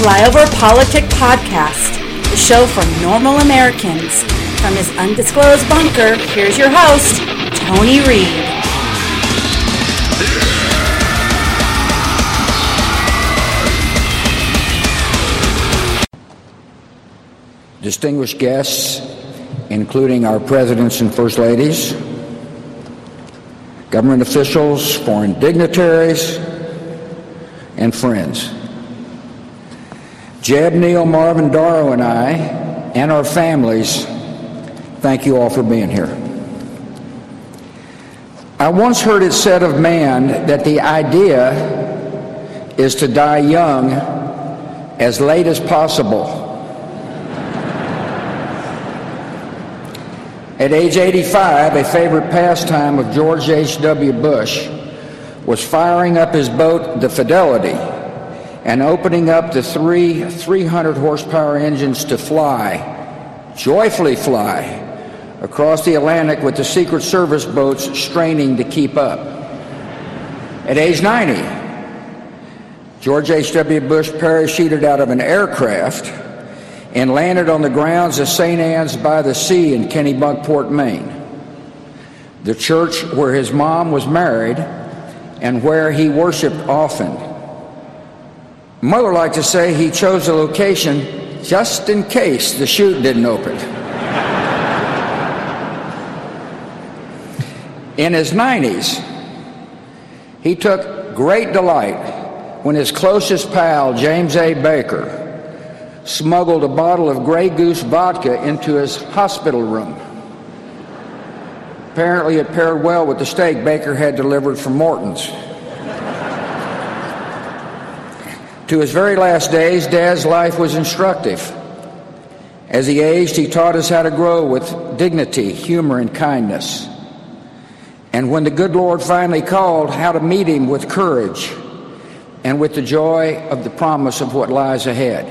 Flyover Politic Podcast, the show for normal Americans. From his undisclosed bunker, here's your host, Tony Reed. Distinguished guests, including our presidents and first ladies, government officials, foreign dignitaries, and friends. Jeb, Neil, Marvin, Doro, and I, and our families, thank you all for being here. I once heard it said of man that the idea is to die young as late as possible. At age 85, a favorite pastime of George H.W. Bush was firing up his boat, the Fidelity, and opening up the three 300 horsepower engines to fly, joyfully fly, across the Atlantic with the Secret Service boats straining to keep up. At age 90, George H.W. Bush parachuted out of an aircraft and landed on the grounds of St. Anne's by the Sea in Kennebunkport, Maine, the church where his mom was married and where he worshiped often. Mother liked to say he chose the location just in case the chute didn't open. in his 90s, he took great delight when his closest pal, James A. Baker, smuggled a bottle of Grey Goose vodka into his hospital room. Apparently, it paired well with the steak Baker had delivered from Morton's. To his very last days, Dad's life was instructive. As he aged, he taught us how to grow with dignity, humor, and kindness. And when the good Lord finally called, how to meet him with courage and with the joy of the promise of what lies ahead.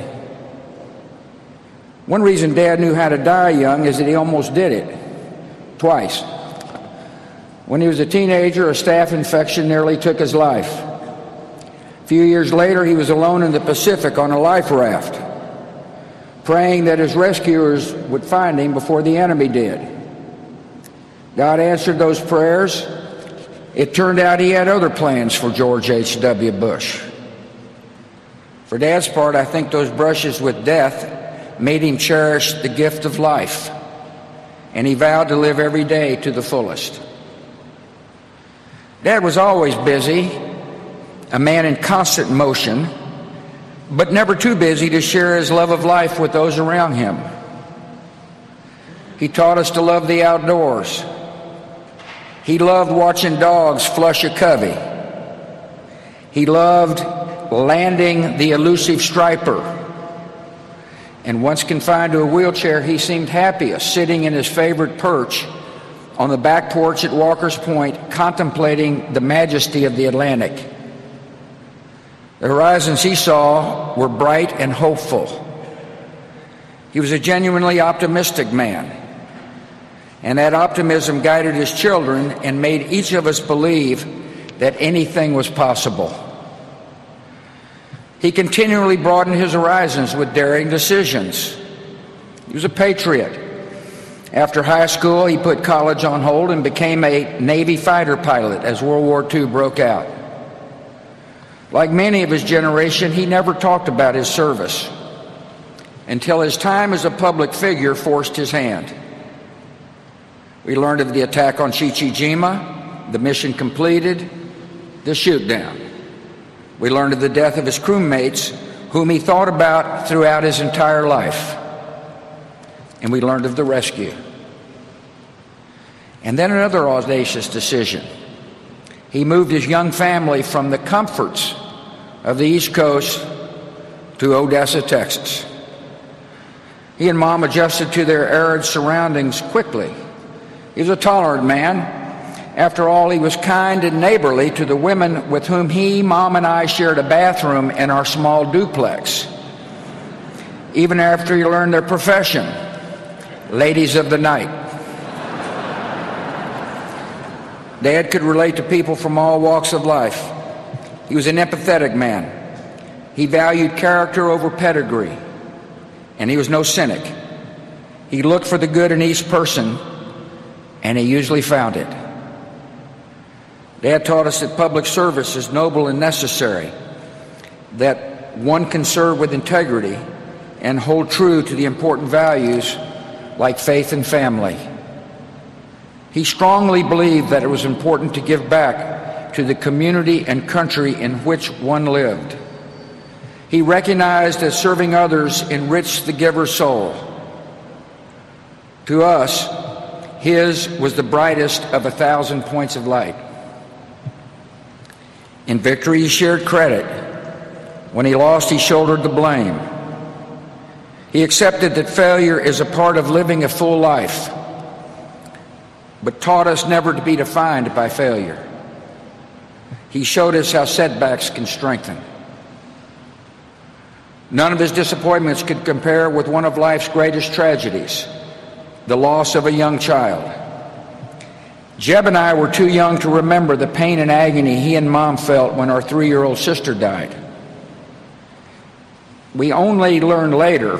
One reason Dad knew how to die young is that he almost did it twice. When he was a teenager, a staph infection nearly took his life. Few years later, he was alone in the Pacific on a life raft, praying that his rescuers would find him before the enemy did. God answered those prayers. It turned out he had other plans for George H.W. Bush. For Dad's part, I think those brushes with death made him cherish the gift of life, and he vowed to live every day to the fullest. Dad was always busy, a man in constant motion, but never too busy to share his love of life with those around him. He taught us to love the outdoors. He loved watching dogs flush a covey. He loved landing the elusive striper and once confined to a wheelchair, he seemed happiest sitting in his favorite perch on the back porch at Walker's Point, contemplating the majesty of the Atlantic. The horizons he saw were bright and hopeful. He was a genuinely optimistic man. And that optimism guided his children and made each of us believe that anything was possible. He continually broadened his horizons with daring decisions. He was a patriot. After high school, he put college on hold and became a Navy fighter pilot as World War II broke out. Like many of his generation, he never talked about his service until his time as a public figure forced his hand. We learned of the attack on Chichijima, the mission completed, the shoot down. We learned of the death of his crewmates, whom he thought about throughout his entire life. And we learned of the rescue. And then another audacious decision. He moved his young family from the comforts of the East Coast to Odessa, Texas. He and mom adjusted to their arid surroundings quickly. He was a tolerant man after all, he was kind and neighborly to the women with whom he, mom, and I shared a bathroom in our small duplex. Even after he learned their profession, ladies of the night. Dad could relate to people from all walks of life. He was an empathetic man, He valued character over pedigree, and he was no cynic. He looked for the good in each person, and he usually found it. Dad taught us that public service is noble and necessary, that one can serve with integrity and hold true to the important values like faith and family. He strongly believed that it was important to give back to the community and country in which one lived. He recognized that serving others enriched the giver's soul. To us, his was the brightest of a thousand points of light. In victory, he shared credit. When he lost, he shouldered the blame. He accepted that failure is a part of living a full life, but taught us never to be defined by failure. He showed us how setbacks can strengthen. None of his disappointments could compare with one of life's greatest tragedies the loss of a young child. Jeb and I were too young to remember the pain and agony he and mom felt when our three year old sister died. We only learned later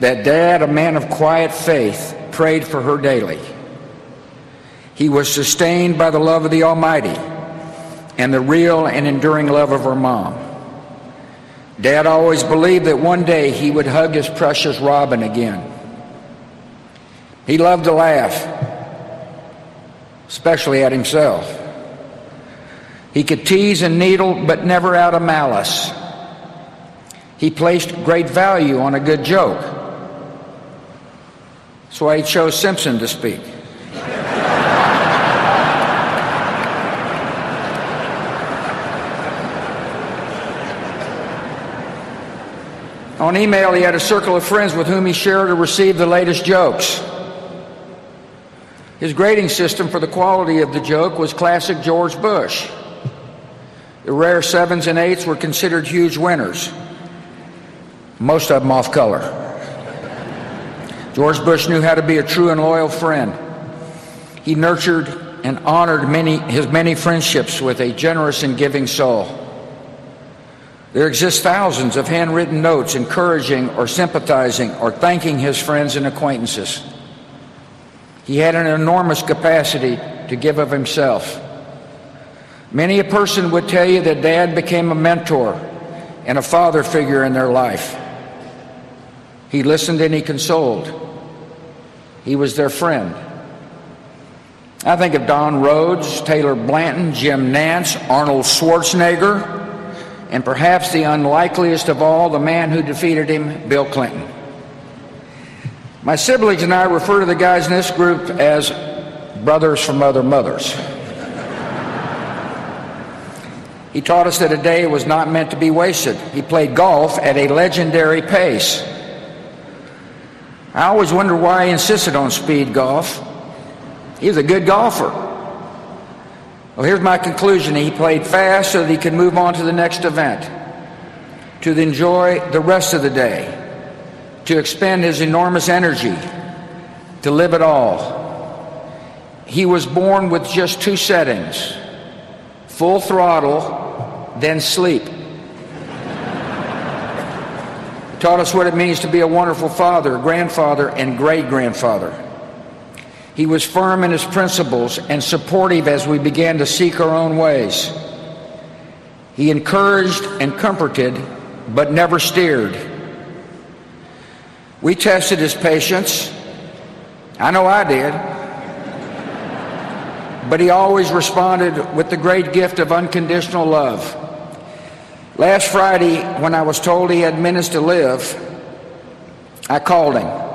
that dad, a man of quiet faith, prayed for her daily. He was sustained by the love of the Almighty and the real and enduring love of her mom. Dad always believed that one day he would hug his precious Robin again. He loved to laugh, especially at himself. He could tease and needle, but never out of malice. He placed great value on a good joke. That's why he chose Simpson to speak. On email, he had a circle of friends with whom he shared or received the latest jokes. His grading system for the quality of the joke was classic George Bush. The rare sevens and eights were considered huge winners, most of them off color. George Bush knew how to be a true and loyal friend. He nurtured and honored many, his many friendships with a generous and giving soul. There exist thousands of handwritten notes encouraging or sympathizing or thanking his friends and acquaintances. He had an enormous capacity to give of himself. Many a person would tell you that dad became a mentor and a father figure in their life. He listened and he consoled. He was their friend. I think of Don Rhodes, Taylor Blanton, Jim Nantz, Arnold Schwarzenegger, and perhaps the unlikeliest of all, the man who defeated him, Bill Clinton. My siblings and I refer to the guys in this group as brothers from other mothers. He taught us that a day was not meant to be wasted. He played golf at a legendary pace. I always wondered why he insisted on speed golf. He was a good golfer. Well, here's my conclusion. He played fast so that he could move on to the next event, to enjoy the rest of the day, to expend his enormous energy, to live it all. He was born with just two settings full throttle, then sleep. Taught us what it means to be a wonderful father, grandfather, and great grandfather. He was firm in his principles and supportive as we began to seek our own ways. He encouraged and comforted, but never steered. We tested his patience. I know I did. But he always responded with the great gift of unconditional love. Last Friday, when I was told he had minutes to live, I called him.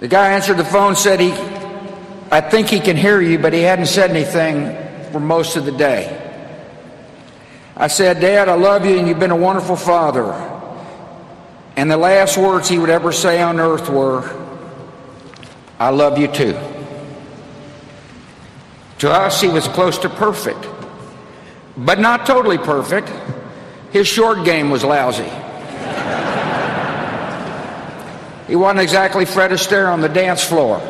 The guy answered the phone, said he, I think he can hear you, but he hadn't said anything for most of the day. I said, Dad, I love you and you've been a wonderful father. And the last words he would ever say on earth were, I love you too. To us, he was close to perfect, but not totally perfect. His short game was lousy. He wasn't exactly Fred Astaire on the dance floor.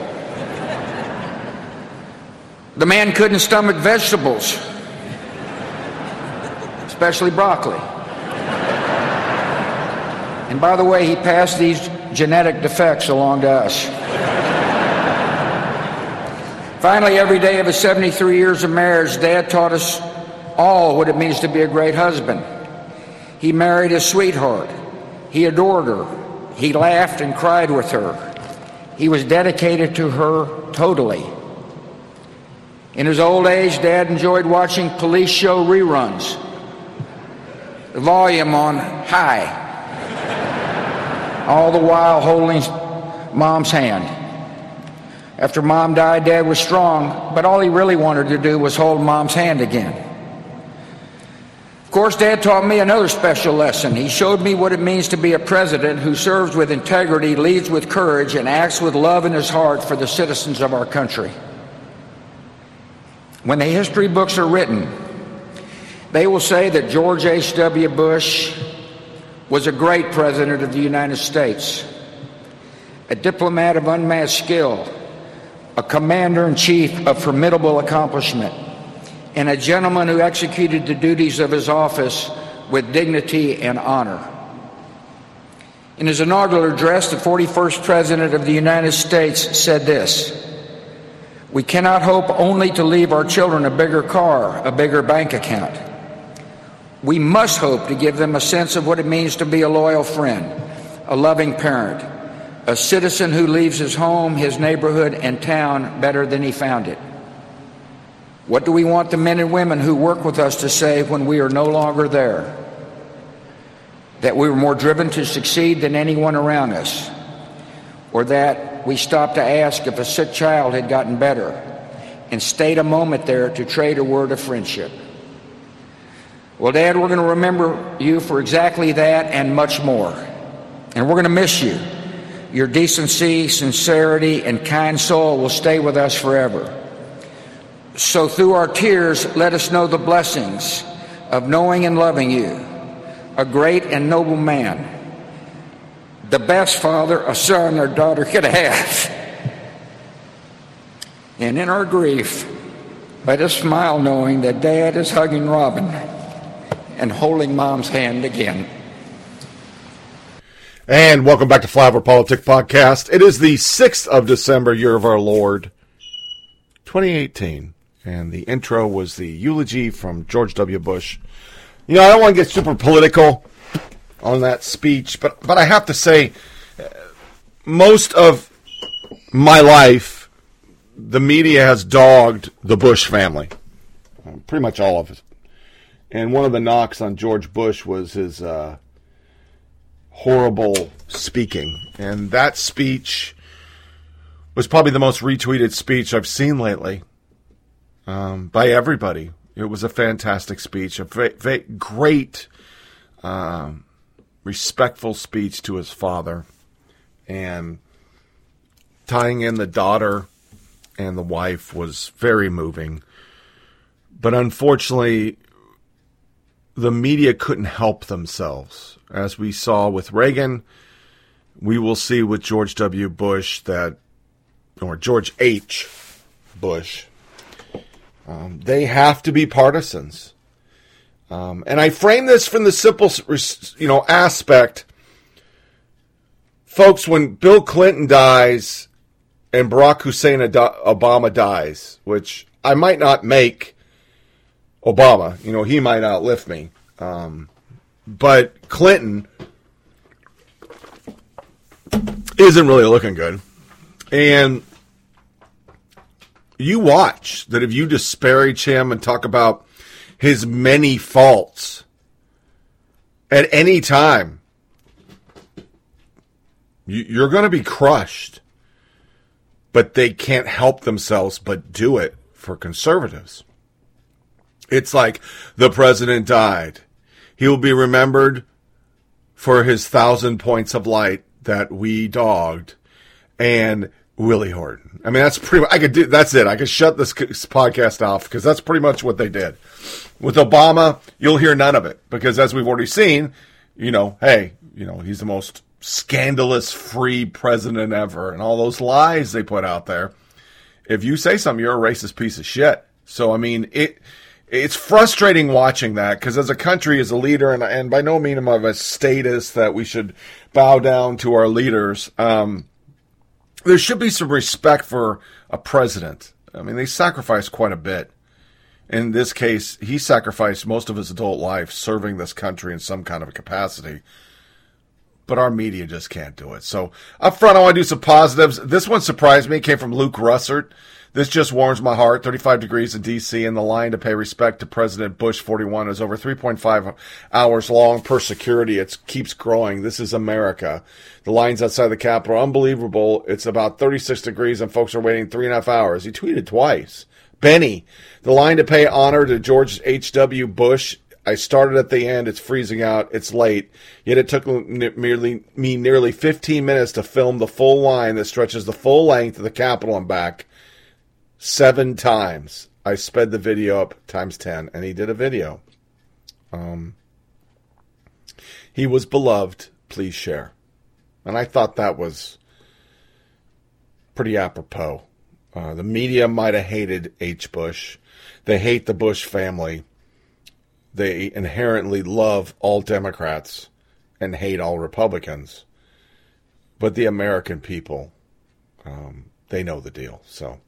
The man couldn't stomach vegetables, especially broccoli. And by the way, he passed these genetic defects along to us. Finally, every day of his 73 years of marriage, Dad taught us all what it means to be a great husband. He married his sweetheart. He adored her. He laughed and cried with her. He was dedicated to her totally. In his old age, Dad enjoyed watching police show reruns, the volume on high, all the while holding mom's hand. After mom died, dad was strong, but all he really wanted to do was hold mom's hand again. Course, dad taught me another special lesson. He showed me what it means to be a president who serves with integrity, leads with courage, and acts with love in his heart for the citizens of our country. When the history books are written, they will say that George H.W. Bush was a great president of the United States, a diplomat of unmatched skill, a commander in chief of formidable accomplishment, and a gentleman who executed the duties of his office with dignity and honor. In his inaugural address, the 41st President of the United States said this We cannot hope only to leave our children a bigger car, a bigger bank account. We must hope to give them a sense of what it means to be a loyal friend, a loving parent, a citizen who leaves his home, his neighborhood, and town better than he found it. What do we want the men and women who work with us to say when we are no longer there? That we were more driven to succeed than anyone around us? Or that we stopped to ask if a sick child had gotten better and stayed a moment there to trade a word of friendship? Well, Dad, we're going to remember you for exactly that and much more. And we're going to miss you. Your decency, sincerity, and kind soul will stay with us forever. So, through our tears, let us know the blessings of knowing and loving you, a great and noble man, the best father a son or daughter could have. And in our grief, let us smile knowing that Dad is hugging Robin and holding Mom's hand again. And welcome back to Flyover Politic Podcast. It is the 6th of December, year of our Lord, 2018. And the intro was the eulogy from George W. Bush. You know, I don't want to get super political on that speech, but, but I have to say, most of my life, the media has dogged the Bush family. Pretty much all of it. And one of the knocks on George Bush was his uh, horrible speaking. And that speech was probably the most retweeted speech I've seen lately um, by everybody. It was a fantastic speech, a great, um, respectful speech to his father, and tying in the daughter and the wife was very moving. But unfortunately, the media couldn't help themselves. As we saw with Reagan, we will see with George W. Bush that, or George H. Bush, um, they have to be partisans. Um, and I frame this from the simple, you know, aspect. Folks, when Bill Clinton dies and Barack Hussein Obama dies, which I might not make Obama. You know, he might outlive me. Um, but Clinton isn't really looking good. And you watch that if you disparage him and talk about his many faults at any time, you're going to be crushed. But they can't help themselves but do it for conservatives. It's like the president died. He will be remembered for his thousand points of light that we dogged and Willie Horton. I mean, that's pretty I could do, that's it. I could shut this podcast off because that's pretty much what they did. With Obama, you'll hear none of it because as we've already seen, you know, hey, you know, he's the most scandalous free president ever and all those lies they put out there. If you say something, you're a racist piece of shit. So, I mean, it, it's frustrating watching that because as a country, as a leader, and, and by no means am a status that we should bow down to our leaders. Um, there should be some respect for a president. I mean, they sacrifice quite a bit. In this case, he sacrificed most of his adult life serving this country in some kind of a capacity. But our media just can't do it. So up front, I want to do some positives. This one surprised me. It came from Luke Russert. This just warms my heart. 35 degrees in D.C. and the line to pay respect to President Bush 41 is over 3.5 hours long per security. It keeps growing. This is America. The lines outside the Capitol, unbelievable. It's about 36 degrees and folks are waiting three and a half hours. He tweeted twice. Benny, the line to pay honor to George H.W. Bush. I started at the end. It's freezing out. It's late. Yet it took merely, me nearly 15 minutes to film the full line that stretches the full length of the Capitol and back. Seven times. I sped the video up times 10, and he did a video. Um, he was beloved. Please share. And I thought that was pretty apropos. Uh, the media might have hated H. Bush. They hate the Bush family. They inherently love all Democrats and hate all Republicans. But the American people, um, they know the deal. So,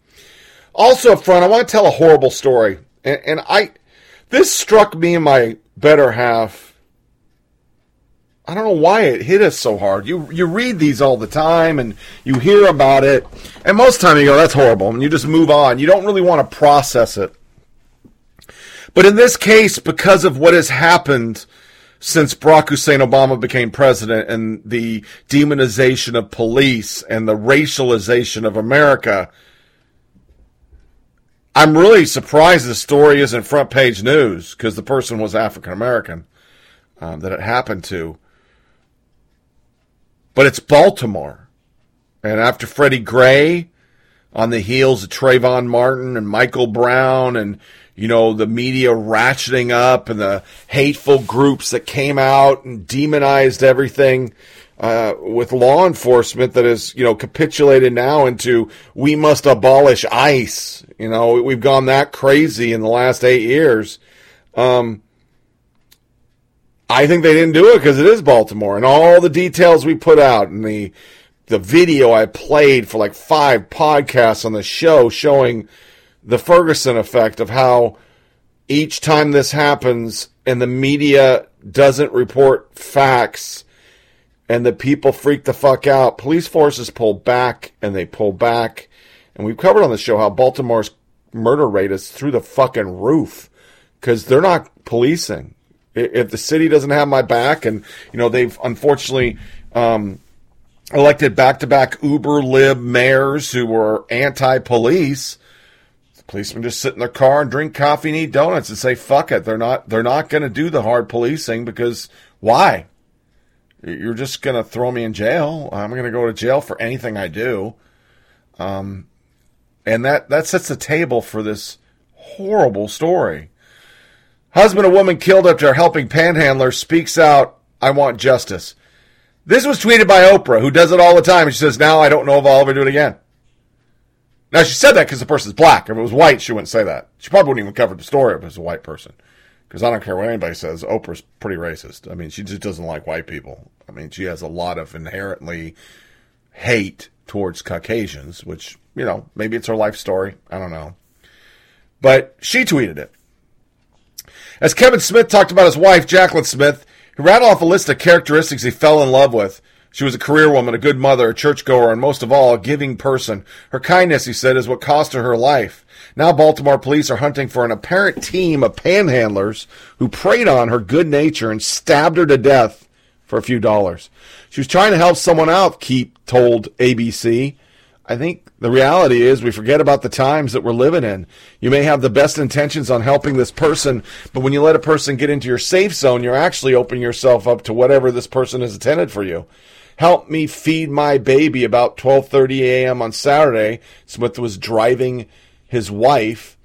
also up front, I want to tell a horrible story, and, and I, this struck me and my better half I don't know why it hit us so hard. You you read these all the time and you hear about it, and most time you go, "That's horrible," and you just move on. You don't really want to process it. But in this case, because of what has happened since Barack Hussein Obama became president, and the demonization of police and the racialization of America, I'm really surprised the story isn't front page news because the person was African American um, that it happened to but it's Baltimore. And after Freddie Gray, on the heels of Trayvon Martin and Michael Brown and, you know, the media ratcheting up and the hateful groups that came out and demonized everything, uh, with law enforcement that is, you know, capitulated now into we must abolish ICE. You know, we've gone that crazy in the last eight years. Um, I think they didn't do it because it is Baltimore and all the details we put out and the the video I played for like five podcasts on the show showing the Ferguson effect of how each time this happens and the media doesn't report facts and the people freak the fuck out, police forces pull back and they pull back. And we've covered on the show how Baltimore's murder rate is through the fucking roof because they're not policing if the city doesn't have my back, and you know they've unfortunately um, elected back-to-back uber lib mayors who were anti-police, the policemen just sit in their car and drink coffee and eat donuts and say fuck it. They're not they're not going to do the hard policing because why? You're just going to throw me in jail. I'm going to go to jail for anything I do. Um, and that that sets the table for this horrible story. Husband of woman killed after helping panhandler speaks out, I want justice. This was tweeted by Oprah, who does it all the time. She says, now I don't know if I'll ever do it again. Now, she said that because the person's black. If it was white, she wouldn't say that. She probably wouldn't even cover the story if it was a white person. Because I don't care what anybody says, Oprah's pretty racist. I mean, she just doesn't like white people. I mean, she has a lot of inherently hate towards Caucasians, which, you know, maybe it's her life story. I don't know. But she tweeted it. As Kevin Smith talked about his wife, Jacqueline Smith, he rattled off a list of characteristics he fell in love with. She was a career woman, a good mother, a churchgoer, and most of all, a giving person. Her kindness, he said, is what cost her her life. Now Baltimore police are hunting for an apparent team of panhandlers who preyed on her good nature and stabbed her to death for a few dollars. She was trying to help someone out, Keith told ABC. I think the reality is we forget about the times that we're living in. You may have the best intentions on helping this person, but when you let a person get into your safe zone, you're actually opening yourself up to whatever this person has intended for you. Help me feed my baby about 12:30 a.m. on Saturday. Smith was driving his wife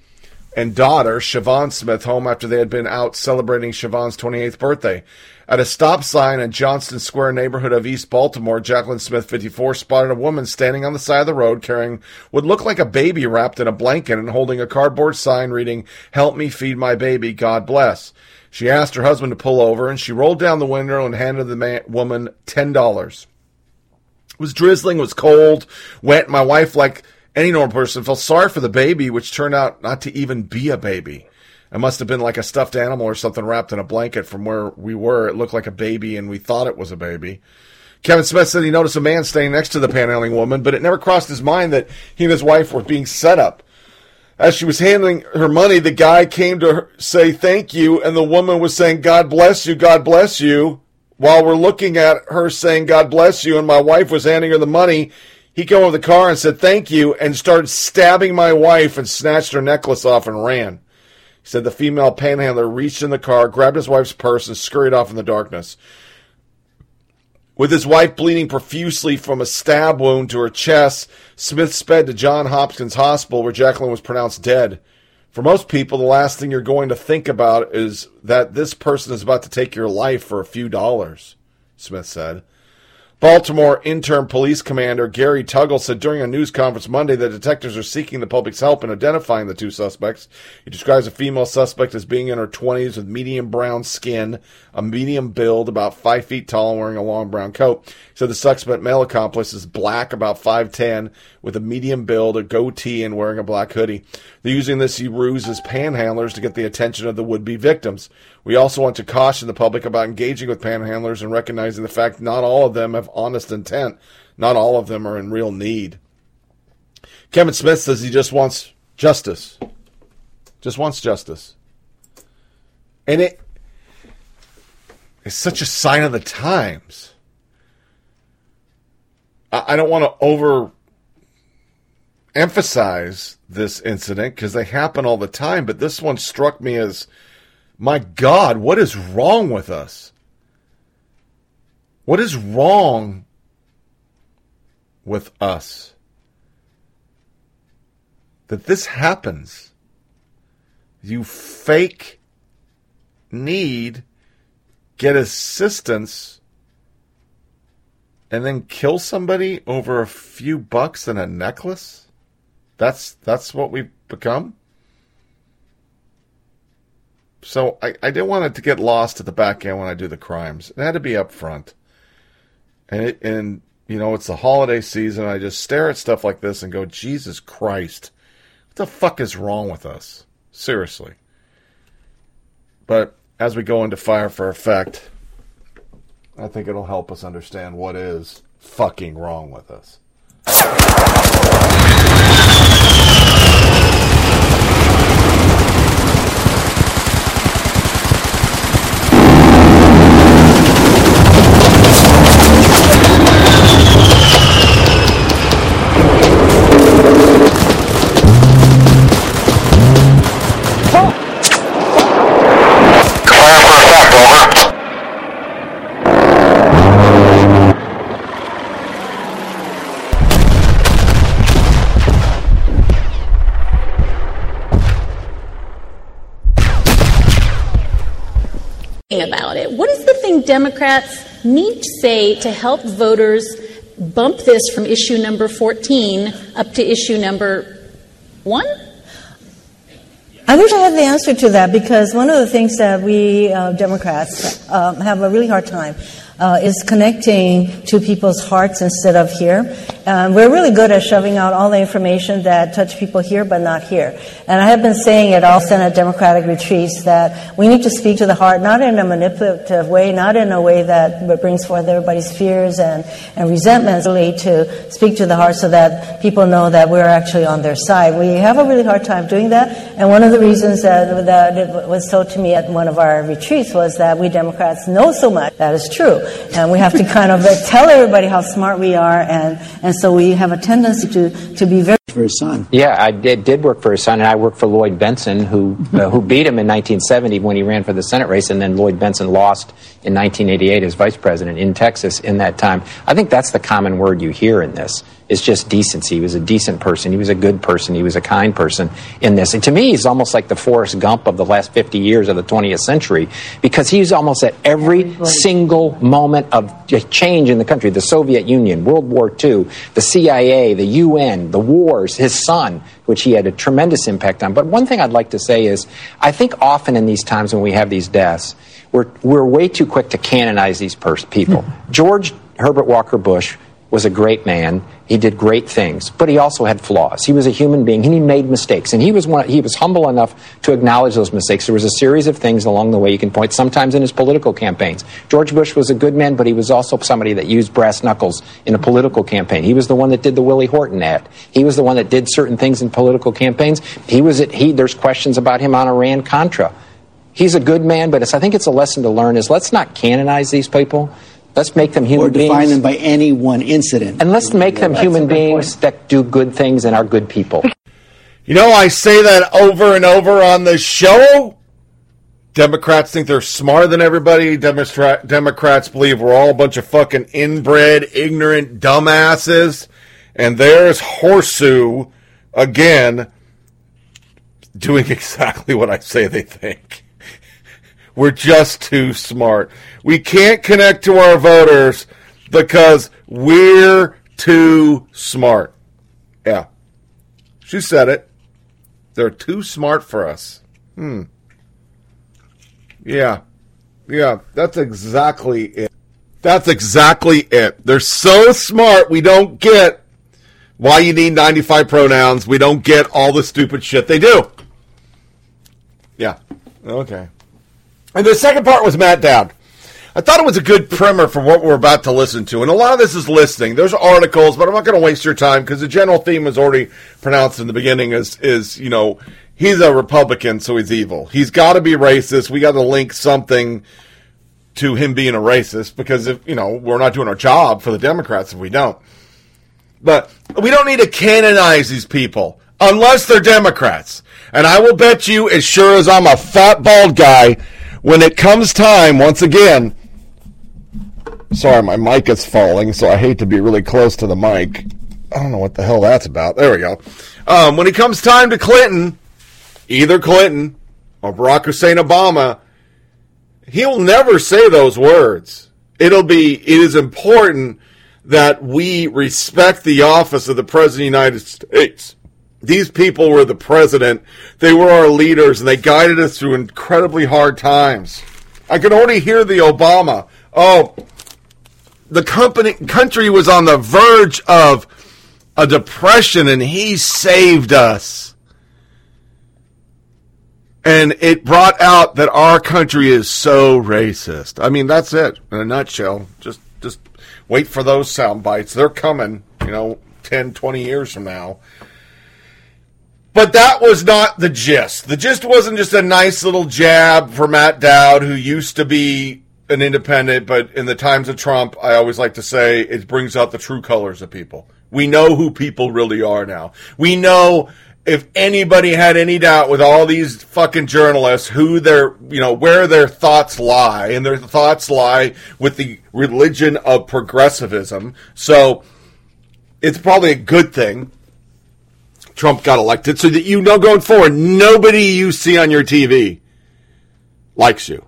and daughter, Siobhan Smith, home after they had been out celebrating Siobhan's 28th birthday. At a stop sign in Johnston Square neighborhood of East Baltimore, Jacqueline Smith, 54, spotted a woman standing on the side of the road carrying what looked like a baby wrapped in a blanket and holding a cardboard sign reading, Help me feed my baby, God bless. She asked her husband to pull over and she rolled down the window and handed the man, woman $10. It was drizzling, it was cold, wet. My wife, like any normal person, felt sorry for the baby, which turned out not to even be a baby. It must have been like a stuffed animal or something wrapped in a blanket from where we were. It looked like a baby and we thought it was a baby. Kevin Smith said he noticed a man standing next to the panhandling woman, but it never crossed his mind that he and his wife were being set up. As she was handing her money, the guy came to her, say thank you, and the woman was saying, God bless you, God bless you. While we're looking at her saying, God bless you, and my wife was handing her the money, he came over the car and said, thank you, and started stabbing my wife and snatched her necklace off and ran. He said the female panhandler reached in the car, grabbed his wife's purse, and scurried off in the darkness. With his wife bleeding profusely from a stab wound to her chest, Smith sped to John Hopkins Hospital where Jacqueline was pronounced dead. For most people, the last thing you're going to think about is that this person is about to take your life for a few dollars, Smith said. Baltimore interim police commander Gary Tuggle said during a news conference Monday that detectives are seeking the public's help in identifying the two suspects. He describes a female suspect as being in her 20s with medium brown skin, a medium build, about 5 feet tall, and wearing a long brown coat. He said the suspect male accomplice is black, about 5'10, with a medium build, a goatee, and wearing a black hoodie. Using this ruse as panhandlers to get the attention of the would be victims. We also want to caution the public about engaging with panhandlers and recognizing the fact not all of them have honest intent. Not all of them are in real need. Kevin Smith says he just wants justice. Just wants justice. And it is such a sign of the times. I, I don't want to over emphasize this incident because they happen all the time, but this one struck me as my God, what is wrong with us? What is wrong with us? That this happens. You fake need, get assistance, and then kill somebody over a few bucks and a necklace? That's that's what we've become? So I, I didn't want it to get lost at the back end when I do the crimes. It had to be up front. And it, and you know, it's the holiday season. I just stare at stuff like this and go, Jesus Christ. What the fuck is wrong with us? Seriously. But as we go into Fire for Effect, I think it'll help us understand what is fucking wrong with us. Democrats need to say to help voters bump this from issue number 14 up to issue number 1? I wish I had the answer to that because one of the things that we uh, Democrats um, have a really hard time uh, is connecting to people's hearts instead of here. Um, we're really good at shoving out all the information that touch people here but not here. And I have been saying at all Senate Democratic retreats that we need to speak to the heart, not in a manipulative way, not in a way that brings forth everybody's fears and, and resentments, really to speak to the heart so that people know that we're actually on their side. We have a really hard time doing that. And one of the reasons that, that it was told to me at one of our retreats was that we Democrats know so much. That is true. And we have to kind of tell everybody how smart we are, and, and so we have a tendency to, to be very. For his son. Yeah, I did, did work for his son, and I worked for Lloyd Bentsen, who, uh, who beat him in 1970 when he ran for the Senate race, and then Lloyd Bentsen lost in 1988 as vice president in Texas in that time. I think that's the common word you hear in this is just decency. He was a decent person. He was a good person. He was a kind person in this. And to me, he's almost like the Forrest Gump of the last 50 years of the 20th century because he's almost at every single moment of change in the country the Soviet Union, World War II, the CIA, the UN, the wars, his son, which he had a tremendous impact on. But one thing I'd like to say is I think often in these times when we have these deaths, we're, we're way too quick to canonize these pers- people. Hmm. George Herbert Walker Bush was a great man. He did great things, but he also had flaws. He was a human being, and he made mistakes. And he was one, he was humble enough to acknowledge those mistakes. There was a series of things along the way you can point. Sometimes in his political campaigns, George Bush was a good man, but he was also somebody that used brass knuckles in a political campaign. He was the one that did the Willie Horton ad. He was the one that did certain things in political campaigns. He was at, he. There's questions about him on Iran Contra. He's a good man, but I think it's a lesson to learn. Is let's not canonize these people Let's make them human or beings. Or define them by any one incident. And let's make them human beings that do good things and are good people. You know, I say that over and over on the show. Democrats think they're smarter than everybody. Democrat, Democrats believe we're all a bunch of fucking inbred, ignorant dumbasses. And there's Horseshoe again doing exactly what I say they think. We're just too smart. We can't connect to our voters because we're too smart. Yeah. She said it. They're too smart for us. Hmm. Yeah. Yeah, that's exactly it. That's exactly it. They're so smart, we don't get why you need 95 pronouns. We don't get all the stupid shit they do. Yeah. Okay. And the second part was Matt Dowd. I thought it was a good primer for what we're about to listen to. And a lot of this is listening. There's articles, but I'm not going to waste your time because the general theme was already pronounced in the beginning is, is, you know, he's a Republican, so he's evil. He's got to be racist. We got to link something to him being a racist because if, you know, we're not doing our job for the Democrats if we don't. But we don't need to canonize these people unless they're Democrats. And I will bet you, as sure as I'm a fat, bald guy, when it comes time, once again, sorry, my mic is falling, so I hate to be really close to the mic. I don't know what the hell that's about. There we go. Um, when it comes time to Clinton, either Clinton or Barack Hussein Obama, he'll never say those words. It'll be, it is important that we respect the office of the President of the United States these people were the president. They were our leaders, and they guided us through incredibly hard times. I can already hear the Obama. Oh, the company country was on the verge of a depression, and he saved us. And it brought out that our country is so racist. I mean, that's it in a nutshell. Just, just wait for those sound bites. They're coming. You know, 10, 20 years from now. But that was not the gist. The gist wasn't just a nice little jab for Matt Dowd, who used to be an independent, but in the times of Trump, I always like to say it brings out the true colors of people. We know who people really are now. We know if anybody had any doubt with all these fucking journalists who their, you know, where their thoughts lie, and their thoughts lie with the religion of progressivism. So it's probably a good thing Trump got elected so that you know going forward, nobody you see on your TV likes you.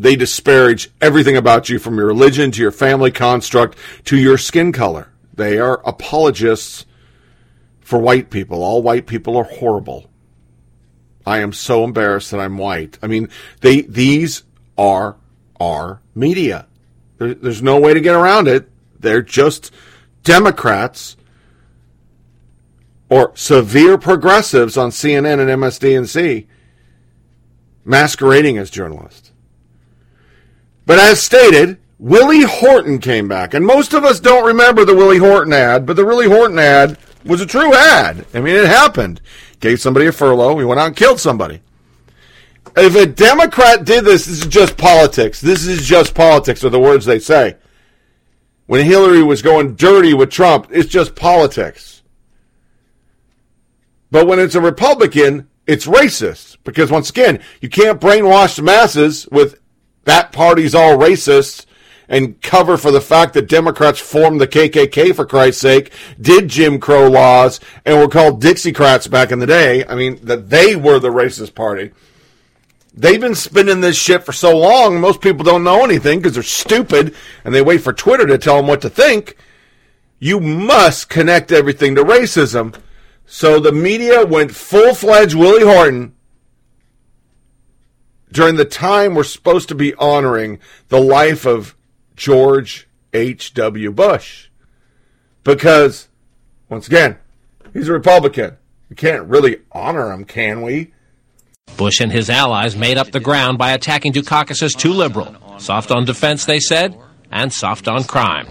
They disparage everything about you from your religion to your family construct to your skin color. They are apologists for white people. All white people are horrible. I am so embarrassed that I'm white. I mean, they these are our media. There, there's no way to get around it. They're just Democrats or severe progressives on CNN and MSDNC masquerading as journalists. But as stated, Willie Horton came back. And most of us don't remember the Willie Horton ad, but the Willie Horton ad was a true ad. I mean, it happened. Gave somebody a furlough. We went out and killed somebody. If a Democrat did this, this is just politics. This is just politics, are the words they say. When Hillary was going dirty with Trump, it's just politics. But when it's a Republican, it's racist because once again, you can't brainwash the masses with that party's all racist and cover for the fact that Democrats formed the KKK for Christ's sake, did Jim Crow laws, and were called Dixiecrats back in the day. I mean, that they were the racist party. They've been spinning this shit for so long, most people don't know anything because they're stupid and they wait for Twitter to tell them what to think. You must connect everything to racism. So the media went full fledged Willie Horton during the time we're supposed to be honoring the life of George H.W. Bush. Because, once again, he's a Republican. We can't really honor him, can we? Bush and his allies made up the ground by attacking Dukakis as too liberal. Soft on defense, they said, and soft on crime.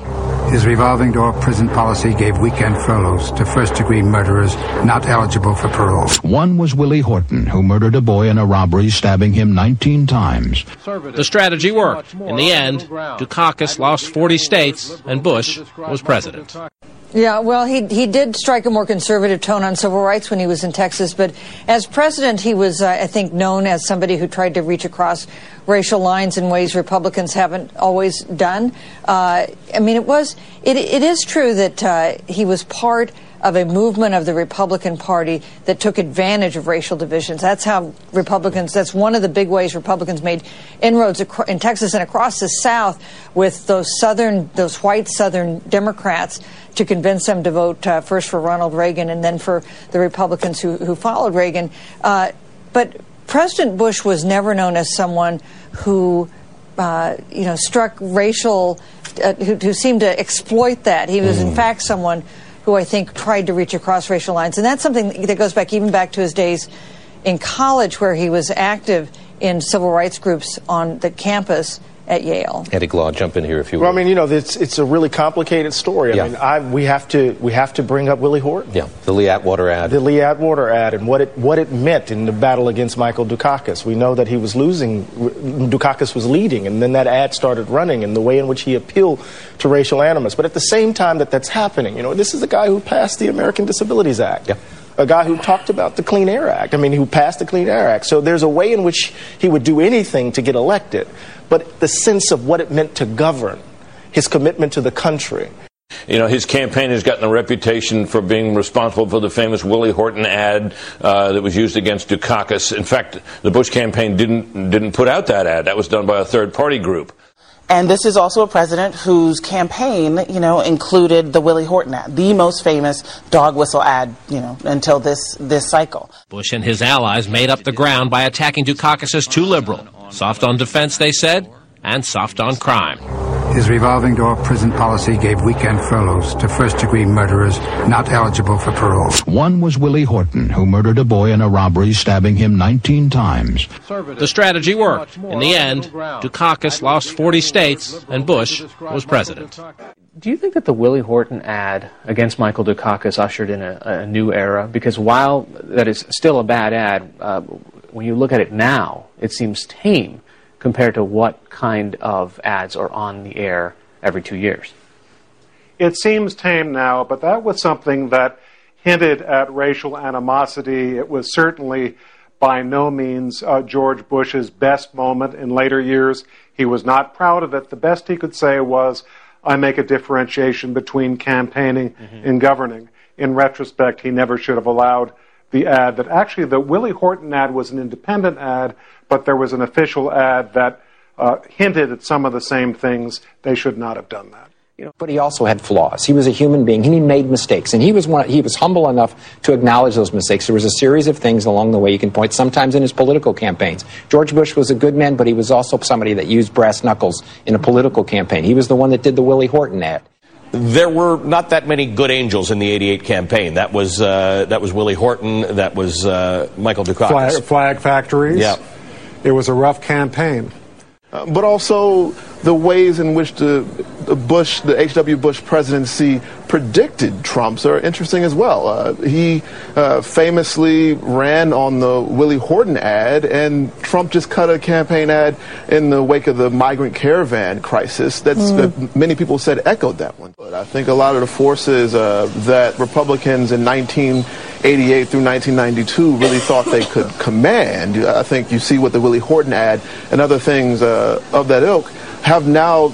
His revolving door prison policy gave weekend furloughs to first degree murderers not eligible for parole. One was Willie Horton, who murdered a boy in a robbery, stabbing him 19 times. The strategy worked. In the end, Dukakis lost 40 states, and Bush was president. Yeah, well, he he did strike a more conservative tone on civil rights when he was in Texas, but as president, he was, uh, I think, known as somebody who tried to reach across racial lines in ways Republicans haven't always done. Uh, I mean, it was it it is true that uh, he was part of a movement of the Republican Party that took advantage of racial divisions. That's how Republicans, that's one of the big ways Republicans made inroads in Texas and across the South with those Southern, those white Southern Democrats to convince them to vote uh, first for Ronald Reagan and then for the Republicans who, who followed Reagan. Uh, but President Bush was never known as someone who, uh, you know, struck racial, uh, who, who, seemed to exploit that. He was, mm. in fact, someone who I think tried to reach across racial lines. And that's something that goes back even back to his days in college, where he was active in civil rights groups on the campus at Yale. Eddie Glaude, jump in here if you will. Well, I mean, you know, it's it's a really complicated story. I yeah. mean, I, we have to we have to bring up Willie Horton. Yeah, the Lee Atwater ad. The Lee Atwater ad and what it what it meant in the battle against Michael Dukakis. We know that he was losing, Dukakis was leading, and then that ad started running, and the way in which he appealed to racial animus. But at the same time that that's happening, you know, this is a guy who passed the American Disabilities Act. Yeah a guy who talked about the Clean Air Act. I mean, who passed the Clean Air Act. So there's a way in which he would do anything to get elected. But the sense of what it meant to govern, his commitment to the country, you know, his campaign has gotten a reputation for being responsible for the famous Willie Horton ad uh, that was used against Dukakis. In fact, the Bush campaign didn't didn't put out that ad. That was done by a third party group. And this is also a president whose campaign, you know, included the Willie Horton ad, the most famous dog whistle ad, you know, until this this cycle. Bush and his allies made up the ground by attacking Dukakis as too liberal. Soft on defense, they said, and soft on crime. His revolving door prison policy gave weekend furloughs to first degree murderers not eligible for parole. One was Willie Horton, who murdered a boy in a robbery, stabbing him 19 times. The strategy worked. In the end, Dukakis lost 40 states, and Bush was president. Do you think that the Willie Horton ad against Michael Dukakis ushered in a, a new era? Because while that is still a bad ad, uh, when you look at it now, it seems tame compared to what kind of ads are on the air every two years? It seems tame now, but that was something that hinted at racial animosity. It was certainly by no means uh, George Bush's best moment in later years. He was not proud of it. The best he could say was, I make a differentiation between campaigning mm-hmm. and governing. In retrospect, he never should have allowed the ad that actually the Willie Horton ad was an independent ad, but there was an official ad that uh, hinted at some of the same things. They should not have done that. You know, but he also had flaws. He was a human being, and he made mistakes. And he was one, he was humble enough to acknowledge those mistakes. There was a series of things along the way you can point. Sometimes in his political campaigns, George Bush was a good man, but he was also somebody that used brass knuckles in a political campaign. He was the one that did the Willie Horton ad there were not that many good angels in the 88 campaign. That was, uh, that was Willie Horton. That was uh, Michael Dukakis. Flag, flag factories. Yeah. It was a rough campaign. Uh, but also the ways in which the, the Bush, the H.W. Bush presidency predicted Trump's are interesting as well. Uh, he uh, famously ran on the Willie Horton ad, and Trump just cut a campaign ad in the wake of the migrant caravan crisis that's, mm. that many people said echoed that one. But I think a lot of the forces uh, that Republicans in 1988 through 1992 really thought they could command, I think you see with the Willie Horton ad and other things uh, of that ilk, have now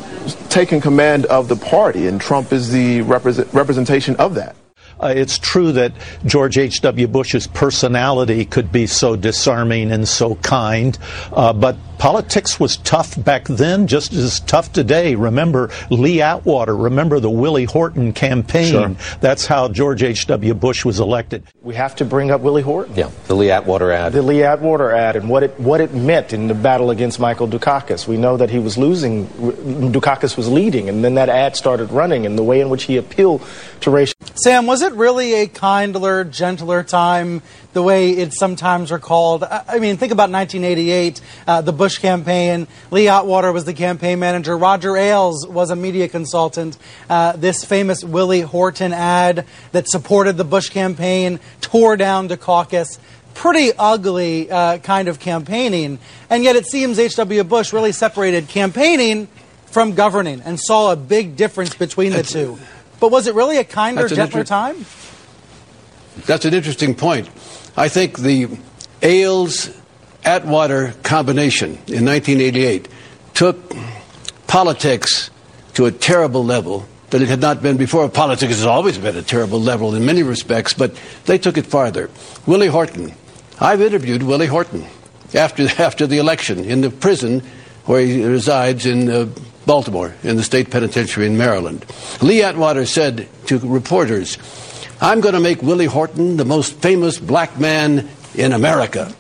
taken command of the party, and Trump is the represent, representation of that. Uh, it's true that George H.W. Bush's personality could be so disarming and so kind, uh, but politics was tough back then, just as tough today. Remember Lee Atwater, remember the Willie Horton campaign. Sure. That's how George H.W. Bush was elected. We have to bring up Willie Horton. Yeah, the Lee Atwater ad. The Lee Atwater ad and what it what it meant in the battle against Michael Dukakis. We know that he was losing, Dukakis was leading, and then that ad started running, and the way in which he appealed to racial. Sam, was it really a kindler, gentler time, the way it's sometimes recalled? I mean, think about 1988, uh, the Bush campaign. Lee Atwater was the campaign manager. Roger Ailes was a media consultant. Uh, this famous Willie Horton ad that supported the Bush campaign tore down Dukakis pretty ugly uh, kind of campaigning. And yet it seems H.W. Bush really separated campaigning from governing and saw a big difference between the two. But was it really a kinder, That's gentler time? That's an interesting point. I think the Ailes Atwater combination in 1988 took politics to a terrible level that it had not been before. Politics has always been a terrible level in many respects, but they took it farther. Willie Horton. I've interviewed Willie Horton after, after the election in the prison where he resides in uh, Baltimore, in the state penitentiary in Maryland. Lee Atwater said to reporters, I'm going to make Willie Horton the most famous black man in America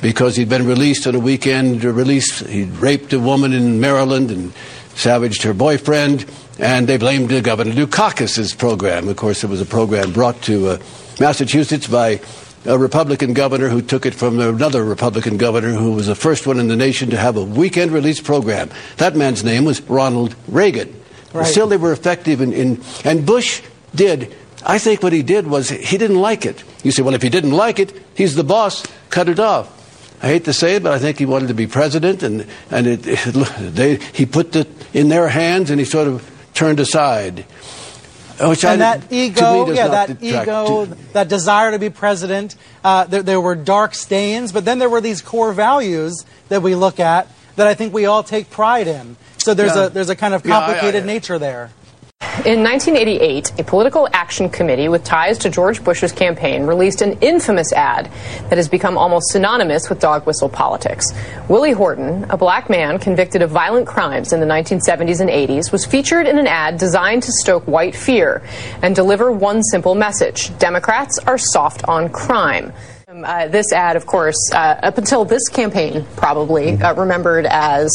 because he'd been released on a weekend release. He'd raped a woman in Maryland and savaged her boyfriend, and they blamed Governor Dukakis' program. Of course, it was a program brought to uh, Massachusetts by a Republican governor who took it from another Republican governor who was the first one in the nation to have a weekend release program. That man's name was Ronald Reagan. Right. Still, they were effective in, in, and Bush did. I think what he did was he didn't like it. You say, well, if he didn't like it, he's the boss, cut it off. I hate to say it, but I think he wanted to be president, and, and it, it, they, he put it in their hands and he sort of turned aside. Which and I, that ego, yeah, that ego, to- that desire to be president. Uh, there, there were dark stains, but then there were these core values that we look at that I think we all take pride in. So there's Yeah. a there's a kind of Yeah, complicated I- nature there. In 1988, a political action committee with ties to George Bush's campaign released an infamous ad that has become almost synonymous with dog whistle politics. Willie Horton, a black man convicted of violent crimes in the 1970s and 80s, was featured in an ad designed to stoke white fear and deliver one simple message Democrats are soft on crime. Um, uh, this ad, of course, uh, up until this campaign, probably uh, remembered as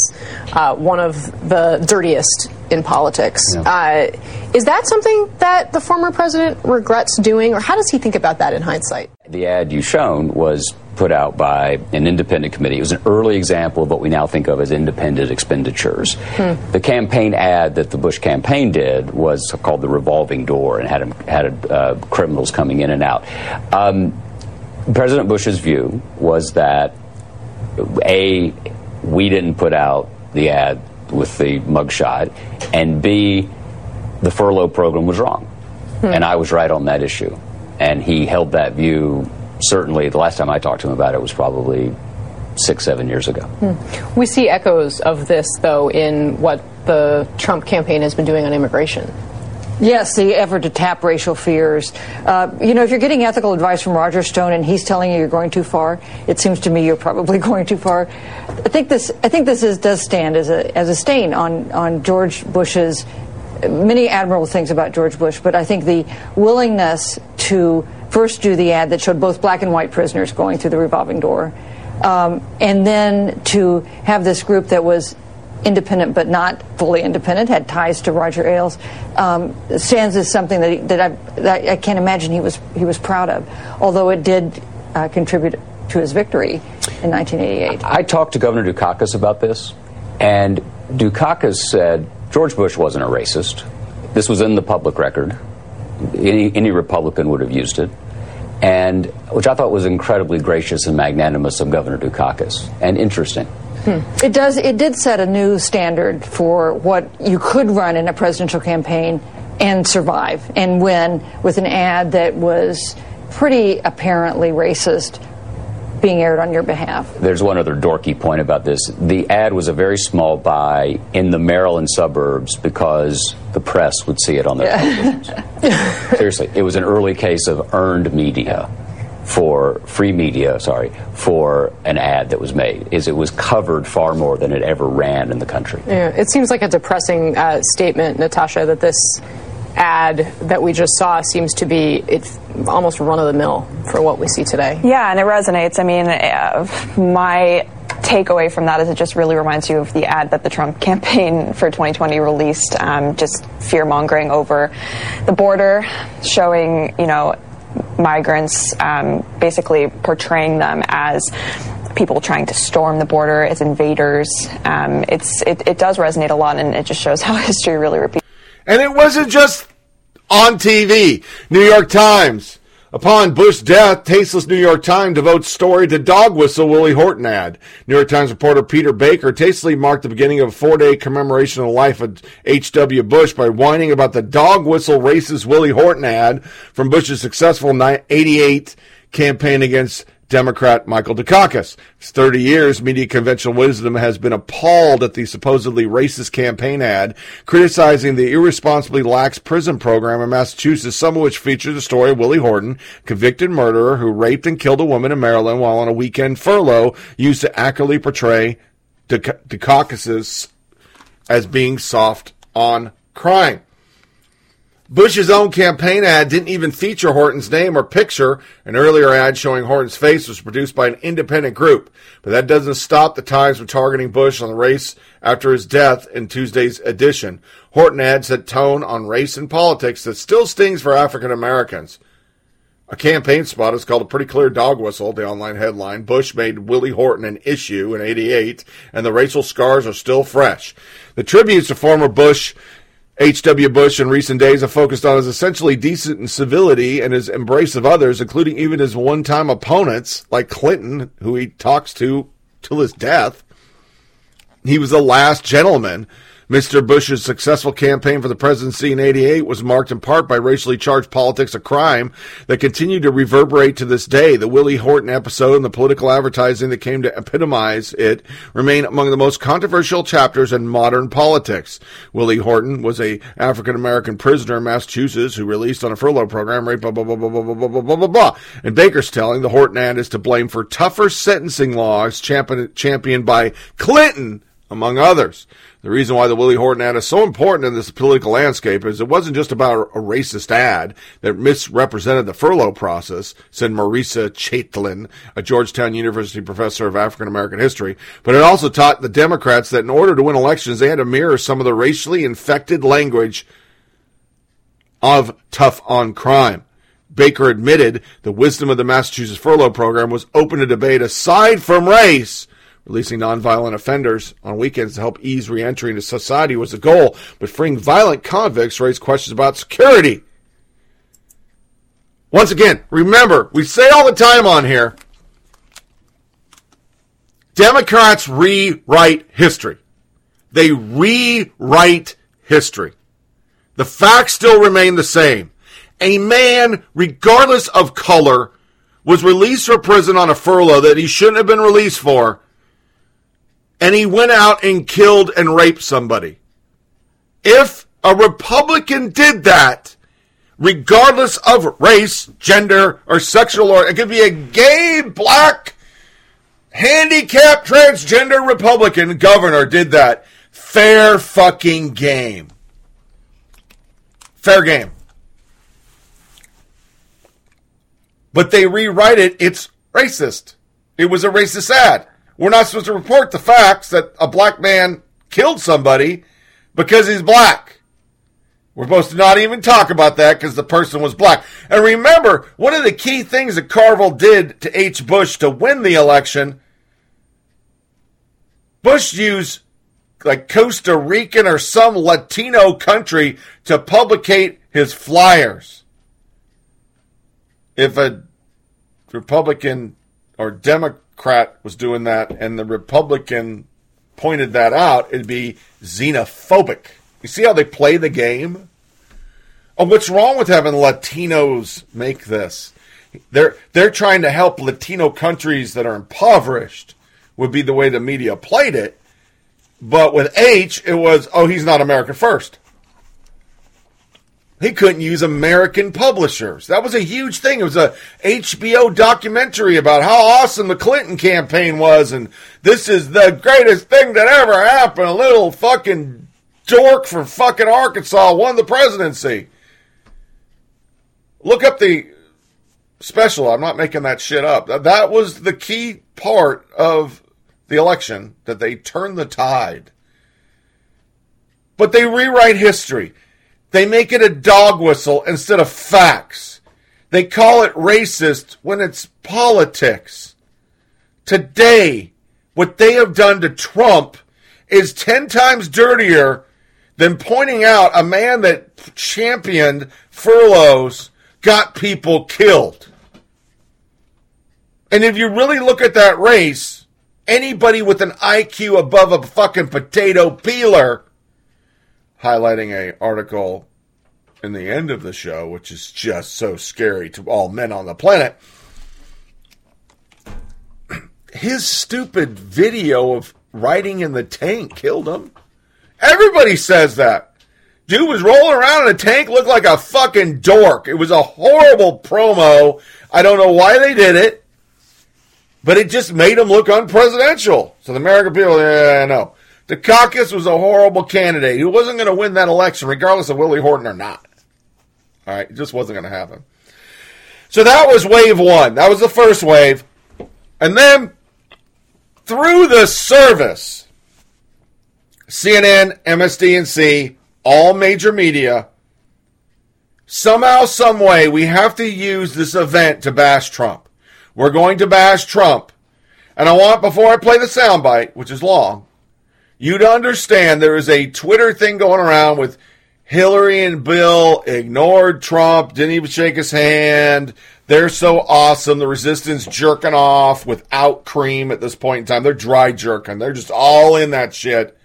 uh, one of the dirtiest in politics. Uh, is that something that the former president regrets doing, or how does he think about that in hindsight? The ad you shown was put out by an independent committee. It was an early example of what we now think of as independent expenditures. The campaign ad that the Bush campaign did was called the revolving door and had had uh, criminals coming in and out. Um, President Bush's view was that a we didn't put out the ad with the mugshot, and b the furlough program was wrong, hmm. and I was right on that issue, and he held that view. Certainly, the last time I talked to him about it was probably six, seven years ago. Hmm. We see echoes of this, though, in what the Trump campaign has been doing on immigration. Yes, the effort to tap racial fears. Uh, you know, if you're getting ethical advice from Roger Stone and he's telling you you're going too far, it seems to me you're probably going too far. I think this, I think this is, does stand as a, as a stain on, on George Bush's many admirable things about George Bush, but I think the willingness to first do the ad that showed both black and white prisoners going through the revolving door, um, and then to have this group that was independent but not fully independent, had ties to Roger Ailes, um, stands as something that, he, that, I, that I can't imagine he was he was proud of, although it did uh, contribute to his victory in 1988. I talked to Governor Dukakis about this, and Dukakis said George Bush wasn't a racist. This was in the public record. Any, any Republican would have used it. And which I thought was incredibly gracious and magnanimous of Governor Dukakis and interesting. Hmm. It does. It did set a new standard for what you could run in a presidential campaign and survive and win with an ad that was pretty apparently racist. being aired on your behalf. There's one other dorky point about this. The ad was a very small buy in the Maryland suburbs because the press would see it on their televisions. Seriously, it was an early case of earned media for free media, sorry, for an ad that was made. Is it was covered far more than it ever ran in the country. Yeah, it seems like a depressing uh, statement, Natasha, that this ad that we just saw seems to be it's almost run of the mill for what we see today. Yeah, and it resonates. I mean, uh, my takeaway from that is it just really reminds you of the ad that the Trump campaign for 2020 released, um, just fear mongering over the border, showing, you know, migrants, um, basically portraying them as people trying to storm the border as invaders. Um, it's it, it does resonate a lot, and it just shows how history really repeats. And it wasn't just on TV. New York Times. Upon Bush's death, tasteless New York Times devotes story to dog whistle Willie Horton ad. New York Times reporter Peter Baker tastefully marked the beginning of a four-day commemoration of the life of H.W. Bush by whining about the dog whistle racist Willie Horton ad from Bush's successful 88 campaign against Democrat Michael Dukakis. For 30 years, media conventional wisdom has been appalled at the supposedly racist campaign ad, criticizing the irresponsibly lax prison program in Massachusetts, some of which featured the story of Willie Horton, convicted murderer who raped and killed a woman in Maryland while on a weekend furlough, used to accurately portray Dukakis as being soft on crime. Bush's own campaign ad didn't even feature Horton's name or picture. An earlier ad showing Horton's face was produced by an independent group. But that doesn't stop the Times from targeting Bush on the race after his death in Tuesday's edition. Horton ad set tone on race and politics that still stings for African Americans. A campaign spot is called a pretty clear dog whistle, the online headline. Bush made Willie Horton an issue in 88, and the racial scars are still fresh. The tributes to former Bush H.W. Bush in recent days have focused on his essentially decent civility and his embrace of others, including even his one time opponents, like Clinton, who he talks to till his death. He was the last gentleman Mr. Bush's successful campaign for the presidency in 88 was marked in part by racially charged politics of crime that continue to reverberate to this day. The Willie Horton episode and the political advertising that came to epitomize it remain among the most controversial chapters in modern politics. Willie Horton was a African American prisoner in Massachusetts who released on a furlough program, right, blah, blah, blah, blah, blah, blah, blah, blah, blah, blah. And Baker's telling the Horton ad is to blame for tougher sentencing laws championed by Clinton among others. The reason why the Willie Horton ad is so important in this political landscape is it wasn't just about a racist ad that misrepresented the furlough process, said Marcia Chatelain, a Georgetown University professor of African American history, but it also taught the Democrats that in order to win elections, they had to mirror some of the racially infected language of tough on crime. Baker admitted the wisdom of the Massachusetts furlough program was open to debate aside from race Releasing nonviolent offenders on weekends to help ease reentry into society was the goal, but freeing violent convicts raised questions about security. Once again, remember, we say all the time on here Democrats rewrite history. They rewrite history. The facts still remain the same. A man, regardless of color, was released from prison on a furlough that he shouldn't have been released for and he went out and killed and raped somebody. If a Republican did that, regardless of race, gender, or sexual or it could be a gay, black, handicapped, transgender Republican governor did that. Fair fucking game. Fair game. But they rewrite it, it's racist. It was a racist ad. We're not supposed to report the facts that a black man killed somebody because he's black. We're supposed to not even talk about that because the person was black. And remember, one of the key things that Carville did to H. Bush to win the election, Bush used like Costa Rican or some Latino country to publicate his flyers. If a Republican or Democrat Democrat was doing that and the Republican pointed that out, it'd be xenophobic. You see how they play the game? Oh, what's wrong with having Latinos make this? They're they're trying to help Latino countries that are impoverished. Would be the way the media played it. But with H, it was oh he's not America first. He couldn't use American publishers. That was a huge thing. It was a HBO documentary about how awesome the Clinton campaign was, and this is the greatest thing that ever happened. A little fucking dork from fucking Arkansas won the presidency. Look up the special. I'm not making that shit up. That was the key part of the election that they turned the tide. But they rewrite history. They make it a dog whistle instead of facts. They call it racist when it's politics. Today, what they have done to Trump is 10 times dirtier than pointing out a man that championed furloughs got people killed. And if you really look at that race, anybody with an IQ above a fucking potato peeler highlighting a article in the end of the show, which is just so scary to all men on the planet. His stupid video of riding in the tank killed him. Everybody says that. Dude was rolling around in a tank, looked like a fucking dork. It was a horrible promo. I don't know why they did it, but it just made him look unpresidential. So the American people, yeah, no. Dukakis was a horrible candidate. He wasn't going to win that election, regardless of Willie Horton or not. All right, it just wasn't going to happen. So that was wave one. That was the first wave. And then through the service, CNN, MSDNC, all major media, somehow, some way, we have to use this event to bash Trump. We're going to bash Trump. And I want, before I play the soundbite, which is long, you to understand there is a Twitter thing going around with Hillary and Bill ignored Trump, didn't even shake his hand. They're so awesome. The resistance jerking off without cream at this point in time. They're dry jerking. They're just all in that shit.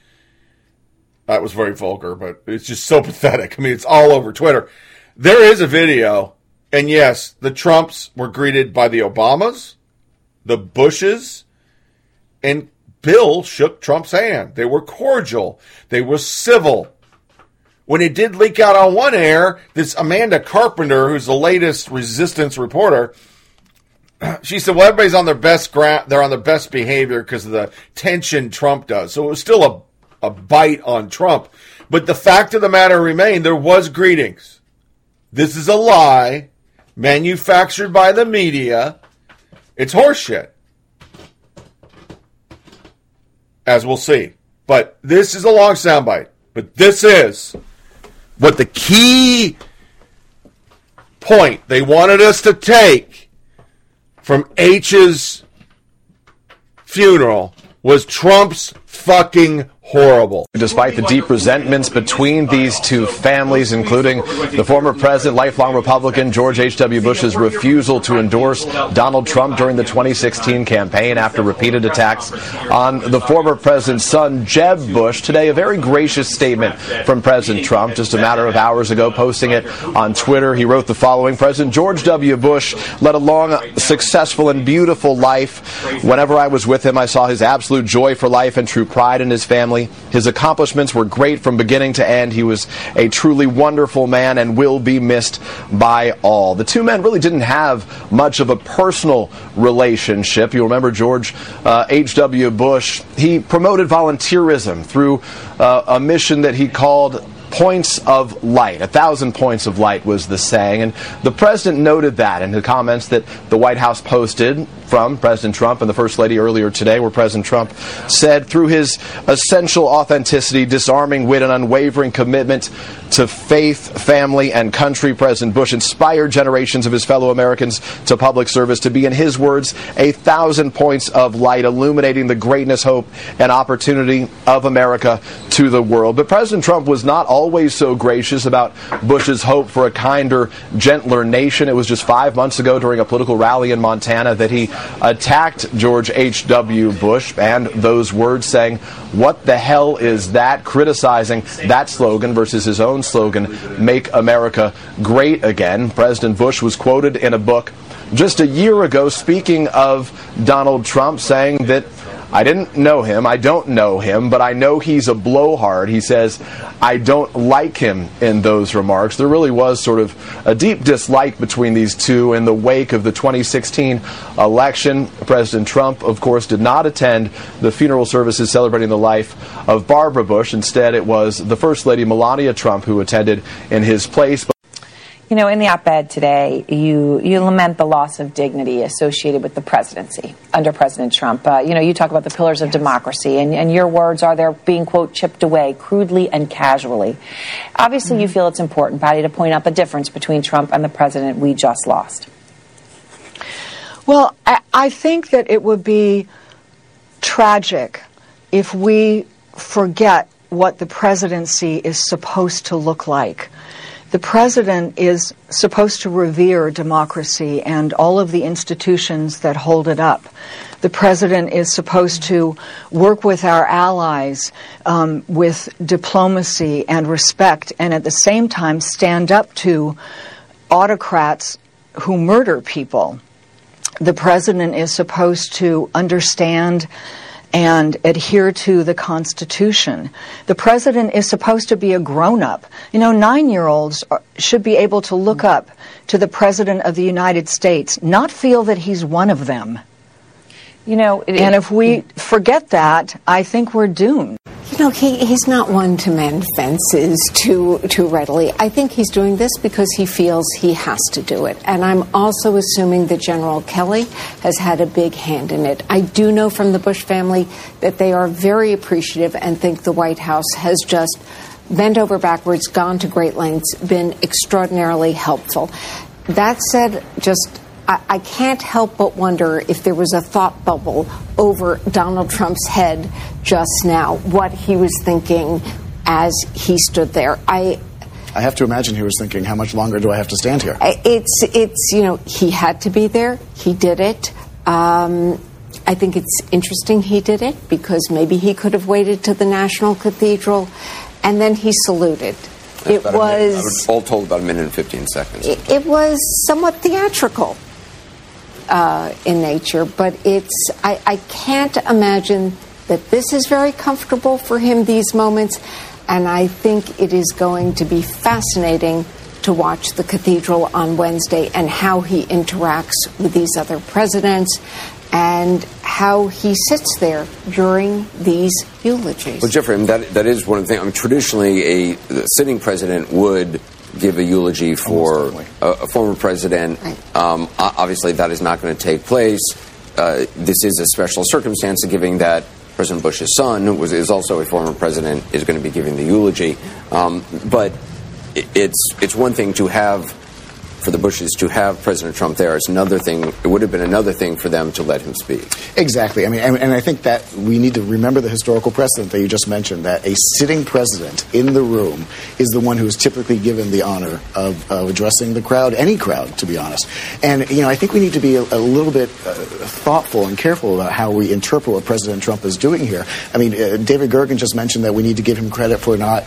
That was very vulgar, but it's just so pathetic. I mean, it's all over Twitter. There is a video, and yes, the Trumps were greeted by the Obamas, the Bushes, and Bill shook Trump's hand. They were cordial. They were civil. When it did leak out on one air, this Amanda Carpenter, who's the latest resistance reporter, she said, "Well, everybody's on their best gra- they're on their best behavior because of the tension Trump does." So it was still a a bite on Trump, but the fact of the matter remained there was greetings. This is a lie manufactured by the media. It's horseshit. As we'll see. But this is a long soundbite. But this is what the key point they wanted us to take from H's funeral was Trump's fucking horrible. Despite the deep resentments between these two families, including the former president, lifelong Republican George H.W. Bush's refusal to endorse Donald Trump during the 2016 campaign after repeated attacks on the former president's son, Jeb Bush. Today, a very gracious statement from President Trump just a matter of hours ago, posting it on Twitter. He wrote the following President George W. Bush led a long, successful, and beautiful life. Whenever I was with him, I saw his absolute joy for life and true pride in his family. His accomplishments were great from beginning to end. He was a truly wonderful man and will be missed by all. The two men really didn't have much of a personal relationship. You'll remember George uh, H.W. Bush. He promoted volunteerism through uh, a mission that he called points of light. A thousand points of light was the saying. And the president noted that in the comments that the White House posted from President Trump and the First Lady earlier today, where President Trump said, through his essential authenticity, disarming wit, and unwavering commitment to faith, family, and country, President Bush inspired generations of his fellow Americans to public service to be, in his words, a thousand points of light, illuminating the greatness, hope, and opportunity of America to the world. But President Trump was not always so gracious about Bush's hope for a kinder, gentler nation. It was just five months ago during a political rally in Montana that he attacked George H.W. Bush and those words saying, What the hell is that? criticizing that slogan versus his own slogan, Make America Great Again. President Bush was quoted in a book just a year ago speaking of Donald Trump, saying that I didn't know him, I don't know him, but I know he's a blowhard. He says, I don't like him in those remarks. There really was sort of a deep dislike between these two in the wake of the 2016 election. President Trump, of course, did not attend the funeral services celebrating the life of Barbara Bush. Instead, it was the First Lady Melania Trump who attended in his place. You know, in the op-ed today, you you lament the loss of dignity associated with the presidency under President Trump. Uh, you know, you talk about the pillars of democracy, and, and your words are they're being quote chipped away crudely and casually. Obviously, mm-hmm. you feel it's important, Patty, to point out the difference between Trump and the president we just lost. Well, I, I think that it would be tragic if we forget what the presidency is supposed to look like the president is supposed to revere democracy and all of the institutions that hold it up. The president is supposed to work with our allies um, with diplomacy and respect, and at the same time stand up to autocrats who murder people. The president is supposed to understand and adhere to the Constitution. The president is supposed to be a grown up. You know, nine year olds should be able to look up to the President of the United States, not feel that he's one of them. You know, it, and if we forget that, I think we're doomed. Know, he, he's not one to mend fences too too readily. I think he's doing this because he feels he has to do it. And I'm also assuming that General Kelly has had a big hand in it. I do know from the Bush family that they are very appreciative and think the White House has just bent over backwards, gone to great lengths, been extraordinarily helpful. That said, just I, I can't help but wonder if there was a thought bubble over Donald Trump's head just now, what he was thinking as he stood there. I I have to imagine he was thinking, how much longer do I have to stand here? It's, it's you know, he had to be there. He did it. Um, I think it's interesting he did it because maybe he could have waited to the National Cathedral and then he saluted. It was. all told about a minute and 15 seconds. It, it was somewhat theatrical uh, in nature, but it's I, I can't imagine that this is very comfortable for him these moments, and I think it is going to be fascinating to watch the cathedral on Wednesday and how he interacts with these other presidents and how he sits there during these eulogies. Well, Jeffrey, that, that is one of the things. I mean, traditionally, a sitting president would give a eulogy for a, a, former president. Right. Um, obviously, that is not going to take place. Uh, this is a special circumstance, given that President Bush's son, who was, is also a former president, is going to be giving the eulogy. Um, but it, it's it's one thing to have for the Bushes to have President Trump there is another thing. It would have been another thing for them to let him speak. Exactly. I mean, and, and, I think that we need to remember the historical precedent that you just mentioned that a sitting president in the room is the one who is typically given the honor of, of addressing the crowd, any crowd, to be honest. And, you know, I think we need to be a, a little bit uh, thoughtful and careful about how we interpret what President Trump is doing here. I mean, uh, David Gergen just mentioned that we need to give him credit for not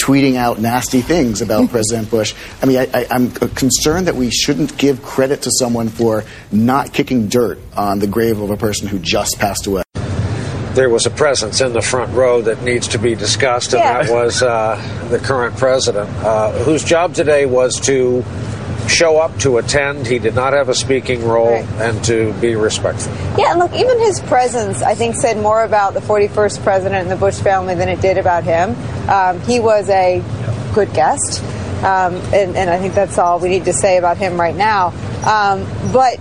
tweeting out nasty things about President Bush. I mean, I, am concerned that we shouldn't give credit to someone for not kicking dirt on the grave of a person who just passed away. There was a presence in the front row that needs to be discussed, and yeah. that was uh, the current president, uh, whose job today was to show up to attend. He did not have a speaking role right. and to be respectful. Yeah, and look, even his presence, I think, said more about the 41st president and the Bush family than it did about him. Um, he was a good guest, um, and, and, I think that's all we need to say about him right now. Um, but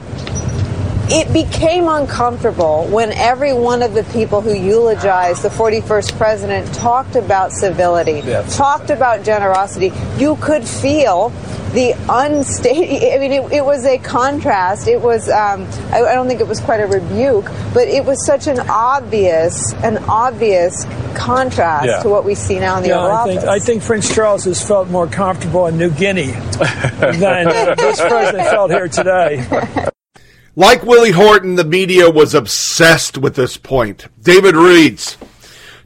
it became uncomfortable when every one of the people who eulogized the 41st president talked about civility, Yes. talked about generosity. You could feel the unstated. I mean, it, it was a contrast. It was. Um, I, I don't think it was quite a rebuke, but it was such an obvious, an obvious contrast Yeah. to what we see now in the Yeah, Oval I think, Office. I think Prince Charles has felt more comfortable in New Guinea than this president felt here today. Like Willie Horton, the media was obsessed with this point. David reads.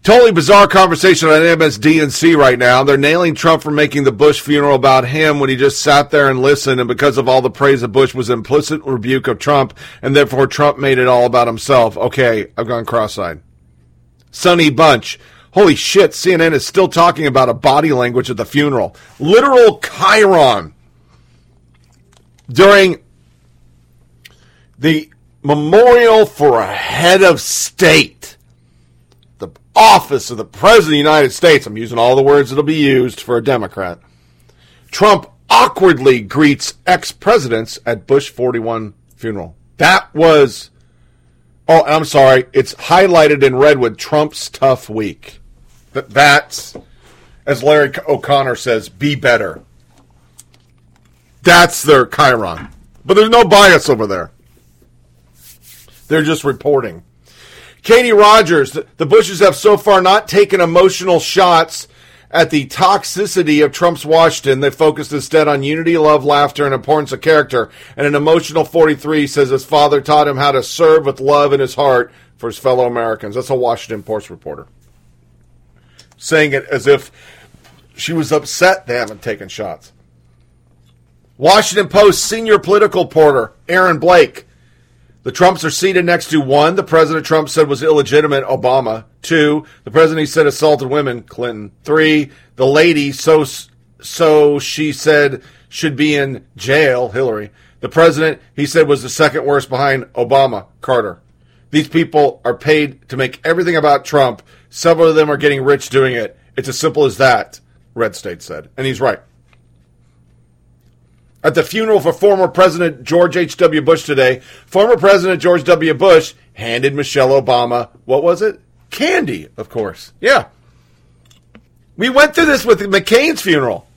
Totally bizarre conversation on MSDNC right now. They're nailing Trump for making the Bush funeral about him when he just sat there and listened, and because of all the praise of Bush was implicit rebuke of Trump, and therefore Trump made it all about himself. Okay, I've gone cross-eyed. Sonny Bunch. Holy shit, CNN is still talking about a body language at the funeral. Literal Chyron. During the memorial for a head of state, the office of the President of the United States, I'm using all the words that'll be used for a Democrat, Trump awkwardly greets ex presidents at Bush 41 funeral. That was, oh, I'm sorry, it's highlighted in red with Trump's tough week. That That's, as Larry O'Connor says, be better. That's their Chyron. But there's no bias over there. They're just reporting. Katie Rogers, the, Bushes have so far not taken emotional shots at the toxicity of Trump's Washington. They focused instead on unity, love, laughter, and importance of character. And an emotional 43 says his father taught him how to serve with love in his heart for his fellow Americans. That's a Washington Post reporter. Saying it as if she was upset they haven't taken shots. Washington Post senior political reporter Aaron Blake. The Trumps are seated next to one, the President Trump said was illegitimate, Obama. Two, the President he said assaulted women, Clinton. Three, the lady, so, so she said should be in jail, Hillary. The President he said was the second worst behind Obama, Carter. These people are paid to make everything about Trump. Several of them are getting rich doing it. It's as simple as that, Red State said. And he's right. At the funeral for former President George H.W. Bush today, former President George W. Bush handed Michelle Obama, what was it? Candy, of course. Yeah. We went through this with McCain's funeral.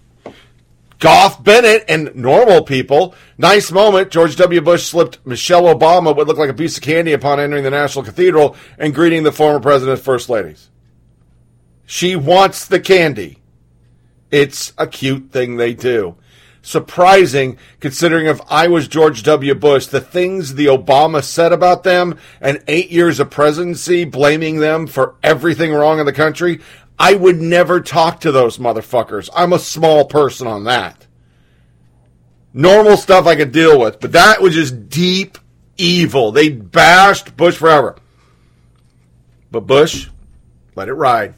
Goff, Bennett, and normal people. Nice moment. George W. Bush slipped Michelle Obama what looked like a piece of candy upon entering the National Cathedral and greeting the former president's first ladies. She wants the candy. It's a cute thing they do. Surprising, considering if I was George W. Bush, the things the Obama said about them and eight years of presidency blaming them for everything wrong in the country, I would never talk to those motherfuckers. I'm a small person on that. Normal stuff I could deal with, but that was just deep evil. They bashed Bush forever. But Bush, let it ride.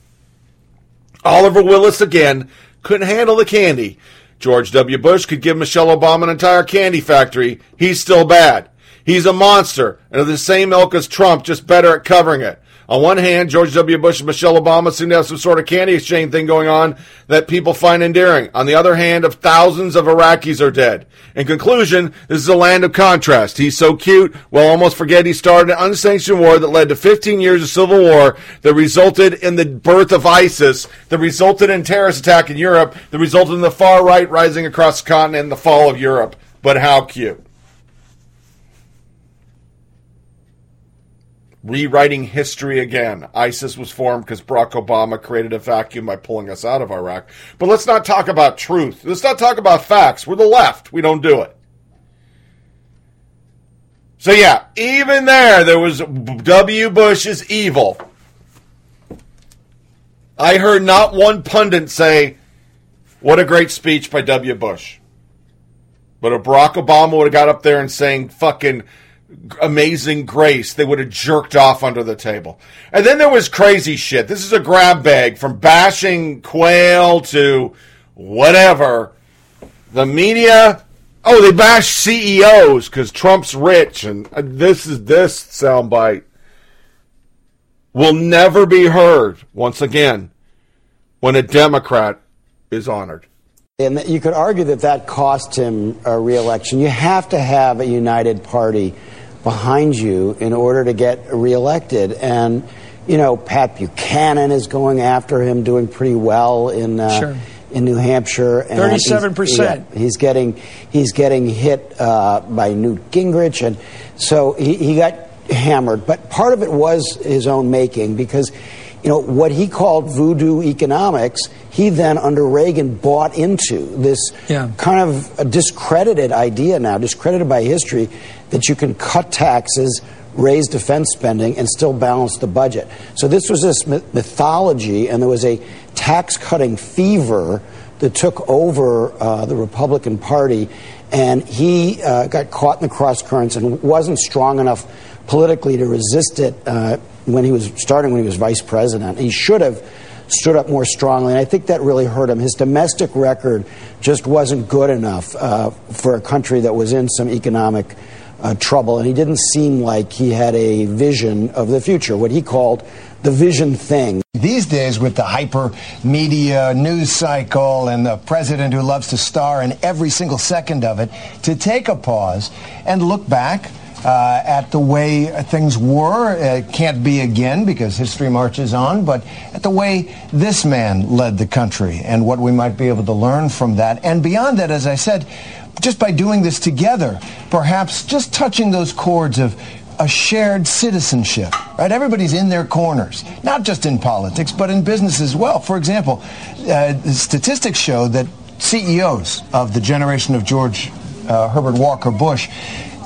Oliver Willis again couldn't handle the candy. George W. Bush could give Michelle Obama an entire candy factory. He's still bad. He's a monster and of the same ilk as Trump, just better at covering it. On one hand, George W. Bush and Michelle Obama seem to have some sort of candy exchange thing going on that people find endearing. On the other hand, of thousands of Iraqis are dead. In conclusion, this is a land of contrast. He's so cute, we'll almost forget he started an unsanctioned war that led to 15 years of civil war that resulted in the birth of ISIS, that resulted in terrorist attack in Europe, that resulted in the far right rising across the continent and the fall of Europe. But how cute. Rewriting history again. ISIS was formed because Barack Obama created a vacuum by pulling us out of Iraq. But let's not talk about truth. Let's not talk about facts. We're the left. We don't do it. So yeah, even there, there was W. Bush is evil. I heard not one pundit say, what a great speech by W. Bush. But if Barack Obama would have got up there and saying fucking amazing grace, they would have jerked off under the table. And then there was crazy shit. This is a grab bag from bashing Quayle to whatever. The media, oh, they bash CEOs because Trump's rich, and uh, this is this soundbite will never be heard once again when a Democrat is honored. And you could argue that that cost him a reelection. You have to have a united party behind you in order to get reelected. And, you know, Pat Buchanan is going after him, doing pretty well in. Uh, Sure. In New Hampshire, and 37%. yeah, he's getting he's getting hit uh, by Newt Gingrich, and so he, he got hammered. But part of it was his own making because you know what he called voodoo economics. He then under Reagan bought into this Yeah. kind of a discredited idea now, discredited by history, that you can cut taxes. Raise defense spending and still balance the budget. So this was this mythology, and there was a tax cutting fever that took over uh, the Republican Party, and he uh, got caught in the cross currents and wasn't strong enough politically to resist it uh, when he was starting when he was vice president. He should have stood up more strongly, and I think that really hurt him. His domestic record just wasn't good enough uh, for a country that was in some economic uh, trouble, and he didn't seem like he had a vision of the future, what he called the vision thing. These days, with the hyper media news cycle and the president who loves to star in every single second of it, to take a pause and look back uh, at the way things were. It can't be again because history marches on, but at the way this man led the country and what we might be able to learn from that. And beyond that, as I said, just by doing this together, perhaps just touching those chords of a shared citizenship, right? Everybody's in their corners, not just in politics, but in business as well. For example, uh, statistics show that CEOs of the generation of George uh, Herbert Walker Bush,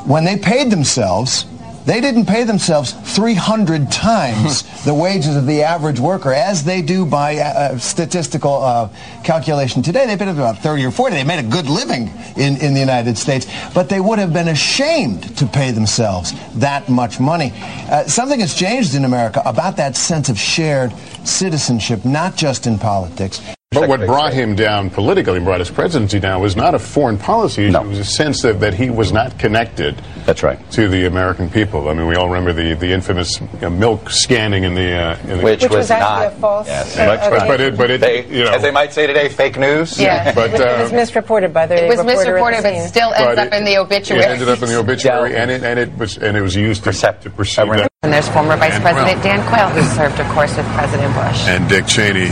when they paid themselves, they didn't pay themselves 300 times the wages of the average worker, as they do by uh, statistical uh, calculation today. They paid about 30 or 40. They made a good living in, in the United States, but they would have been ashamed to pay themselves that much money. Uh, something has changed in America about that sense of shared citizenship, not just in politics. But what brought him down politically, brought his presidency down, was not a foreign policy issue. It was a sense that, that he was not connected. That's right. To the American people. I mean, we all remember the, the infamous you know, milk scanning in the, uh, in the Which, was, not. Yes. But, but, but it, but it, They- you know, as they might say today, fake news. Yeah. But, it was uh, misreported by the It was reporter misreported, but scene. still but up it- in the obituary. It ended up in the obituary, and it and it was and it was used to, to pursue. And there's former Vice And- President Dan Quayle, who served, of course, with President Bush. and Dick Cheney.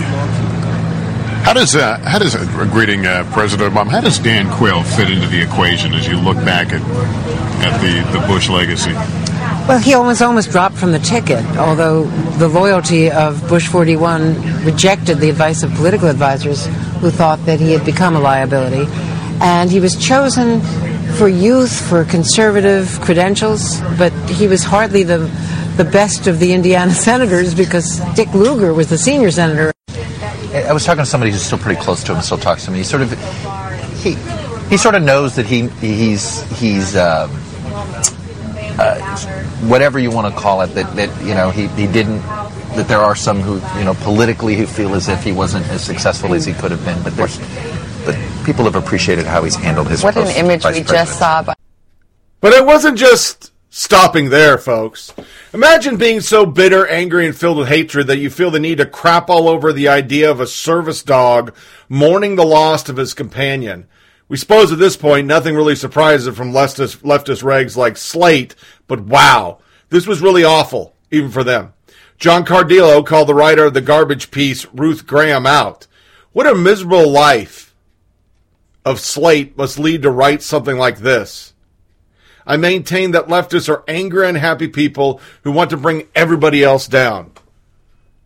How does uh, how does uh, greeting uh, President Obama? How does Dan Quayle fit into the equation as you look back at at the, the Bush legacy? Well, he almost almost dropped from the ticket, although the loyalty of Bush 41 rejected the advice of political advisors who thought that he had become a liability. And he was chosen for youth, for conservative credentials, but he was hardly the, the best of the Indiana senators because Dick Lugar was the senior senator. I was talking to somebody who's still pretty close to him, still talks to me. He sort of he he sort of knows that he he's he's um, uh, whatever you want to call it. That that you know he he didn't. That there are some who you know politically who feel as if he wasn't as successful as he could have been. But there's but people have appreciated how he's handled his. What an image vice we president. just saw. By- But it wasn't just stopping there, folks. Imagine being so bitter, angry, and filled with hatred that you feel the need to crap all over the idea of a service dog mourning the loss of his companion. We suppose at this point nothing really surprises from leftist, leftist regs like Slate, but wow, this was really awful, even for them. John Cardillo called the writer of the garbage piece Ruth Graham out. What a miserable life of Slate must lead to write something like this. I maintain that leftists are angry, unhappy people who want to bring everybody else down.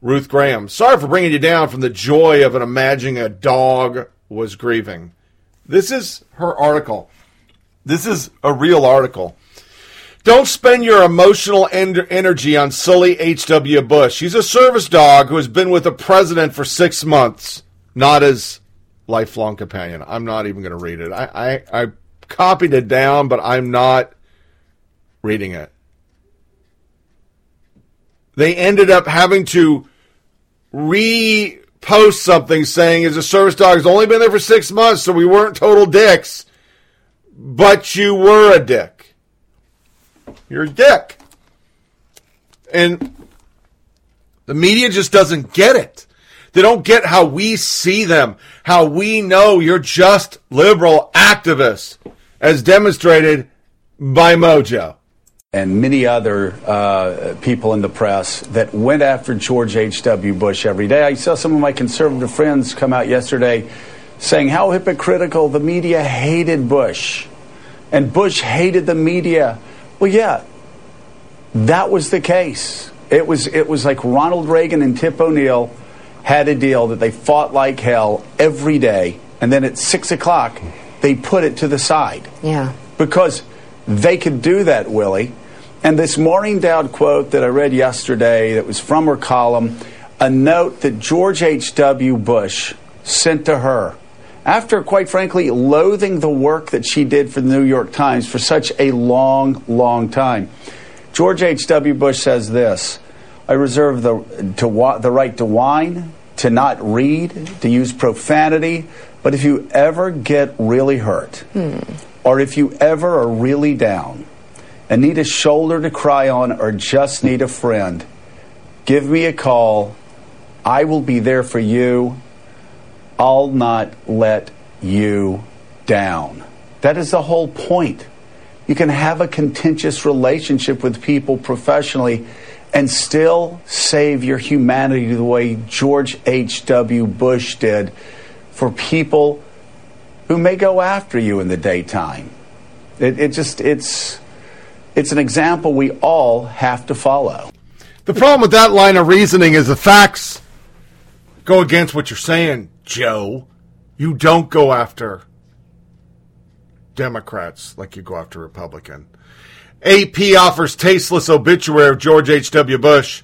Ruth Graham, sorry for bringing you down from the joy of an imagining a dog was grieving. This is her article. This is a real article. Don't spend your emotional en- energy on silly H.W. Bush. He's a service dog who has been with the president for six months, not his lifelong companion. I'm not even going to read it. I, I, I copied it down, but I'm not reading it. They ended up having to repost something saying as a service dog has only been there for six months, so we weren't total dicks, but you were a dick. You're a dick. And the media just doesn't get it. They don't get how we see them, how we know you're just liberal activists, as demonstrated by Mojo. and many other uh, people in the press that went after George H.W. Bush every day. I saw some of my conservative friends come out yesterday saying how hypocritical the media hated Bush and Bush hated the media. Well, yeah, that was the case. It was, it was like Ronald Reagan and Tip O'Neill had a deal that they fought like hell every day, and then at six o'clock, they put it to the side. Yeah. Because they could do that, Willie. And this Maureen Dowd quote that I read yesterday that was from her column, a note that George H.W. Bush sent to her after, quite frankly, loathing the work that she did for the New York Times for such a long, long time. George H.W. Bush says this I reserve the, to the right to whine, to not read, to use profanity, but if you ever get really hurt, hmm. or if you ever are really down and need a shoulder to cry on or just need a friend, give me a call. I will be there for you. I'll not let you down. That is the whole point. You can have a contentious relationship with people professionally and still save your humanity the way George H.W. Bush did for people who may go after you in the daytime. It, it just, it's, it's an example we all have to follow. The problem with that line of reasoning is the facts go against what you're saying, Joe. You don't go after Democrats like you go after Republican. AP offers tasteless obituary of George H.W. Bush.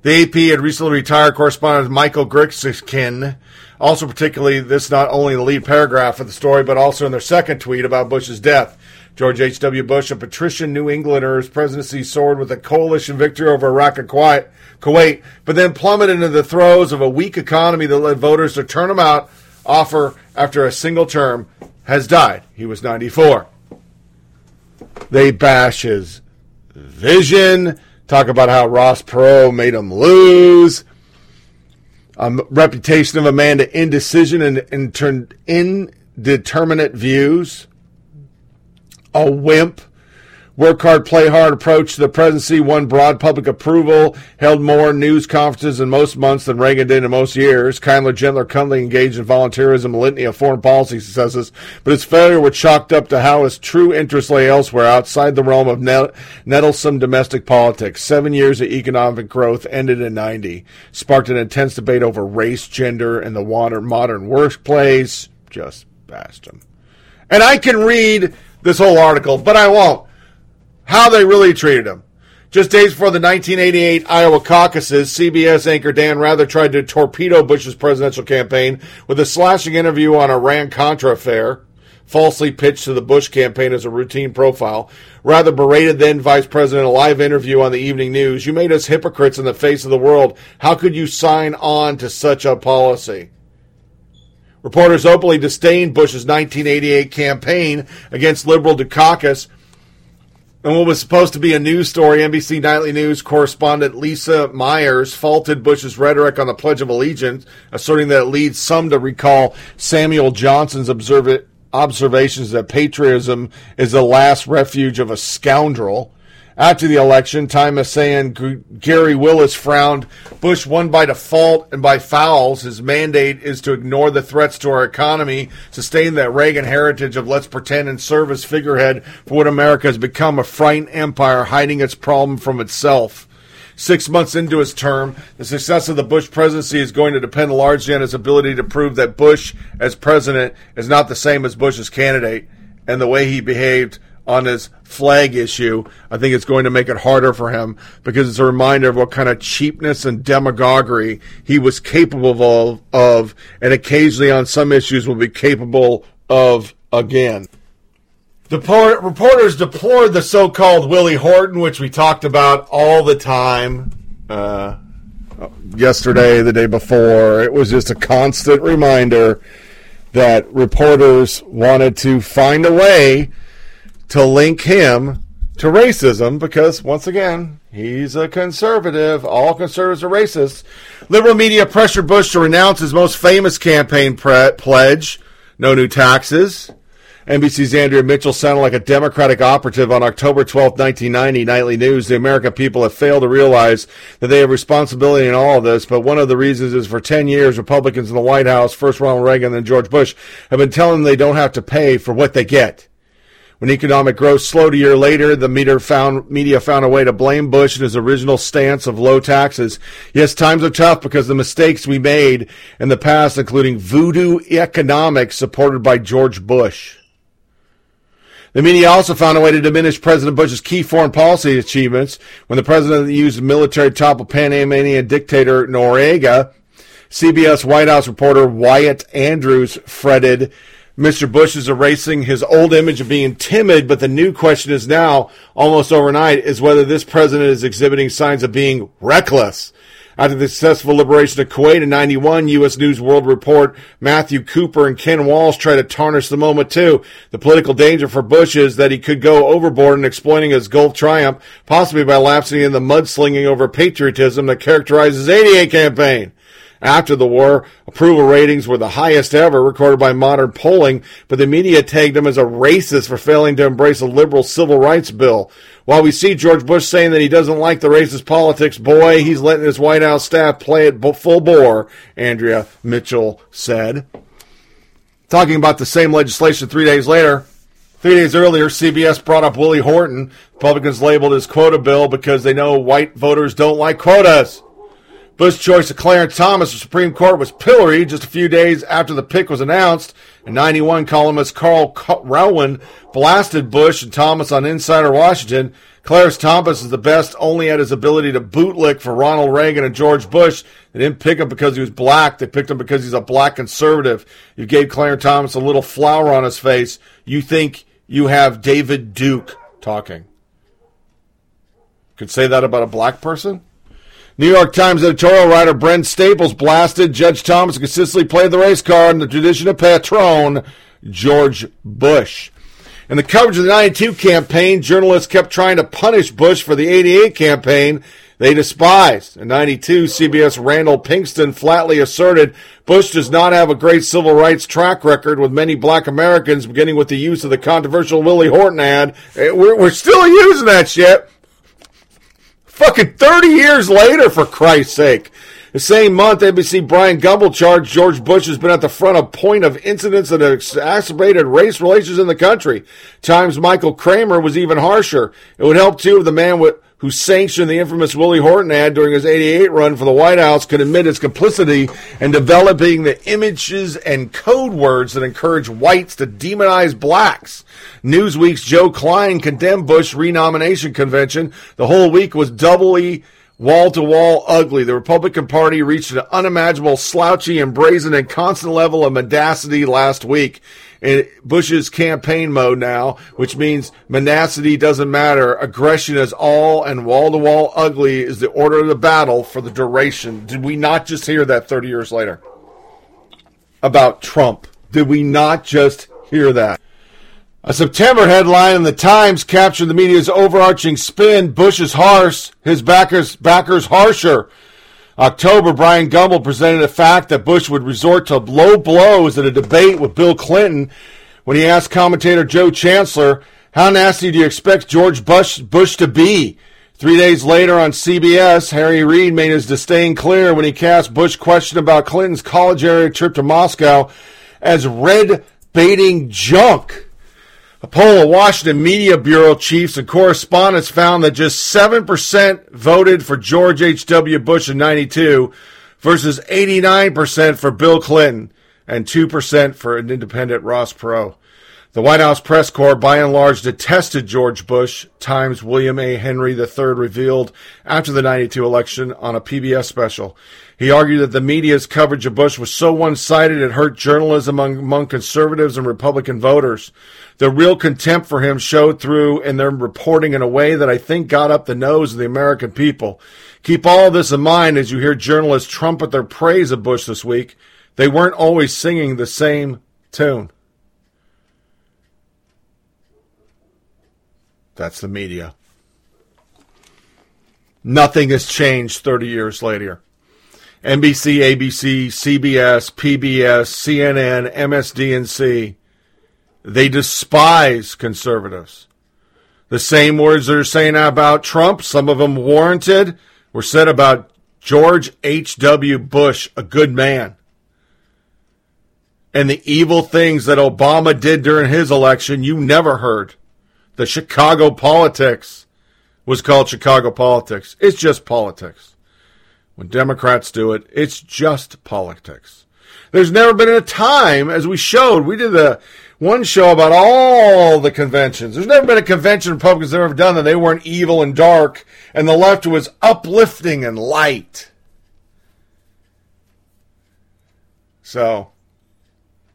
The AP had recently retired correspondent Michael Grixkin. Also, particularly, this not only the lead paragraph of the story, but also in their second tweet about Bush's death. George H.W. Bush, a patrician New Englander's presidency soared with a coalition victory over Iraq and Kuwait, Kuwait, but then plummeted into the throes of a weak economy that led voters to turn him out offer after a single term has died. He was 94. They bash his vision, talk about how Ross Perot made him lose, a reputation of a man to indecision and, turned indeterminate views, a wimp. Work hard, play hard approach to the presidency won broad public approval, held more news conferences in most months than Reagan did in most years. Kindler, gentler, cunningly engaged in volunteerism, a litany of foreign policy successes, but his failure was chalked up to how his true interests lay elsewhere, outside the realm of net- nettlesome domestic politics. Seven years of economic growth ended in 90, sparked an intense debate over race, gender, and the modern, modern workplace. Just bashed him. And I can read this whole article, but I won't how they really treated him. Just days before the 1988 Iowa caucuses, CBS anchor Dan Rather tried to torpedo Bush's presidential campaign with a slashing interview on Iran Contra affair, falsely pitched to the Bush campaign as a routine profile. Rather berated then Vice President in a live interview on the evening news. You made us hypocrites in the face of the world. How could you sign on to such a policy? Reporters openly disdained Bush's 1988 campaign against liberal Dukakis and what was supposed to be a news story, NBC Nightly News correspondent Lisa Myers faulted Bush's rhetoric on the Pledge of Allegiance, asserting that it leads some to recall Samuel Johnson's observ- observations that patriotism is the last refuge of a scoundrel. After the election, Time Messiah Gary Willis frowned. Bush won by default and by fouls. His mandate is to ignore the threats to our economy, sustain that Reagan heritage of let's pretend and serve as figurehead for what America has become a frightened empire hiding its problem from itself. Six months into his term, the success of the Bush presidency is going to depend largely on his ability to prove that Bush, as president, is not the same as Bush as candidate, and the way he behaved on his flag issue, I think it's going to make it harder for him because it's a reminder of what kind of cheapness and demagoguery he was capable of, of and occasionally on some issues will be capable of again. The reporters deplored the so-called Willie Horton, which we talked about all the time. Uh, yesterday, the day before, it was just a constant reminder that reporters wanted to find a way to link him to racism because, once again, he's a conservative. All conservatives are racist. Liberal media pressured Bush to renounce his most famous campaign pre- pledge no new taxes. NBC's Andrea Mitchell sounded like a Democratic operative on October 12, 1990, Nightly News. The American people have failed to realize that they have responsibility in all of this, but one of the reasons is for 10 years, Republicans in the White House, first Ronald Reagan, then George Bush, have been telling them they don't have to pay for what they get. When economic growth slowed a year later, the media found, media found a way to blame Bush and his original stance of low taxes. Yes, times are tough because the mistakes we made in the past, including voodoo economics supported by George Bush. The media also found a way to diminish President Bush's key foreign policy achievements when the president used military to topple Panamanian dictator Noriega. CBS White House reporter Wyatt Andrews fretted Mr. Bush is erasing his old image of being timid, but the new question is now, almost overnight, is whether this president is exhibiting signs of being reckless. After the successful liberation of Kuwait in 91, U.S. News World Report, Matthew Cooper and Ken Walsh try to tarnish the moment too. The political danger for Bush is that he could go overboard in exploiting his Gulf triumph, possibly by lapsing in the mudslinging over patriotism that characterized his 88 campaign. After the war, approval ratings were the highest ever recorded by modern polling, but the media tagged him as a racist for failing to embrace a liberal civil rights bill. While we see George Bush saying that he doesn't like the racist politics, boy, he's letting his White House staff play it full bore, Andrea Mitchell said. Talking about the same legislation three days later, Three days earlier, CBS brought up Willie Horton. Republicans labeled his quota bill because they know white voters don't like quotas. Bush's choice of Clarence Thomas for Supreme Court was pilloried just a few days after the pick was announced. And 91 columnist Carl Rowan blasted Bush and Thomas on Insider Washington. Clarence Thomas is the best only at his ability to bootlick for Ronald Reagan and George Bush. They didn't pick him because he was black. They picked him because he's a black conservative. You gave Clarence Thomas a little flower on his face. You think you have David Duke talking. Could say that about a black person? New York Times editorial writer Brent Staples blasted Judge Thomas consistently played the race card in the tradition of patron George Bush. In the coverage of the 92 campaign, journalists kept trying to punish Bush for the 88 campaign they despised. In 92, CBS Randall Pinkston flatly asserted Bush does not have a great civil rights track record with many black Americans, beginning with the use of the controversial Willie Horton ad. Eh, we're, we're still using that shit. Fucking 30 years later, for Christ's sake. The same month, NBC Bryant Gumbel charged George Bush has been at the front of point of incidents that have exacerbated race relations in the country. Times Michael Kramer was even harsher. It would help too if the man with who sanctioned the infamous Willie Horton ad during his 88 run for the White House, could admit its complicity in developing the images and code words that encourage whites to demonize blacks. Newsweek's Joe Klein condemned Bush renomination convention. The whole week was doubly wall to wall ugly. The Republican Party reached an unimaginable, slouchy, and brazen and constant level of mendacity last week Bush's campaign mode now, which means menacity doesn't matter. Aggression is all, and wall to wall ugly is the order of the battle for the duration. Did we not just hear that 30 years later? About Trump. Did we not just hear that? A September headline in the Times captured the media's overarching spin. Bush is harsh, his backers backers harsher. October, Bryant Gumbel presented the fact that Bush would resort to low blows at a debate with Bill Clinton when he asked commentator Joe Chancellor, How nasty do you expect George Bush, Bush to be? Three days later on CBS, Harry Reid made his disdain clear when he cast Bush question about Clinton's college area trip to Moscow as red baiting junk. A poll of Washington Media Bureau chiefs and correspondents found that just 7% voted for George H.W. Bush in 92 versus 89% for Bill Clinton and 2% for an independent Ross Perot. The White House press corps, by and large, detested George Bush, Times William A. Henry III revealed after the 92 election on a PBS special. He argued that the media's coverage of Bush was so one-sided it hurt journalism among, among conservatives and Republican voters. The real contempt for him showed through in their reporting in a way that I think got up the nose of the American people. Keep all this in mind as you hear journalists trumpet their praise of Bush this week. They weren't always singing the same tune. That's the media. Nothing has changed 30 years later. NBC, ABC, CBS, PBS, CNN, MSDNC. They despise conservatives. The same words they're saying about Trump, some of them warranted, were said about George H.W. Bush, a good man. And the evil things that Obama did during his election, you never heard. The Chicago politics was called Chicago politics. It's just politics. When Democrats do it, it's just politics. There's never been a time, as we showed, we did the one show about all the conventions. There's never been a convention Republicans have ever done that they weren't evil and dark, and the left was uplifting and light. So,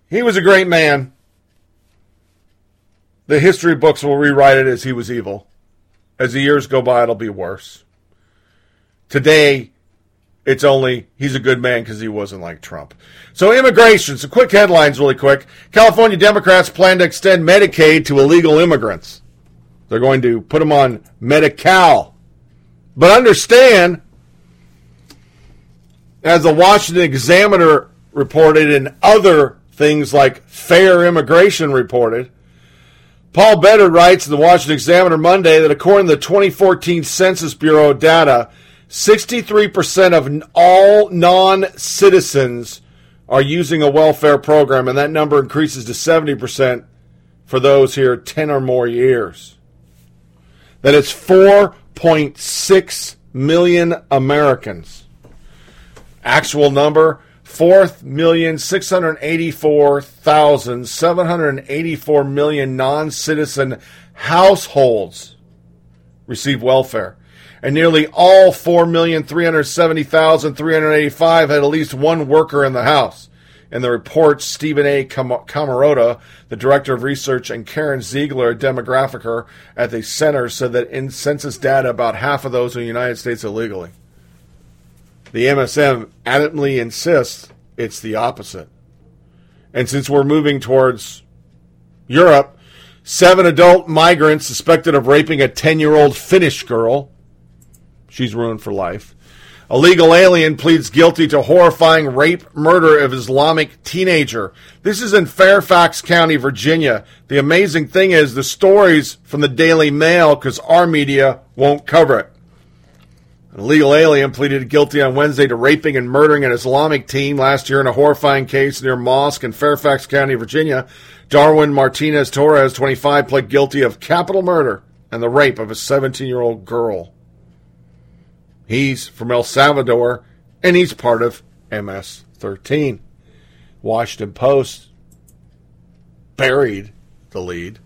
he was a great man. The history books will rewrite it as he was evil. As the years go by, it'll be worse. Today, it's only he's a good man because he wasn't like Trump. So immigration, some quick headlines really quick. California Democrats plan to extend Medicaid to illegal immigrants. They're going to put them on Medi-Cal. But understand, as the Washington Examiner reported and other things like Fair Immigration reported, Paul Bedard writes in the Washington Examiner Monday that according to the 2014 Census Bureau data, 63% of all non citizens are using a welfare program, and that number increases to 70% for those here 10 or more years. That is 4.6 million Americans. Actual number 4,684,784 million non citizen households receive welfare and nearly all 4,370,385 had at least one worker in the house. In the report, Stephen A. Camarota, the director of research, and Karen Zeigler, a demographicer at the center, said that in census data, about half of those in the United States illegally. The MSM adamantly insists it's the opposite. And since we're moving towards Europe, seven adult migrants suspected of raping a 10 year old Finnish girl She's ruined for life. A legal alien pleads guilty to horrifying rape murder of Islamic teenager. This is in Fairfax County, Virginia. The amazing thing is the stories from the Daily Mail because our media won't cover it. An illegal alien pleaded guilty on Wednesday to raping and murdering an Islamic teen last year in a horrifying case near mosque in Fairfax County, Virginia. Darwin Martinez Torres, 25, pled guilty of capital murder and the rape of a 17 year old girl. He's from El Salvador, and he's part of MS 13. Washington Post buried the lead.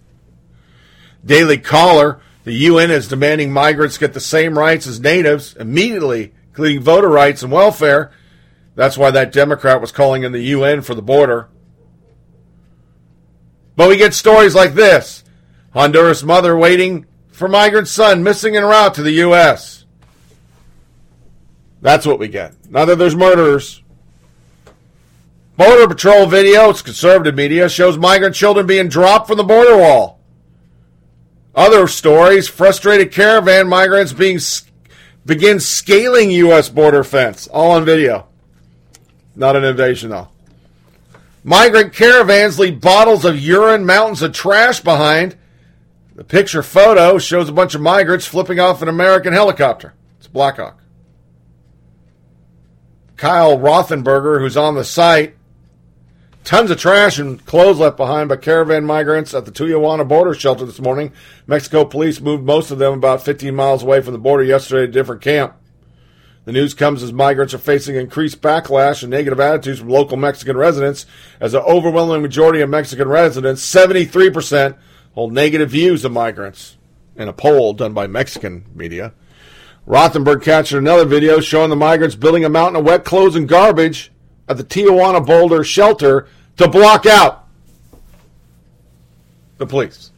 Daily Caller the UN is demanding migrants get the same rights as natives immediately, including voter rights and welfare. That's why that Democrat was calling in the UN for the border. But we get stories like this Honduras mother waiting for migrant son missing en route to the U.S. That's what we get. Now that there's murderers. Border Patrol video, it's conservative media, shows migrant children being dropped from the border wall. Other stories, frustrated caravan migrants being begin scaling U.S. border fence. All on video. Not an invasion, though. Migrant caravans leave bottles of urine, mountains of trash behind. The picture photo shows a bunch of migrants flipping off an American helicopter. It's Blackhawk. Kyle Rothenberger, who's on the site. Tons of trash and clothes left behind by caravan migrants at the Tijuana border shelter this morning. Mexico police moved most of them about 15 miles away from the border yesterday to a different camp. The news comes as migrants are facing increased backlash and negative attitudes from local Mexican residents, as the overwhelming majority of Mexican residents, 73%, hold negative views of migrants. In a poll done by Mexican media, Rothenberg captured another video showing the migrants building a mountain of wet clothes and garbage at the Tijuana Boulder shelter to block out the police.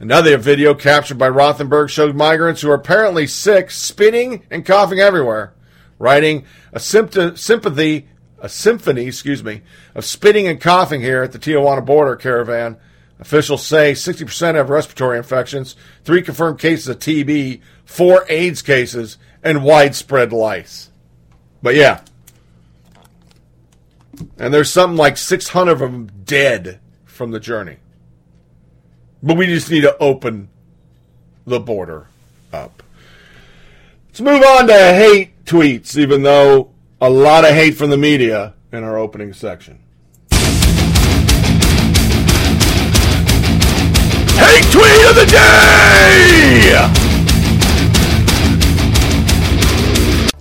Another video captured by Rothenberg showed migrants who are apparently sick spitting and coughing everywhere, writing a sympathy, a symphony, excuse me, of spitting and coughing here at the Tijuana border caravan. Officials say 60% have respiratory infections, three confirmed cases of TB, four AIDS cases, and widespread lice. But yeah. And there's something like 600 of them dead from the journey. But we just need to open the border up. Let's move on to hate tweets, even though a lot of hate from the media in our opening section. Hate tweet of the day!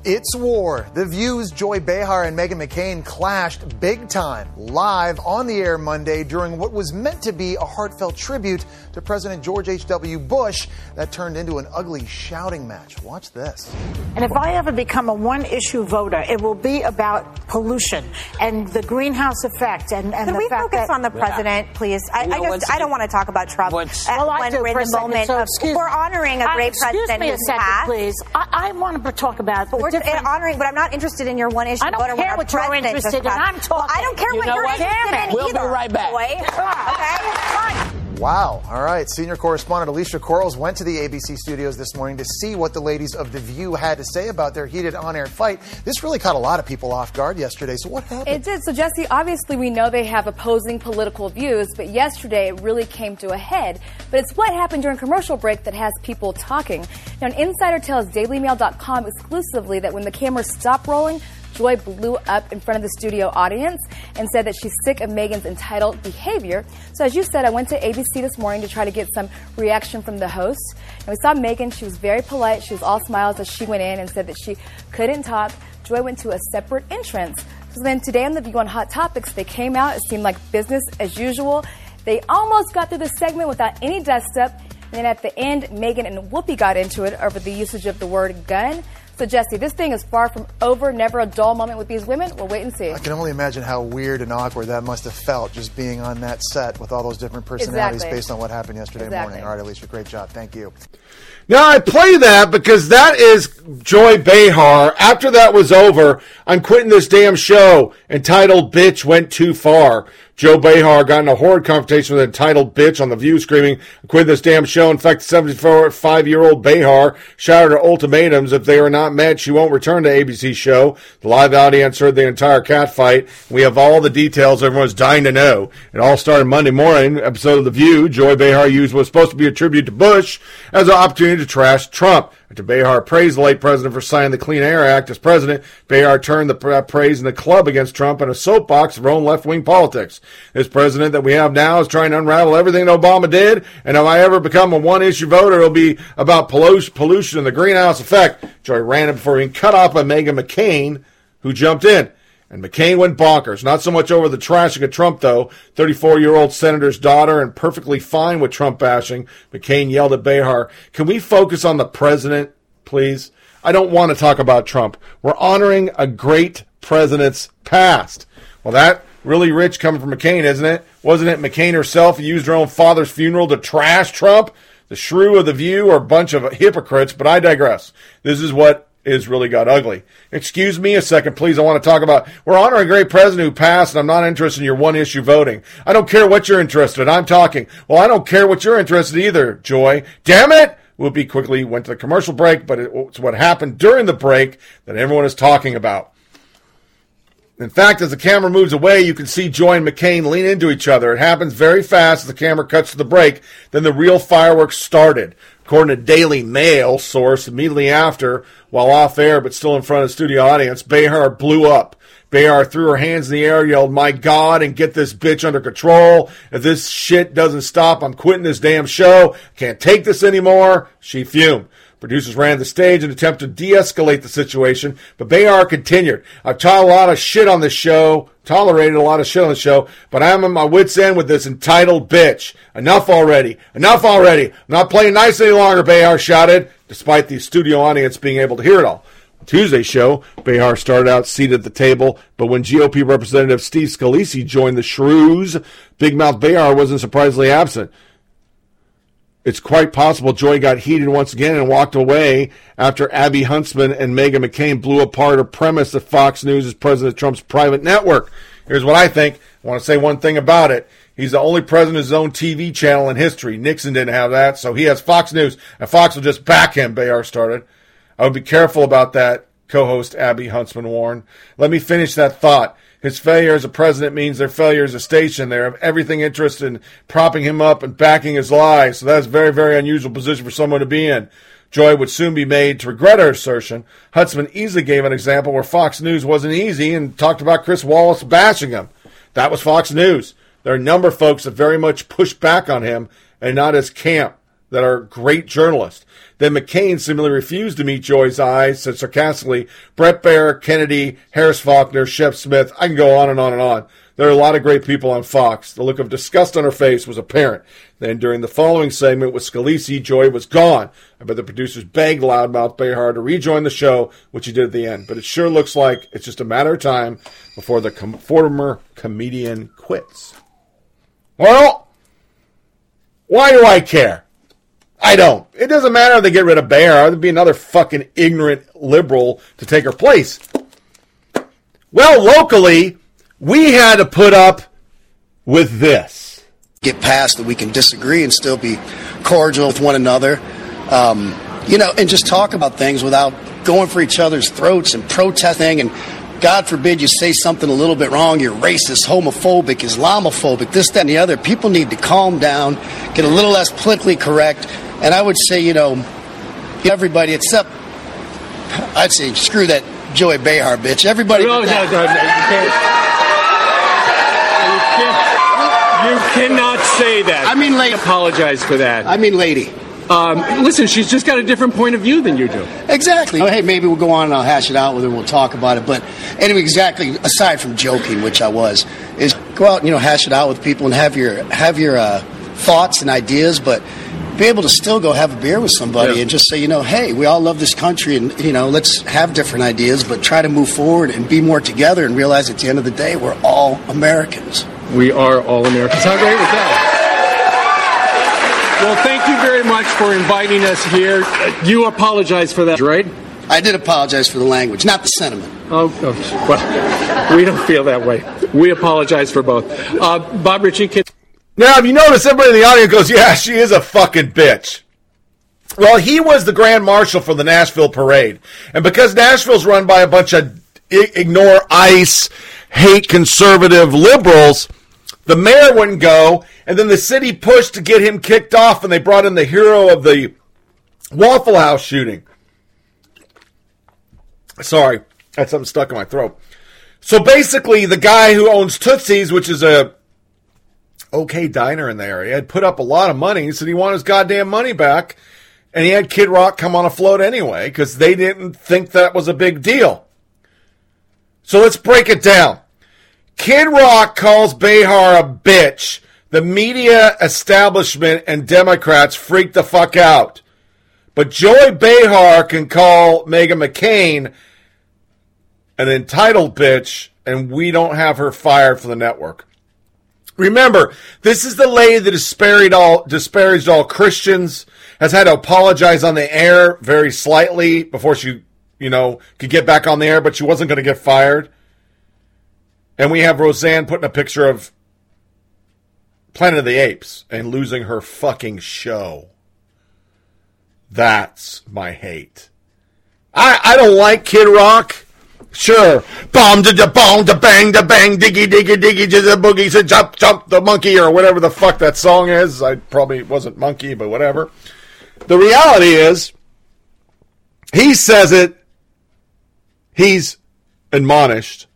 It's war. The View's Joy Behar and Meghan McCain clashed big time live on the air Monday during what was meant to be a heartfelt tribute to President George H.W. Bush that turned into an ugly shouting match. Watch this. And if I ever become a one issue voter, it will be about pollution and the greenhouse effect and, and Can the we fact focus that on the president, please? I, No, I just I don't want to talk about Trump uh, Well, I when do we're for in a the second. moment So of excuse- we're honoring a Uh, great excuse president me a second, passed. please. I, I want to talk about But the honoring, but I'm not interested in your one issue I don't voter care what you're interested in. I'm talking. Well, I don't care You what you're what? interested in. We'll be right back. Boy. Okay. Wow. All right. Senior correspondent Alicia Quarles went to the ABC studios this morning to see what the ladies of The View had to say about their heated on air fight. This really caught a lot of people off guard yesterday. So, what happened? It did. So, Jesse, obviously, we know they have opposing political views, but yesterday it really came to a head. But it's what happened during commercial break that has people talking. Now, an insider tells DailyMail.com exclusively that when the cameras stopped rolling, Joy blew up in front of the studio audience and said that she's sick of Meghan's entitled behavior. So, as you said, I went to ABC this morning to try to get some reaction from the hosts. And we saw Meghan. She was very polite. She was all smiles as she went in and said that she couldn't talk. Joy went to a separate entrance. So then today on The View on Hot Topics, they came out. It seemed like business as usual. They almost got through the segment without any dust up. And then at the end, Meghan and Whoopi got into it over the usage of the word gun. So, Jesse, this thing is far from over. Never a dull moment with these women. We'll wait and see. I can only imagine how weird and awkward that must have felt just being on that set with all those different personalities Exactly. based on what happened yesterday Exactly. morning. All right, Alicia, great job. Thank you. Now I play that because that is Joy Behar. After that was over, I'm quitting this damn show. Entitled bitch went too far. Joy Behar got in a horrid confrontation with an entitled bitch on the View, screaming, "I'm this damn show!" In fact, 75-year-old Behar shouted her ultimatums: if they are not met, she won't return to ABC show. The live audience heard the entire catfight. We have all the details. Everyone's dying to know. It all started Monday morning. Episode of the View. Joy Behar used what was supposed to be a tribute to Bush as an opportunity to trash Trump. After Behar praised the late president for signing the Clean Air Act as president, Behar turned the praise in the club against Trump in a soapbox of her own left-wing politics. This president that we have now is trying to unravel everything that Obama did, and if I ever become a one-issue voter, it'll be about pollution, and the greenhouse effect. Joy ran it before being cut off by Meghan McCain, who jumped in. And McCain went bonkers. Not so much over the trashing of Trump, though. 34 year old senator's daughter and perfectly fine with Trump bashing. McCain yelled at Behar, Can we focus on the president, please? I don't want to talk about Trump. We're honoring a great president's past. Well, that really rich coming from McCain, isn't it? Wasn't it McCain herself who used her own father's funeral to trash Trump? The shrew of the view are a bunch of hypocrites, but I digress. This is what is really got ugly. Excuse me a second, please. I want to talk about we're honoring a great president who passed, and I'm not interested in your one issue voting. I don't care what you're interested in. I'm talking. Well, I don't care what you're interested in either, Joy. Damn it! Whoopi quickly went to the commercial break, but it's what happened during the break that everyone is talking about. In fact, as the camera moves away, you can see Joy and McCain lean into each other. It happens very fast as the camera cuts to the break. Then the real fireworks started. According to Daily Mail source, immediately after, while off air but still in front of the studio audience, Behar blew up. Behar threw her hands in the air, yelled, My God, and get this bitch under control. If this shit doesn't stop, I'm quitting this damn show. Can't take this anymore. She fumed. Producers ran the stage in an attempt to de-escalate the situation, but Behar continued. I've taught a lot of shit on this show, tolerated a lot of shit on the show, but I'm at my wit's end with this entitled bitch. Enough already. Enough already. I'm not playing nice any longer, Behar shouted, despite the studio audience being able to hear it all. Tuesday show, Behar started out seated at the table, but when GOP Representative Steve Scalise joined the shrews, Big Mouth Behar wasn't surprisingly absent. It's quite possible Joy got heated once again and walked away after Abby Huntsman and Meghan McCain blew apart her premise that Fox News is President Trump's private network. Here's what I think. I want to say one thing about it. He's the only president of his own TV channel in history. Nixon didn't have that, so he has Fox News, and Fox will just back him, Behar started. I would be careful about that, co host Abby Huntsman warned. Let me finish that thought. His failure as a president means their failure as a station. They have everything interested in propping him up and backing his lies. So that's a very, very unusual position for someone to be in. Joy would soon be made to regret her assertion. Huntsman easily gave an example where Fox News wasn't easy and talked about Chris Wallace bashing him. That was Fox News. There are a number of folks that very much push back on him and not his camp that are great journalists. Then McCain similarly refused to meet Joy's eyes, said sarcastically, Bret Baier, Kennedy, Harris Faulkner, Shep Smith, I can go on and on and on. There are a lot of great people on Fox. The look of disgust on her face was apparent. Then during the following segment with Scalise, Joy was gone. I bet the producers begged Loudmouth Behar to rejoin the show, which he did at the end. But it sure looks like it's just a matter of time before the com- former comedian quits. Well, why do I care? I don't. It doesn't matter if they get rid of Bear. There'd be another fucking ignorant liberal to take her place. Well, locally, we had to put up with this. Get past that we can disagree and still be cordial with one another. Um, you know, and just talk about things without going for each other's throats and protesting and God forbid you say something a little bit wrong, you're racist, homophobic, Islamophobic, this, that, and the other. People need to calm down, get a little less politically correct. And I would say, you know, everybody except, I'd say, screw that Joey Behar bitch. Everybody. No, no, no, no, you, can't, you cannot say that. I mean, lady. Apologize for that. I mean, lady. Um, listen, she's just got a different point of view than you do. Exactly. Oh, hey, maybe we'll go on and I'll hash it out with her. We'll talk about it. But anyway, exactly. Aside from joking, which I was, is go out and you know hash it out with people and have your have your uh, thoughts and ideas, but be able to still go have a beer with somebody Yeah. and just say, you know, hey, we all love this country and you know, let's have different ideas, but try to move forward and be more together and realize at the end of the day we're all Americans. We are all Americans. How great is that? Well, thank you very much for inviting us here. Uh, You apologize for that, right? I did apologize for the language, not the sentiment. Oh, oh, well, we don't feel that way. We apologize for both. Uh, Bob Ritchie, can- Now, if you notice, everybody in the audience goes, yeah, she is a fucking bitch. Well, he was the grand marshal for the Nashville parade. And because Nashville's run by a bunch of ignore ICE, hate conservative liberals, the mayor wouldn't go. And then the city pushed to get him kicked off, and they brought in the hero of the Waffle House shooting. Sorry, had something stuck in my throat. So basically, the guy who owns Tootsie's, which is a okay diner in the area, had put up a lot of money. He said he wanted his goddamn money back. And he had Kid Rock come on a float anyway because they didn't think that was a big deal. So let's break it down. Kid Rock calls Behar a bitch. The media establishment and Democrats freak the fuck out. But Joy Behar can call Meghan McCain an entitled bitch, and we don't have her fired from the network. Remember, this is the lady that disparaged all, disparaged all Christians, has had to apologize on the air very slightly before she, you know, could get back on the air, but she wasn't going to get fired. And we have Roseanne putting a picture of Planet of the Apes and losing her fucking show. That's my hate. I, I don't like Kid Rock. Sure. Bomb da da bong da bang da bang diggy diggy diggy to the boogie to jump jump the monkey or whatever the fuck that song is. I probably wasn't monkey, but whatever. The reality is, he says it. He's admonished.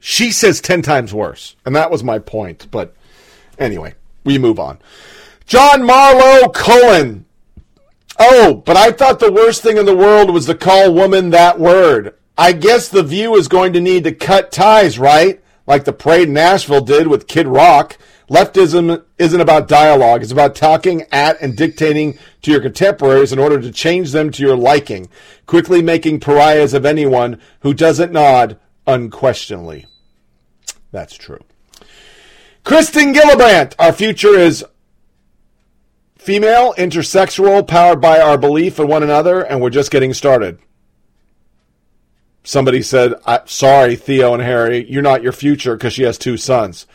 She says ten times worse, and that was my point. But anyway, we move on. John Marlowe Cullen. Oh, but I thought the worst thing in the world was to call woman that word. I guess the view is going to need to cut ties, right? Like the parade in Nashville did with Kid Rock. Leftism isn't about dialogue. It's about talking at and dictating to your contemporaries in order to change them to your liking, quickly making pariahs of anyone who doesn't nod unquestionably. That's true. Kirsten Gillibrand, our future is female, intersexual, powered by our belief in one another, and we're just getting started. Somebody said, sorry, Theo and Harry, you're not your future because she has two sons.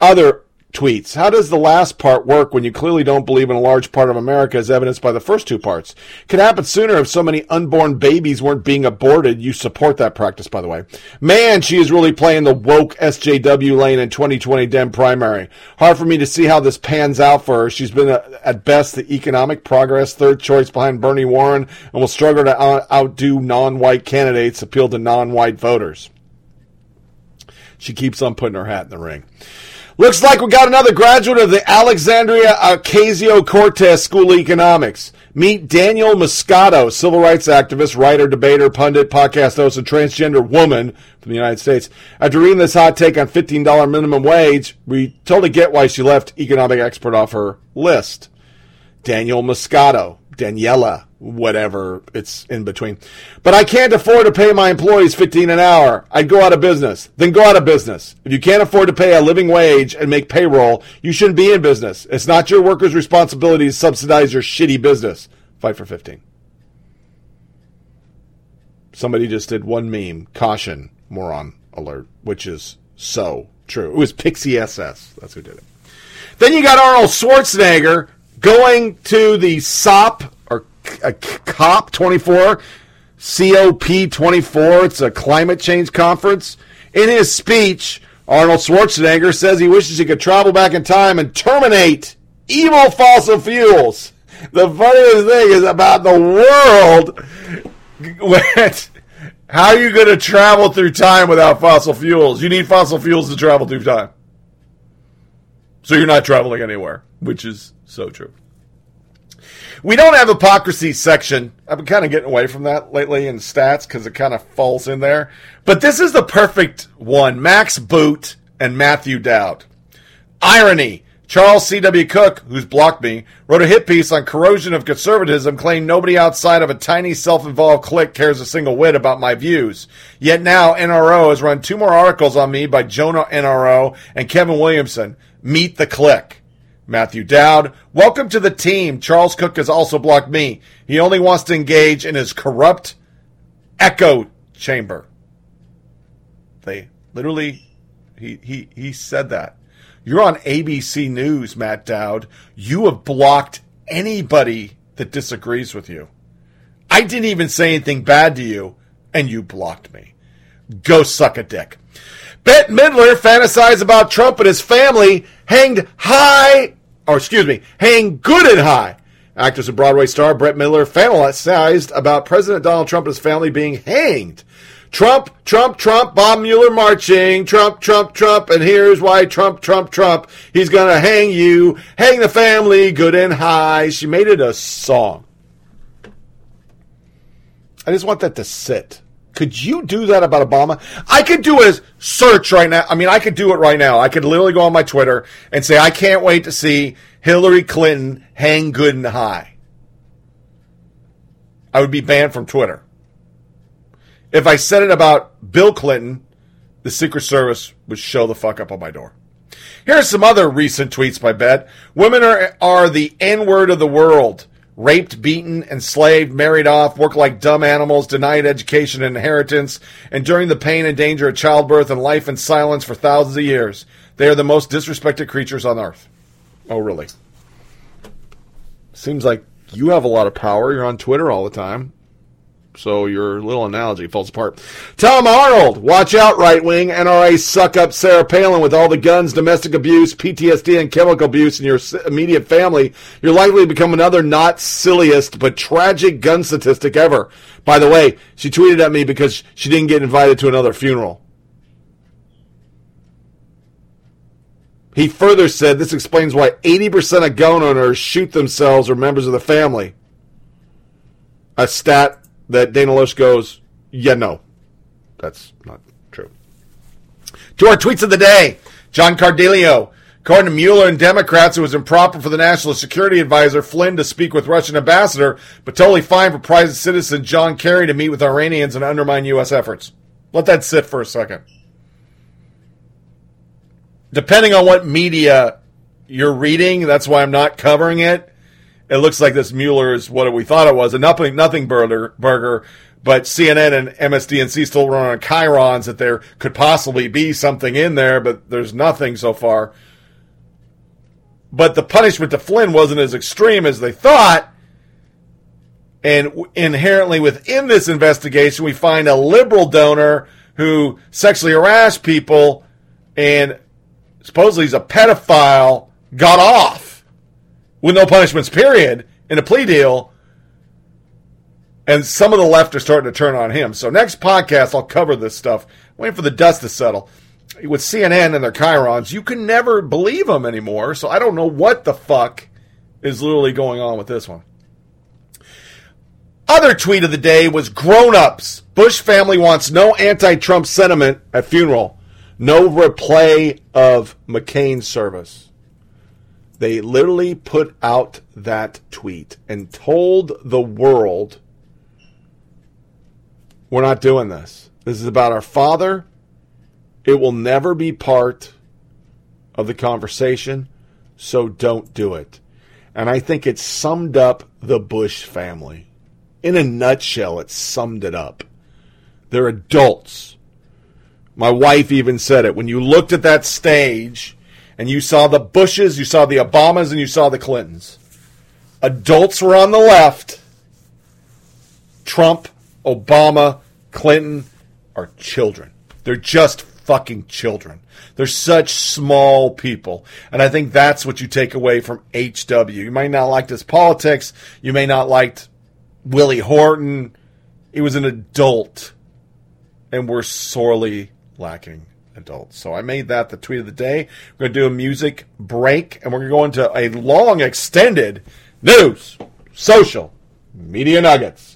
Other tweets. How does the last part work when you clearly don't believe in a large part of America as evidenced by the first two parts? Could happen sooner if so many unborn babies weren't being aborted. You support that practice, by the way. Man, she is really playing the woke SJW lane in 2020 Dem primary. Hard for me to see how this pans out for her. She's been uh, at best the economic progress third choice behind Bernie Warren and will struggle to out- outdo non-white candidates appeal to non-white voters. She keeps on putting her hat in the ring. Looks like we got another graduate of the Alexandria Ocasio Cortez School of Economics. Meet Daniel Muscato, civil rights activist, writer, debater, pundit, podcast host, and transgender woman from the United States. After reading this hot take on $15 minimum wage, we totally get why she left economic expert off her list. Daniel Muscato, Daniela, whatever it's in between. But I can't afford to pay my employees 15 an hour. I'd go out of business. Then go out of business. If you can't afford to pay a living wage and make payroll, you shouldn't be in business. It's not your workers' responsibility to subsidize your shitty business. Fight for 15. Somebody just did one meme, caution, moron alert, which is so true. It was Pixie SS. That's who did it. Then you got Arnold Schwarzenegger going to the SOP uh, COP 24, COP 24. It's a climate change conference. In his speech, Arnold Schwarzenegger says he wishes he could travel back in time and terminate evil fossil fuels. The funniest thing is about the world. How are you going to travel through time without fossil fuels? You need fossil fuels to travel through time. So you're not traveling anywhere, which is so true. We don't have hypocrisy section. I've been kind of getting away from that lately in stats because it kind of falls in there. But this is the perfect one. Max Boot and Matthew Dowd. Irony. Charles C.W. Cook, who's blocked me, wrote a hit piece on corrosion of conservatism, claiming nobody outside of a tiny self-involved clique cares a single whit about my views. Yet now NRO has run two more articles on me by Jonah NRO and Kevin Williamson. Meet the clique. Matthew Dowd, welcome to the team. Charles Cook has also blocked me. He only wants to engage in his corrupt echo chamber. They literally, he, he, he said that. You're on ABC News, Matt Dowd. You have blocked anybody that disagrees with you. I didn't even say anything bad to you, and you blocked me. Go suck a dick. Bette Midler fantasized about Trump and his family hanged high, or excuse me, hang good and high. Actress and Broadway star Brett Midler fantasized about President Donald Trump and his family being hanged. Trump, Trump, Trump, Bob Mueller marching, Trump, Trump, Trump, and here's why Trump, Trump, Trump. He's gonna hang you, hang the family good and high. She made it a song. I just want that to sit. Could you do that about Obama? I could do a search right now. I mean, I could do it right now. I could literally go on my Twitter and say, I can't wait to see Hillary Clinton hang good and high. I would be banned from Twitter. If I said it about Bill Clinton, the Secret Service would show the fuck up on my door. Here are some other recent tweets by Bet. Women are, are the N word of the world. Raped, beaten, enslaved, married off, work like dumb animals, denied education and inheritance, enduring the pain and danger of childbirth and life in silence for thousands of years. They are the most disrespected creatures on earth. Oh, really? Seems like you have a lot of power. You're on Twitter all the time. So your little analogy falls apart. Tom Arnold, watch out, right wing. NRA suck up Sarah Palin with all the guns, domestic abuse, PTSD, and chemical abuse in your immediate family. You're likely to become another not silliest but tragic gun statistic ever. By the way, she tweeted at me because she didn't get invited to another funeral. He further said this explains why 80% of gun owners shoot themselves or members of the family. A stat that Dana Loesch goes, yeah, no, that's not true. To our tweets of the day, John Cardillo. According to Mueller and Democrats, it was improper for the National Security Advisor Flynn to speak with Russian ambassador, but totally fine for private citizen John Kerry to meet with Iranians and undermine U.S. efforts. Let that sit for a second. Depending on what media you're reading, that's why I'm not covering it it looks like this Mueller is what we thought it was a nothing nothing burger burger. But CNN and MSDNC still run on chyrons that there could possibly be something in there, but there's nothing so far. but the punishment to Flynn wasn't as extreme as they thought. And inherently within this investigation, we find a liberal donor who sexually harassed people and supposedly he's a pedophile, got off with no punishments, period, in a plea deal. And some of the left are starting to turn on him. So next podcast, I'll cover this stuff. Waiting for the dust to settle. With CNN and their chyrons, you can never believe them anymore. So I don't know what the fuck is literally going on with this one. Other tweet of the day was grown ups. Bush family wants no anti Trump sentiment at funeral. No replay of McCain's service. They literally put out that tweet and told the world we're not doing this. This is about our father. It will never be part of the conversation, so don't do it. And I think it summed up the Bush family. In a nutshell, it summed it up. They're adults. My wife even said it. When you looked at that stage and you saw the Bushes, you saw the Obamas, and you saw the Clintons, adults were on the left. Trump, Obama, Clinton are children. They're just fucking children. They're such small people. And I think that's what you take away from HW. You may not like his politics. You may not like Willie Horton. He was an adult. And we're sorely lacking adults. So I made that the tweet of the day. We're going to do a music break and we're going to go into a long extended news, social, media nuggets.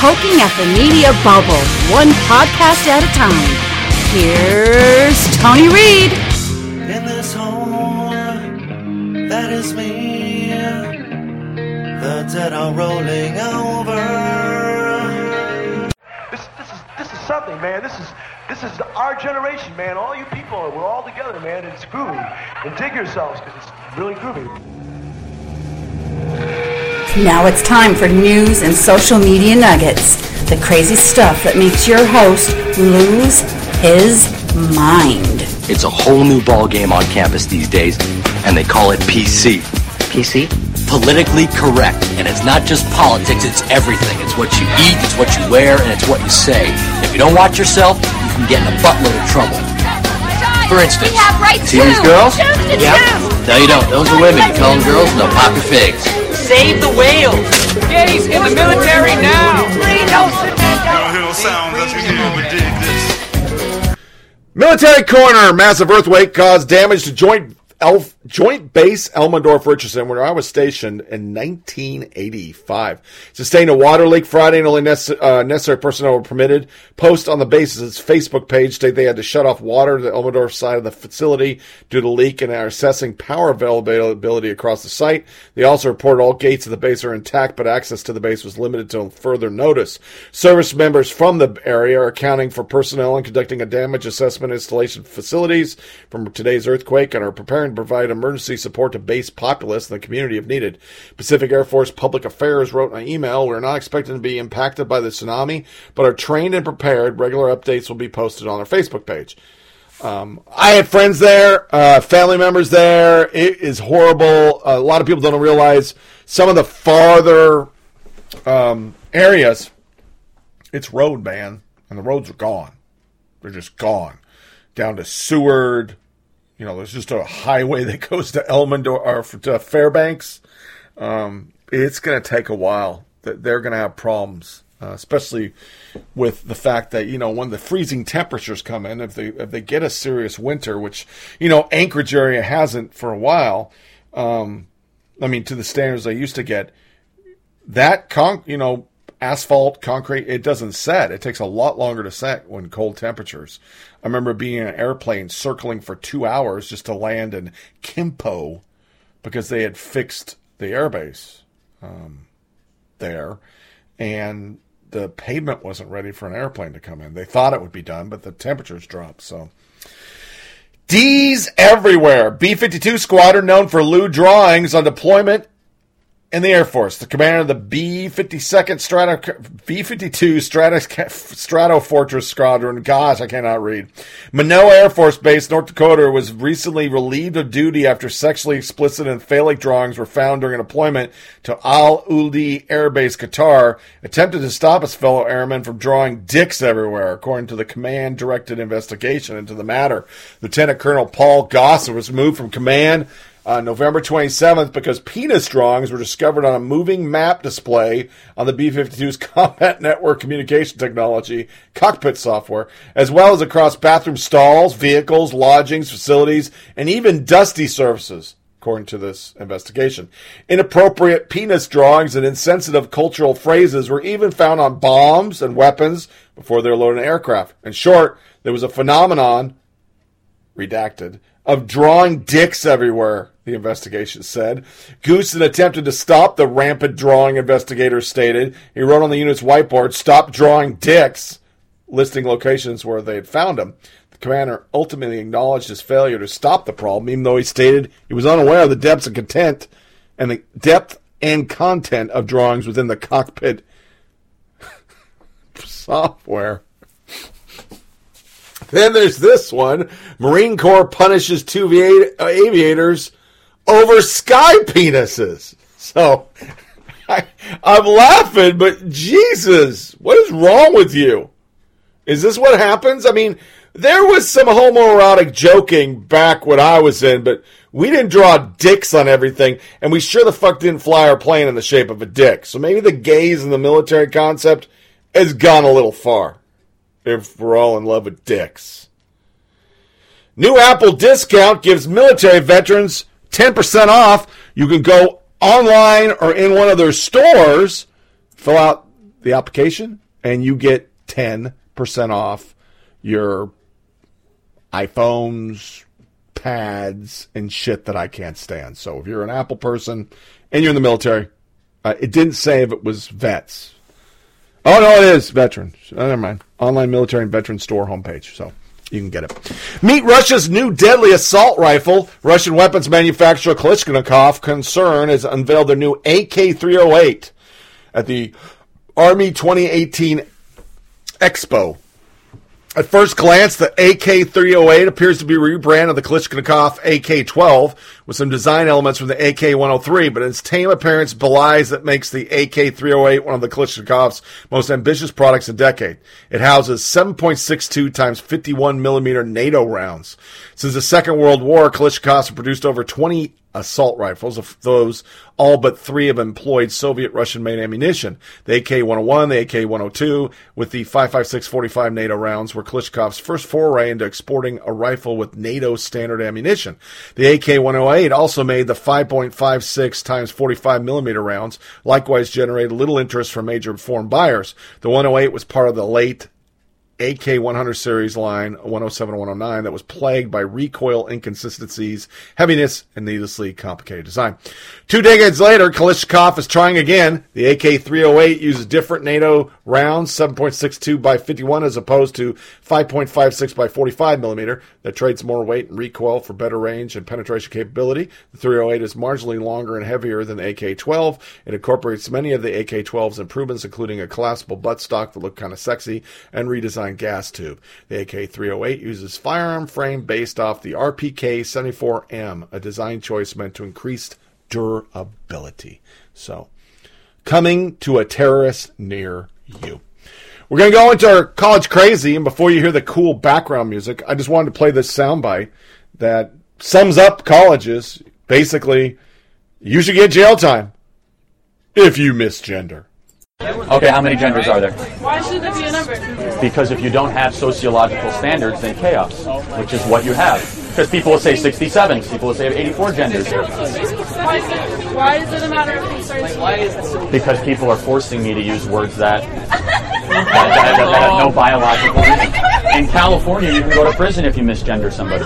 Poking at the media bubble, one podcast at a time. Here's Tony Reed. In this hole, that is me. The dead are rolling over. This, this is this is something, man. This is this is our generation, man. All you people, we're all together, man. It's groovy. And dig yourselves because it's really groovy. Now it's time for news and social media nuggets. The crazy stuff that makes your host lose his mind. It's a whole new ball game on campus these days, and they call it PC. PC? Politically correct. And it's not just politics, it's everything. It's what you eat, it's what you wear, and it's what you say. If you don't watch yourself, you can get in a buttload of trouble. For instance, We have rights see these girls? Choose to choose. No, you don't. Those are women. You call them girls, and they'll pop your figs. Save the whales. Gays in the military now. Military corner. Massive earthquake caused damage to joint Elf, Joint Base Elmendorf Richardson, where I was stationed in 1985. Sustained a water leak Friday, and only uh, necessary personnel were permitted. Post on the base's Facebook page state they had to shut off water to the Elmendorf side of the facility due to leak and are assessing power availability across the site. They also reported all gates of the base are intact, but access to the base was limited until further notice. Service members from the area are accounting for personnel and conducting a damage assessment installation facilities from today's earthquake and are preparing to provide emergency support to base populace in the community if needed. Pacific Air Force Public Affairs wrote in an email, We're not expecting to be impacted by the tsunami, but are trained and prepared. Regular updates will be posted on our Facebook page. Um, I had friends there, uh, family members there. It is horrible. a lot of people don't realize some of the farther um, areas, it's road, man, and the roads are gone. They're just gone. Down to Seward. You know, there's just a highway that goes to Elmendor or to Fairbanks. Um, it's going to take a while. They're going to have problems, uh, especially with the fact that you know when the freezing temperatures come in, if they if they get a serious winter, which you know Anchorage area hasn't for a while. Um, I mean, to the standards they used to get, that con you know asphalt concrete it doesn't set. It takes a lot longer to set when cold temperatures. I remember being in an airplane circling for two hours just to land in kimpo because they had fixed the airbase um, there and the pavement wasn't ready for an airplane to come in. They thought it would be done but the temperatures dropped so. D's everywhere. B 52 squadron known for lewd drawings on deployment in the Air Force. The commander of the B 52nd Strato, B 52 Strato, Strato Fortress Squadron, gosh, I cannot read. Minot Air Force Base, North Dakota, was recently relieved of duty after sexually explicit and phallic drawings were found during a deployment to Al Udeid Air Base, Qatar, attempted to stop his fellow airmen from drawing dicks everywhere, according to the command directed investigation into the matter. Lieutenant Colonel Paul Goss was moved from command uh, November 27th because penis drawings were discovered on a moving map display on the B 52's Combat Network Communication Technology cockpit software, as well as across bathroom stalls, vehicles, lodgings, facilities, and even dusty surfaces. According to this investigation, inappropriate penis drawings and insensitive cultural phrases were even found on bombs and weapons before they were loaded in aircraft. In short, there was a phenomenon redacted, of drawing dicks everywhere, the investigation said. Goossen attempted to stop the rampant drawing, investigators stated. He wrote on the unit's whiteboard, Stop drawing dicks, listing locations where they had found them. The commander ultimately acknowledged his failure to stop the problem, even though he stated he was unaware of the depths of content and the depth and content of drawings within the cockpit software. Then there's this one. Marine Corps punishes two va- uh, aviators over sky penises. So I, I'm laughing, but Jesus, what is wrong with you? Is this what happens? I mean, there was some homoerotic joking back when I was in, but we didn't draw dicks on everything, and we sure the fuck didn't fly our plane in the shape of a dick. So maybe the gays and the military concept has gone a little far if we're all in love with dicks. New Apple discount gives military veterans 10% off. You can go online or in one of their stores, fill out the application and you get 10% off your iPhones, pads, and shit that I can't stand. So if you're an Apple person and you're in the military, uh, it didn't say if it was vets. Oh, no, it is veterans. Oh, never mind. Online military and veteran store homepage. So you can get it. Meet Russia's new deadly assault rifle. Russian weapons manufacturer Kalashnikov concern has unveiled their new AK-308 at the Army 2018 Expo. At first glance, the AK-308 appears to be a rebrand of the Kalashnikov AK-12 with some design elements from the AK-103, but its tame appearance belies that makes the AK-308 one of the Kalashnikov's most ambitious products in a decade. It houses 7.62 times 51 millimeter NATO rounds. Since the Second World War, Kalashnikovs have produced over 20 assault rifles. Of those, all but three have employed Soviet Russian made ammunition. The AK 101, the AK 102, with the 5.56 45 NATO rounds were Kalashnikov's first foray into exporting a rifle with NATO standard ammunition. The AK 108 also made the 5.56 times 45 millimeter rounds, likewise generated little interest from major foreign buyers. The 108 was part of the late AK 100 series line 107 and 109 that was plagued by recoil inconsistencies, heaviness, and needlessly complicated design. Two decades later, Kalashnikov is trying again. The AK 308 uses different NATO rounds, 7.62 by 51 as opposed to 5.56 by 45 millimeter, that trades more weight and recoil for better range and penetration capability. The 308 is marginally longer and heavier than the AK 12. It incorporates many of the AK 12's improvements, including a collapsible buttstock that look kind of sexy and redesigned gas tube. The AK 308 uses firearm frame based off the RPK 74M, a design choice meant to increase durability. So, coming to a terrorist near you. We're going to go into our college crazy, and before you hear the cool background music, I just wanted to play this soundbite that sums up colleges. Basically, you should get jail time if you misgender. Okay, how many genders are there? Why should there be a number? Because if you don't have sociological standards, then chaos, which is what you have. Because people will say 67, people will say 84 genders. Why is it, why is it a matter of concern? to Why you? Because people are forcing me to use words that, that, that, that have no biological reason. In California, you can go to prison if you misgender somebody.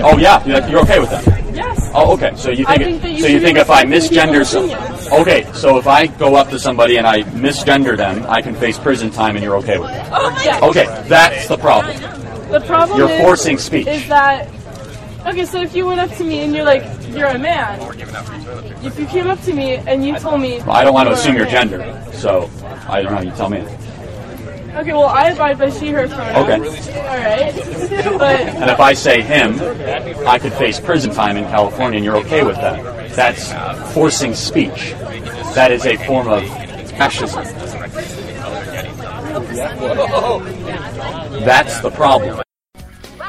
Oh yeah, you're okay with that? Yes. Oh, okay. So you think, think that you so you think if I misgender some, okay. So if I go up to somebody and I misgender them, I can face prison time, and you're okay with that? Oh yes. Okay, that's the problem. The problem You're is, forcing speech. Is that okay? So if you went up to me and you're like, you're a man. If you came up to me and you told me, I don't want to assume your gender, so I don't know. You tell me. Okay, well I abide by she/her pronouns. Okay. All right. but And if I say him, I could face prison time in California, and you're okay with that. That's forcing speech. That is a form of fascism. That's the problem.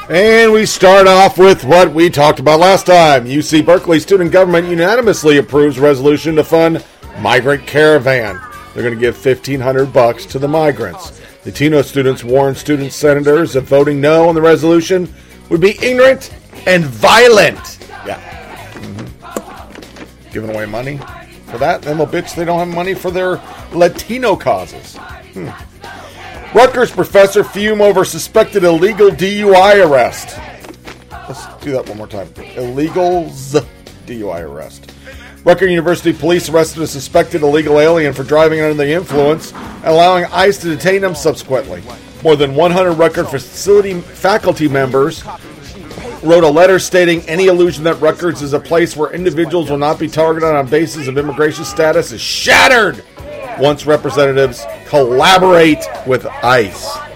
And we start off with what we talked about last time. UC Berkeley student government unanimously approves resolution to fund migrant caravan. They're going to give 1500 bucks to the migrants. The Tino students warn student senators that voting no on the resolution would be ignorant and violent. Yeah. Mhm. Giving away money for that, then they'll bitch they don't have money for their Latino causes. Hmm. Rutgers professor fume over suspected illegal DUI arrest. Let's do that one more time. Illegal DUI arrest. Rutgers University police arrested a suspected illegal alien for driving under the influence, allowing ICE to detain him subsequently. More than 100 Rutgers facility faculty members wrote a letter stating any illusion that Rutgers is a place where individuals will not be targeted on a basis of immigration status is shattered once representatives collaborate with ICE.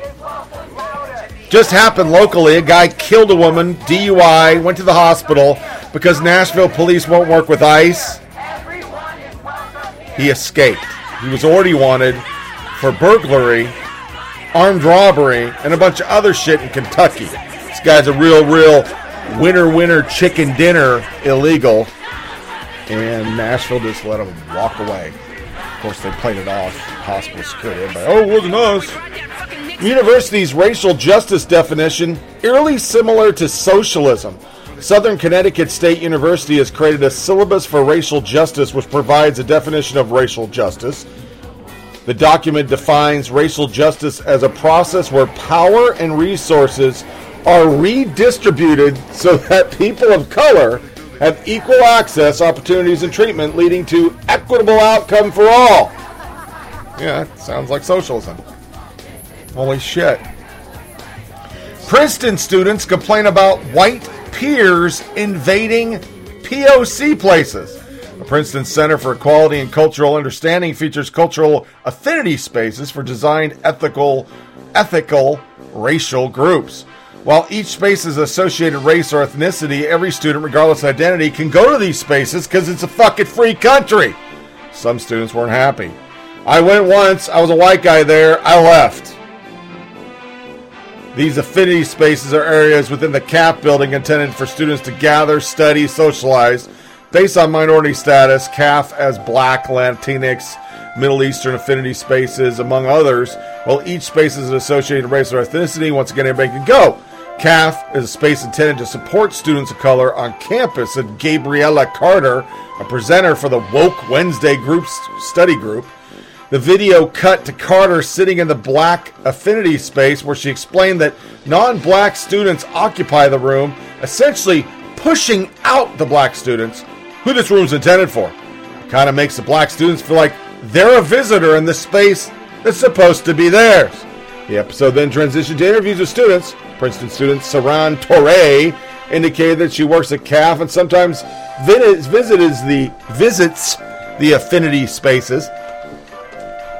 Just happened locally. A guy killed a woman, DUI, went to the hospital because Nashville police won't work with ICE. He escaped. He was already wanted for burglary, armed robbery, and a bunch of other shit in Kentucky. This guy's a real, real winner, winner chicken dinner illegal. And Nashville just let him walk away. Of course, they played it off. Hospital security. Everybody, oh, it wasn't us. University's racial justice definition eerily similar to socialism. Southern Connecticut State University has created a syllabus for racial justice which provides a definition of racial justice. The document defines racial justice as a process where power and resources are redistributed so that people of color have equal access, opportunities, and treatment, leading to equitable outcome for all. Yeah, sounds like socialism. Holy shit. Princeton students complain about white peers invading POC places. The Princeton Center for Equality and Cultural Understanding features cultural affinity spaces for designed ethical ethical racial groups. While each space is associated race or ethnicity, every student, regardless of identity, can go to these spaces because it's a fucking free country. Some students weren't happy. I went once, I was a white guy there, I left. These affinity spaces are areas within the CAP building intended for students to gather, study, socialize. Based on minority status, CAF as Black, Latinx, Middle Eastern affinity spaces, among others. While each space is an associated race or ethnicity, once again, anybody can go. CAF is a space intended to support students of color on campus, said Gabriella Carter, a presenter for the Woke Wednesday Group's study group. The video cut to Carter sitting in the black affinity space where she explained that non black students occupy the room, essentially pushing out the black students who this room's intended for. Kind of makes the black students feel like they're a visitor in the space that's supposed to be theirs. The episode then transitioned to interviews with students. Princeton student Saran Torre indicated that she works at CAF and sometimes visits, the visits the affinity spaces.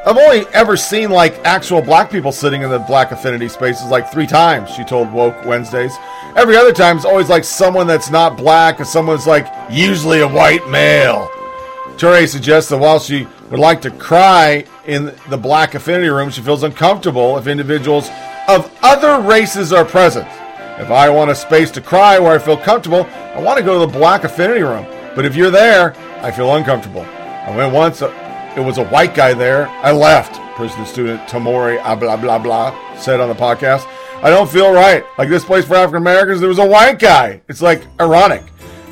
I've only ever seen like actual black people sitting in the black affinity spaces like three times, she told Woke Wednesdays. Every other time it's always like someone that's not black or someone's like usually a white male. Torre suggests that while she would like to cry in the black affinity room, she feels uncomfortable if individuals of other races are present. If I want a space to cry where I feel comfortable, I want to go to the black affinity room. But if you're there, I feel uncomfortable. I went once, uh, it was a white guy there. I left. Princeton student Tamori, ah, blah, blah, blah, said on the podcast. I don't feel right. Like this place for African Americans, there was a white guy. It's like ironic.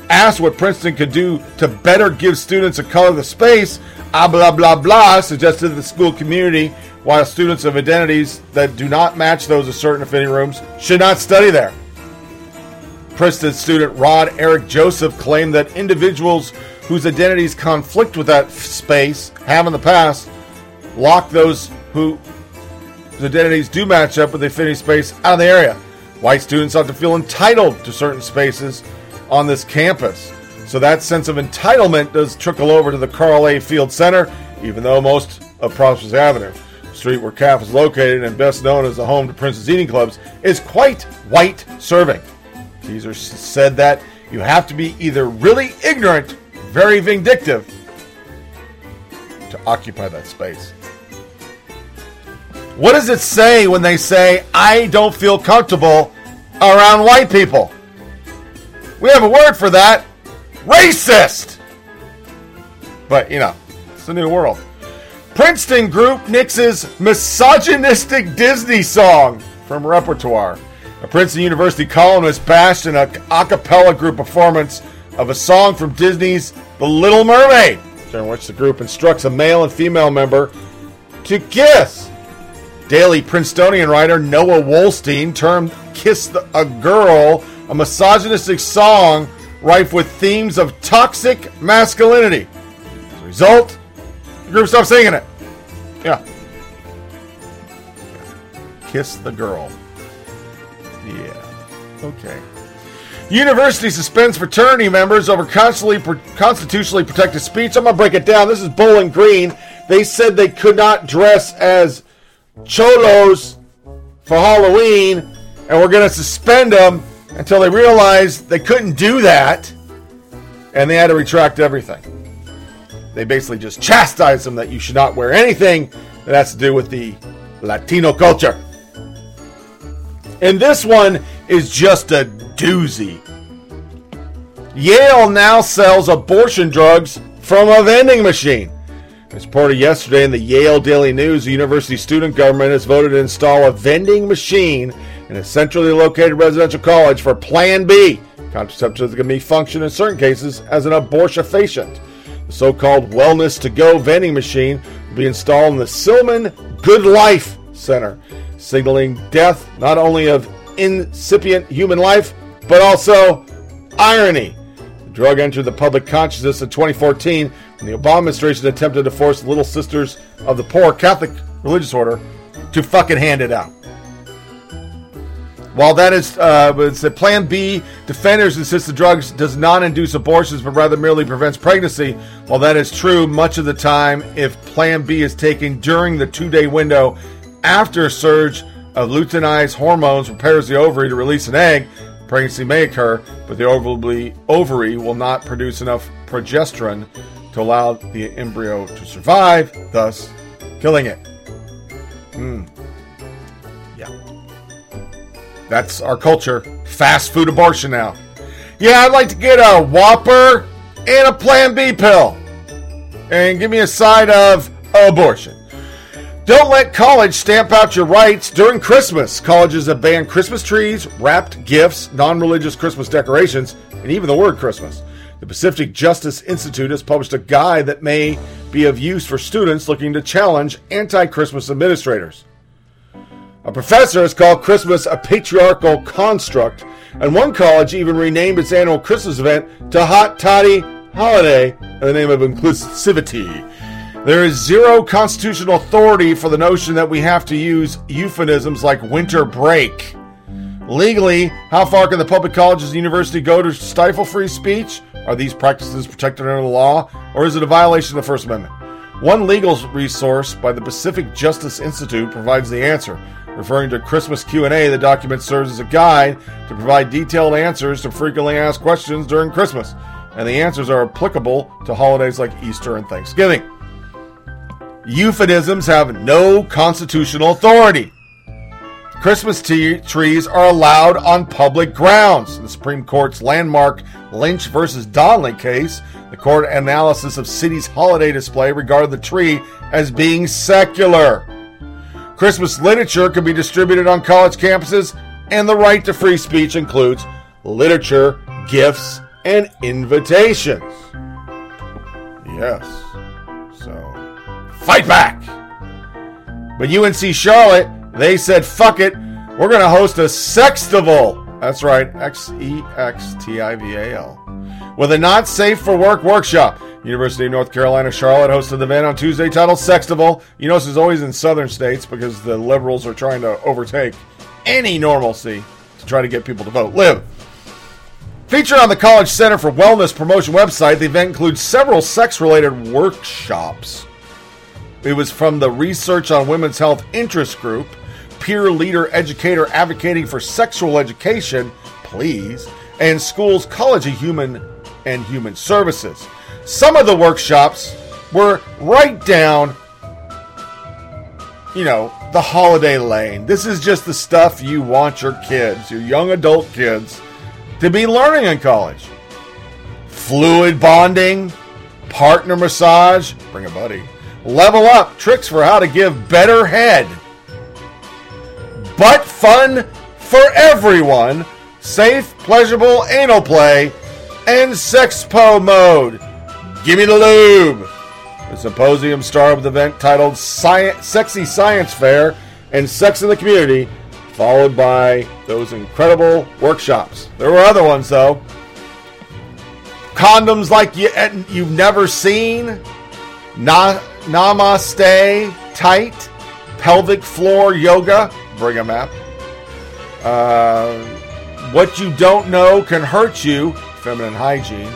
Asked what Princeton could do to better give students of color of the space, ah, blah, blah, blah, suggested the school community while students of identities that do not match those of certain affinity rooms should not study there. Princeton student Rod Eric Joseph claimed that individuals whose identities conflict with that space have in the past locked those who whose identities do match up with the affinity space out of the area. White students ought to feel entitled to certain spaces on this campus. So that sense of entitlement does trickle over to the Carl A. Field Center, even though most of Prospect Avenue, street where CAF is located and best known as the home to Prince's Eating Clubs, is quite white serving. Teaser said that you have to be either really ignorant, very vindictive, to occupy that space. What does it say when they say, I don't feel comfortable around white people? We have a word for that racist! But, you know, it's the new world. Princeton group nixes misogynistic Disney song from repertoire. A Princeton University columnist bashed an a cappella group performance of a song from Disney's The Little Mermaid, during which the group instructs a male and female member to kiss. Daily Princetonian writer Noah Wolstein termed Kiss the, a Girl a misogynistic song rife with themes of toxic masculinity. As a result, the group stopped singing it. Yeah. Kiss the Girl. Yeah. Okay. University suspends fraternity members over constitutionally, protected speech. I'm going to break it down. This is Bowling Green. They said they could not dress as cholos for Halloween, and we're going to suspend them until they realized they couldn't do that, and they had to retract everything. They basically just chastised them that you should not wear anything that has to do with the Latino culture. And this one is just a doozy. Yale now sells abortion drugs from a vending machine. As reported yesterday in the Yale Daily News, the university student government has voted to install a vending machine in a centrally located residential college for Plan B. Contraceptives can be function in certain cases as an abortifacient. The so called Wellness to Go vending machine will be installed in the Silliman Good Life Center, signaling death not only of incipient human life, but also irony. The drug entered the public consciousness in 2014 when the Obama administration attempted to force Little Sisters of the Poor Catholic religious order to fucking hand it out. While that is, uh, it's a Plan B, defenders insist the drugs does not induce abortions, but rather merely prevents pregnancy. While that is true, much of the time, if Plan B is taken during the two-day window after a surge of luteinizing hormones prepares the ovary to release an egg, pregnancy may occur, but the ovary, ovary will not produce enough progesterone to allow the embryo to survive, thus killing it. Hmm. That's our culture. Fast food abortion now. Yeah, I'd like to get a Whopper and a Plan B pill. And give me a side of abortion. Don't let college stamp out your rights during Christmas. Colleges have banned Christmas trees, wrapped gifts, non religious Christmas decorations, and even the word Christmas. The Pacific Justice Institute has published a guide that may be of use for students looking to challenge anti Christmas administrators. A professor has called Christmas a patriarchal construct, and one college even renamed its annual Christmas event to Hot Toddy Holiday in the name of inclusivity. There is zero constitutional authority for the notion that we have to use euphemisms like winter break. Legally, how far can the public colleges and university go to stifle free speech? Are these practices protected under the law, or is it a violation of the First Amendment? One legal resource by the Pacific Justice Institute provides the answer. Referring to Christmas Q&A, the document serves as a guide to provide detailed answers to frequently asked questions during Christmas, and the answers are applicable to holidays like Easter and Thanksgiving. Euphemisms have no constitutional authority. Christmas trees are allowed on public grounds. In the Supreme Court's landmark Lynch versus Donnelly case, the court analysis of city's holiday display regarded the tree as being secular. Christmas literature can be distributed on college campuses, and the right to free speech includes literature, gifts, and invitations. Yes. So, fight back! But UNC Charlotte, they said, fuck it, we're going to host a sextival. That's right, X E X T I V A L. With a not safe for work workshop. University of North Carolina Charlotte hosted the event on Tuesday titled Sextival. You know, this is always in southern states because the liberals are trying to overtake any normalcy to try to get people to vote. Live. Featured on the College Center for Wellness promotion website, the event includes several sex related workshops. It was from the Research on Women's Health Interest Group, peer leader educator advocating for sexual education, please, and Schools College of Human and Human Services. Some of the workshops were right down, you know, the holiday lane. This is just the stuff you want your kids, your young adult kids, to be learning in college. Fluid bonding, partner massage, bring a buddy. Level up, tricks for how to give better head. Butt fun for everyone, safe, pleasurable anal play, and sexpo mode. Give me the lube. The symposium star of the event titled Science, Sexy Science Fair and Sex in the Community, followed by those incredible workshops. There were other ones though. Condoms like you, eh, you've never seen. Na, namaste tight. Pelvic floor yoga. Bring a map. Uh, what you don't know can hurt you. Feminine hygiene.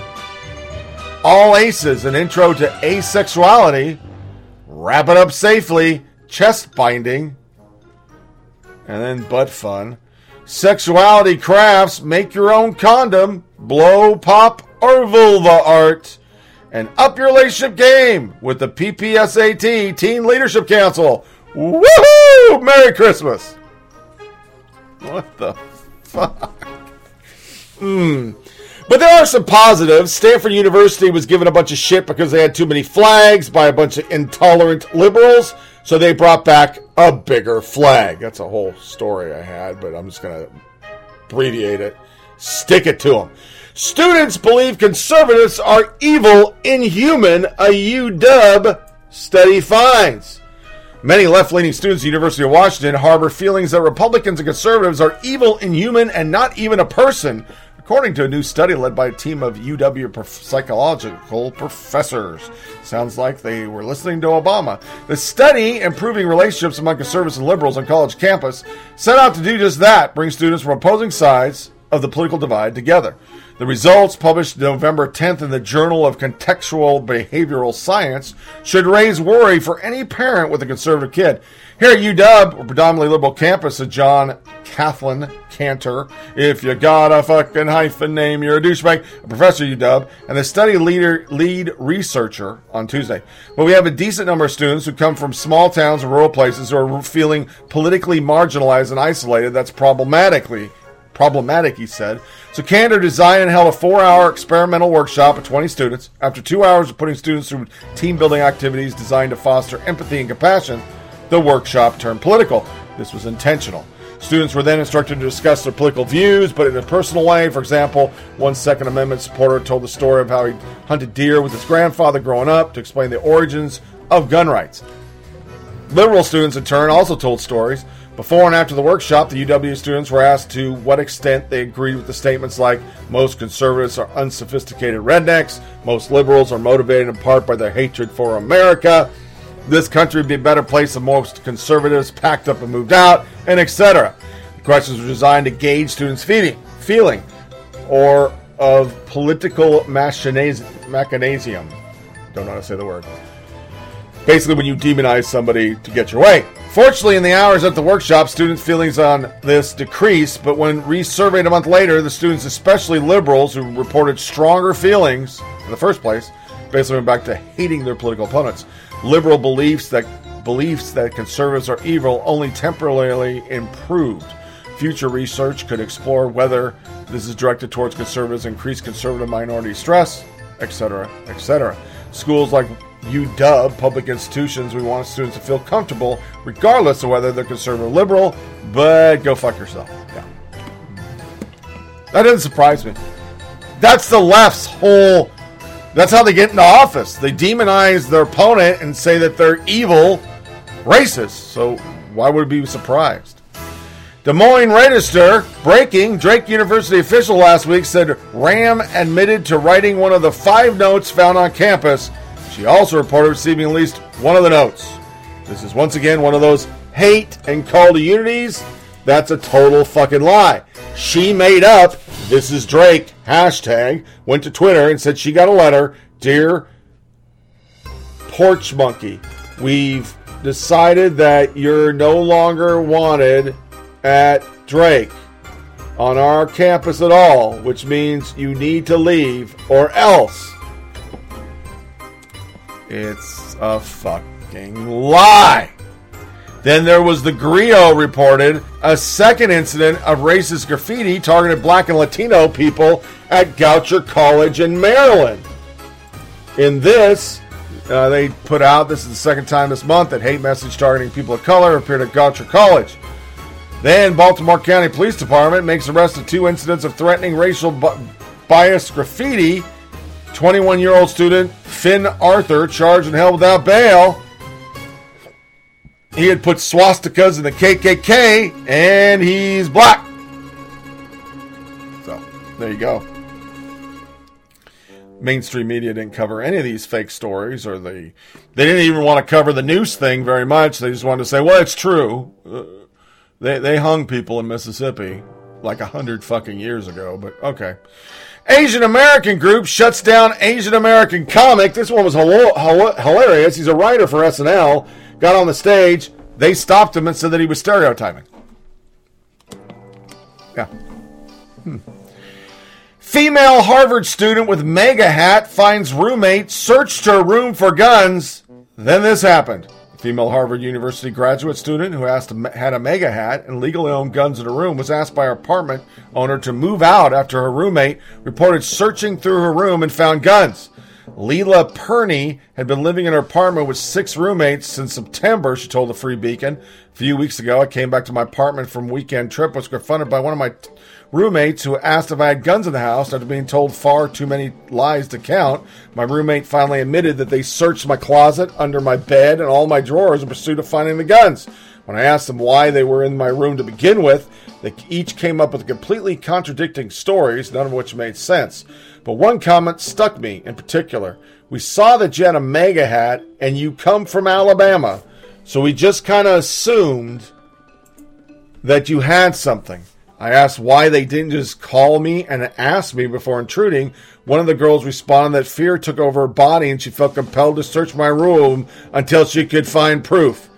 All Aces, an intro to asexuality. Wrap it up safely. Chest binding. And then butt fun. Sexuality crafts. Make your own condom. Blow, pop, or vulva art. And up your relationship game with the PPSAT Teen Leadership Council. Woohoo! Merry Christmas! What the fuck? Hmm. But there are some positives. Stanford University was given a bunch of shit because they had too many flags by a bunch of intolerant liberals, so they brought back a bigger flag. That's a whole story I had, but I'm just going to abbreviate it. Stick it to them. Students believe conservatives are evil, inhuman, a UW study finds. Many left leaning students at the University of Washington harbor feelings that Republicans and conservatives are evil, inhuman, and not even a person, according to a new study led by a team of UW prof- psychological professors. Sounds like they were listening to Obama. The study, Improving Relationships Among Conservatives and Liberals on College Campus, set out to do just that bring students from opposing sides of the political divide together. The results, published November 10th in the Journal of Contextual Behavioral Science, should raise worry for any parent with a conservative kid. Here at UW, a predominantly liberal campus, of John Kathleen Kanter. If you got a fucking hyphen name, you're a douchebag. A professor at UW, and the study leader, lead researcher on Tuesday. But we have a decent number of students who come from small towns and rural places who are feeling politically marginalized and isolated. That's problematically problematic, he said. So Kanter designed and held a four-hour experimental workshop with 20 students. After two hours of putting students through team-building activities designed to foster empathy and compassion, the workshop turned political. This was intentional. Students were then instructed to discuss their political views, but in a personal way. For example, one Second Amendment supporter told the story of how he hunted deer with his grandfather growing up to explain the origins of gun rights. Liberal students, in turn, also told stories. Before and after the workshop, the UW students were asked to what extent they agreed with the statements like most conservatives are unsophisticated rednecks, most liberals are motivated in part by their hatred for America, this country would be a better place if most conservatives packed up and moved out, and etc. The questions were designed to gauge students' feeling, feeling or of political machinasium. Don't know how to say the word basically when you demonize somebody to get your way. Fortunately, in the hours at the workshop, students' feelings on this decreased, but when resurveyed a month later, the students, especially liberals who reported stronger feelings in the first place, basically went back to hating their political opponents. Liberal beliefs that beliefs that conservatives are evil only temporarily improved. Future research could explore whether this is directed towards conservatives, increased conservative minority stress, etc., etc. Schools like UW, public institutions, we want students to feel comfortable, regardless of whether they're conservative or liberal, but go fuck yourself. Yeah. That doesn't surprise me. That's the left's whole. That's how they get into office. They demonize their opponent and say that they're evil, racist. So why would we be surprised? Des Moines Register breaking. Drake University official last week said Ram admitted to writing one of the five notes found on campus. She also reported receiving at least one of the notes. This is once again one of those hate and call to unities. That's a total fucking lie. She made up, this is Drake, hashtag, went to Twitter and said she got a letter. Dear Porch Monkey, we've decided that you're no longer wanted at Drake on our campus at all, which means you need to leave or else. It's a fucking lie. Then there was the Grio reported a second incident of racist graffiti targeted black and Latino people at Goucher College in Maryland. In this, uh, they put out this is the second time this month that hate message targeting people of color appeared at Goucher College. Then Baltimore County Police Department makes arrest of two incidents of threatening racial bu- bias graffiti. 21 year old student Finn Arthur charged and held without bail. He had put swastikas in the KKK and he's black. So, there you go. Mainstream media didn't cover any of these fake stories, or they they didn't even want to cover the news thing very much. They just wanted to say, "Well, it's true." Uh, they they hung people in Mississippi like a hundred fucking years ago, but okay. Asian American group shuts down Asian American comic. This one was hilarious. He's a writer for SNL. Got on the stage. They stopped him and said that he was stereotyping. Yeah. Hmm. Female Harvard student with MAGA hat finds roommate searched her room for guns. Then this happened. Female Harvard University graduate student who asked had a MAGA hat and legally owned guns in her room was asked by her apartment owner to move out after her roommate reported searching through her room and found guns. Leela Perney had been living in her apartment with six roommates since September, she told the Free Beacon. A few weeks ago, I came back to my apartment from weekend trip, was confronted by one of my t- roommates who asked if I had guns in the house after being told far too many lies to count. My roommate finally admitted that they searched my closet, under my bed, and all my drawers in pursuit of finding the guns. When I asked them why they were in my room to begin with, they each came up with completely contradicting stories, none of which made sense. But one comment stuck me in particular. We saw that you had a MAGA hat and you come from Alabama, so we just kind of assumed that you had something. I asked why they didn't just call me and ask me before intruding. One of the girls responded that fear took over her body and she felt compelled to search my room until she could find proof.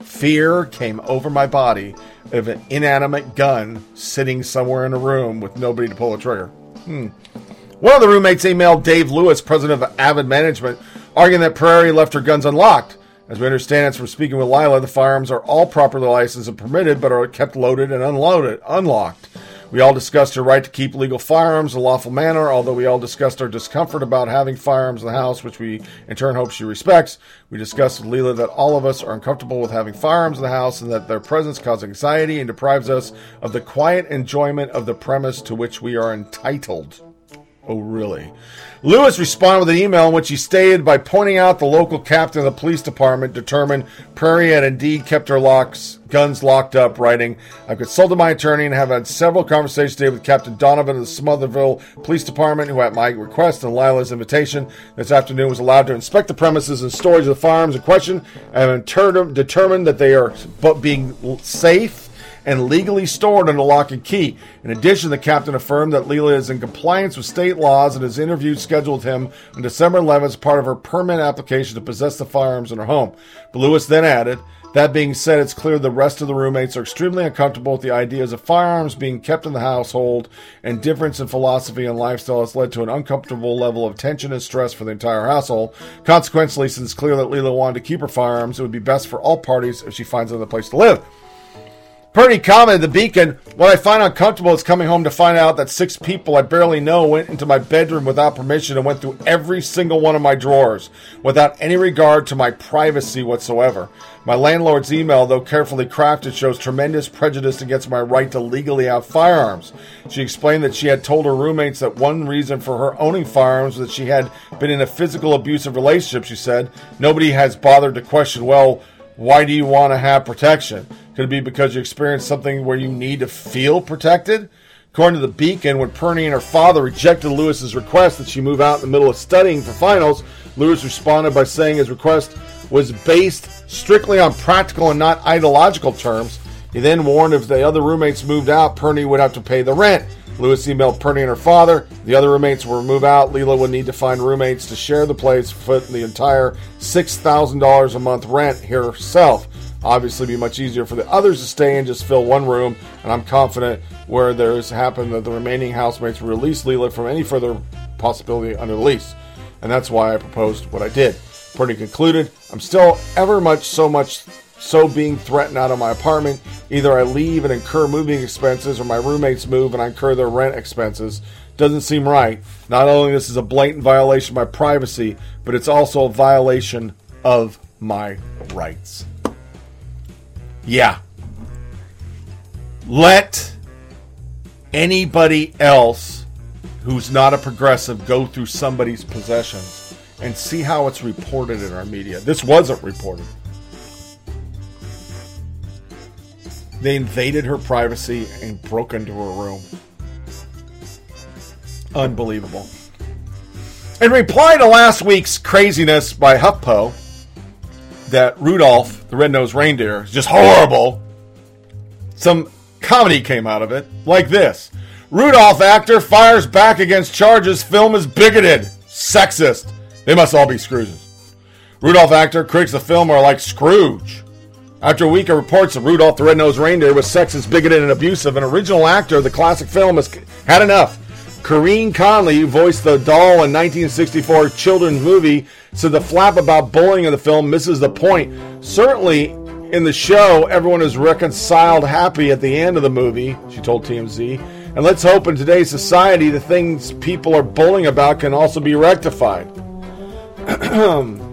Fear came over my body of an inanimate gun sitting somewhere in a room with nobody to pull a trigger. Hmm. One of the roommates emailed Dave Lewis, president of Avid Management, arguing that Perney left her guns unlocked. As we understand it from speaking with Leela, the firearms are all properly licensed and permitted, but are kept loaded and unloaded, unlocked. We all discussed her right to keep legal firearms in a lawful manner, although we all discussed our discomfort about having firearms in the house, which we in turn hope she respects. We discussed with Leela that all of us are uncomfortable with having firearms in the house and that their presence causes anxiety and deprives us of the quiet enjoyment of the premise to which we are entitled. Oh, really? Lewis responded with an email in which he stated by pointing out the local captain of the police department determined Perney had indeed kept her locks, guns locked up, writing, I've consulted my attorney and have had several conversations today with Captain Donovan of the Somerville Police Department, who at my request and Leela's invitation this afternoon was allowed to inspect the premises and storage of the firearms in question and determined that they are being safe and legally stored under lock and key. In addition, the captain affirmed that Leela is in compliance with state laws and has interviewed scheduled him on December 11th as part of her permit application to possess the firearms in her home. But Lewis then added, that being said, it's clear the rest of the roommates are extremely uncomfortable with the ideas of firearms being kept in the household, and difference in philosophy and lifestyle has led to an uncomfortable level of tension and stress for the entire household. Consequently, since it's clear that Leela wanted to keep her firearms, it would be best for all parties if she finds another place to live. Purdy commented the beacon, What I find uncomfortable is coming home to find out that six people I barely know went into my bedroom without permission and went through every single one of my drawers without any regard to my privacy whatsoever. My landlord's email, though carefully crafted, shows tremendous prejudice against my right to legally have firearms. She explained that she had told her roommates that one reason for her owning firearms was that she had been in a physical abusive relationship, she said. Nobody has bothered to question, well, why do you want to have protection? Could it be because you experienced something where you need to feel protected? According to the Beacon, when Perney and her father rejected Lewis's request that she move out in the middle of studying for finals, Lewis responded by saying his request was based strictly on practical and not ideological terms. He then warned if the other roommates moved out, Perney would have to pay the rent. Lewis emailed Perney and her father. The other roommates will move out. Leela would need to find roommates to share the place, foot the entire $6,000 a month rent herself. Obviously, be much easier for the others to stay and just fill one room. And I'm confident where there's happened that the remaining housemates will release Leela from any further possibility under the lease. And that's why I proposed what I did. Perney concluded, I'm still ever much so much so being threatened out of my apartment. Either I leave and incur moving expenses, or my roommates move and I incur their rent expenses. Doesn't seem right. Not only this is a blatant violation of my privacy, but it's also a violation of my rights. Yeah. Let anybody else who's not a progressive go through somebody's possessions and see how it's reported in our media. This wasn't reported. They invaded her privacy and broke into her room. Unbelievable. In reply to last week's craziness by HuffPo, that Rudolph, the red-nosed reindeer, is just horrible. Some comedy came out of it, like this. Rudolph actor fires back against charges film is bigoted, sexist. They must all be Scrooges. Rudolph actor critics the film are like Scrooge. After a week of reports that Rudolph the Red-Nosed Reindeer was sexist, bigoted, and abusive, an original actor of the classic film has had enough. Corinne Conley, who voiced the doll in 1964 children's movie, said the flap about bullying in the film misses the point. Certainly, in the show, everyone is reconciled happy at the end of the movie, she told TMZ. And let's hope in today's society the things people are bullying about can also be rectified.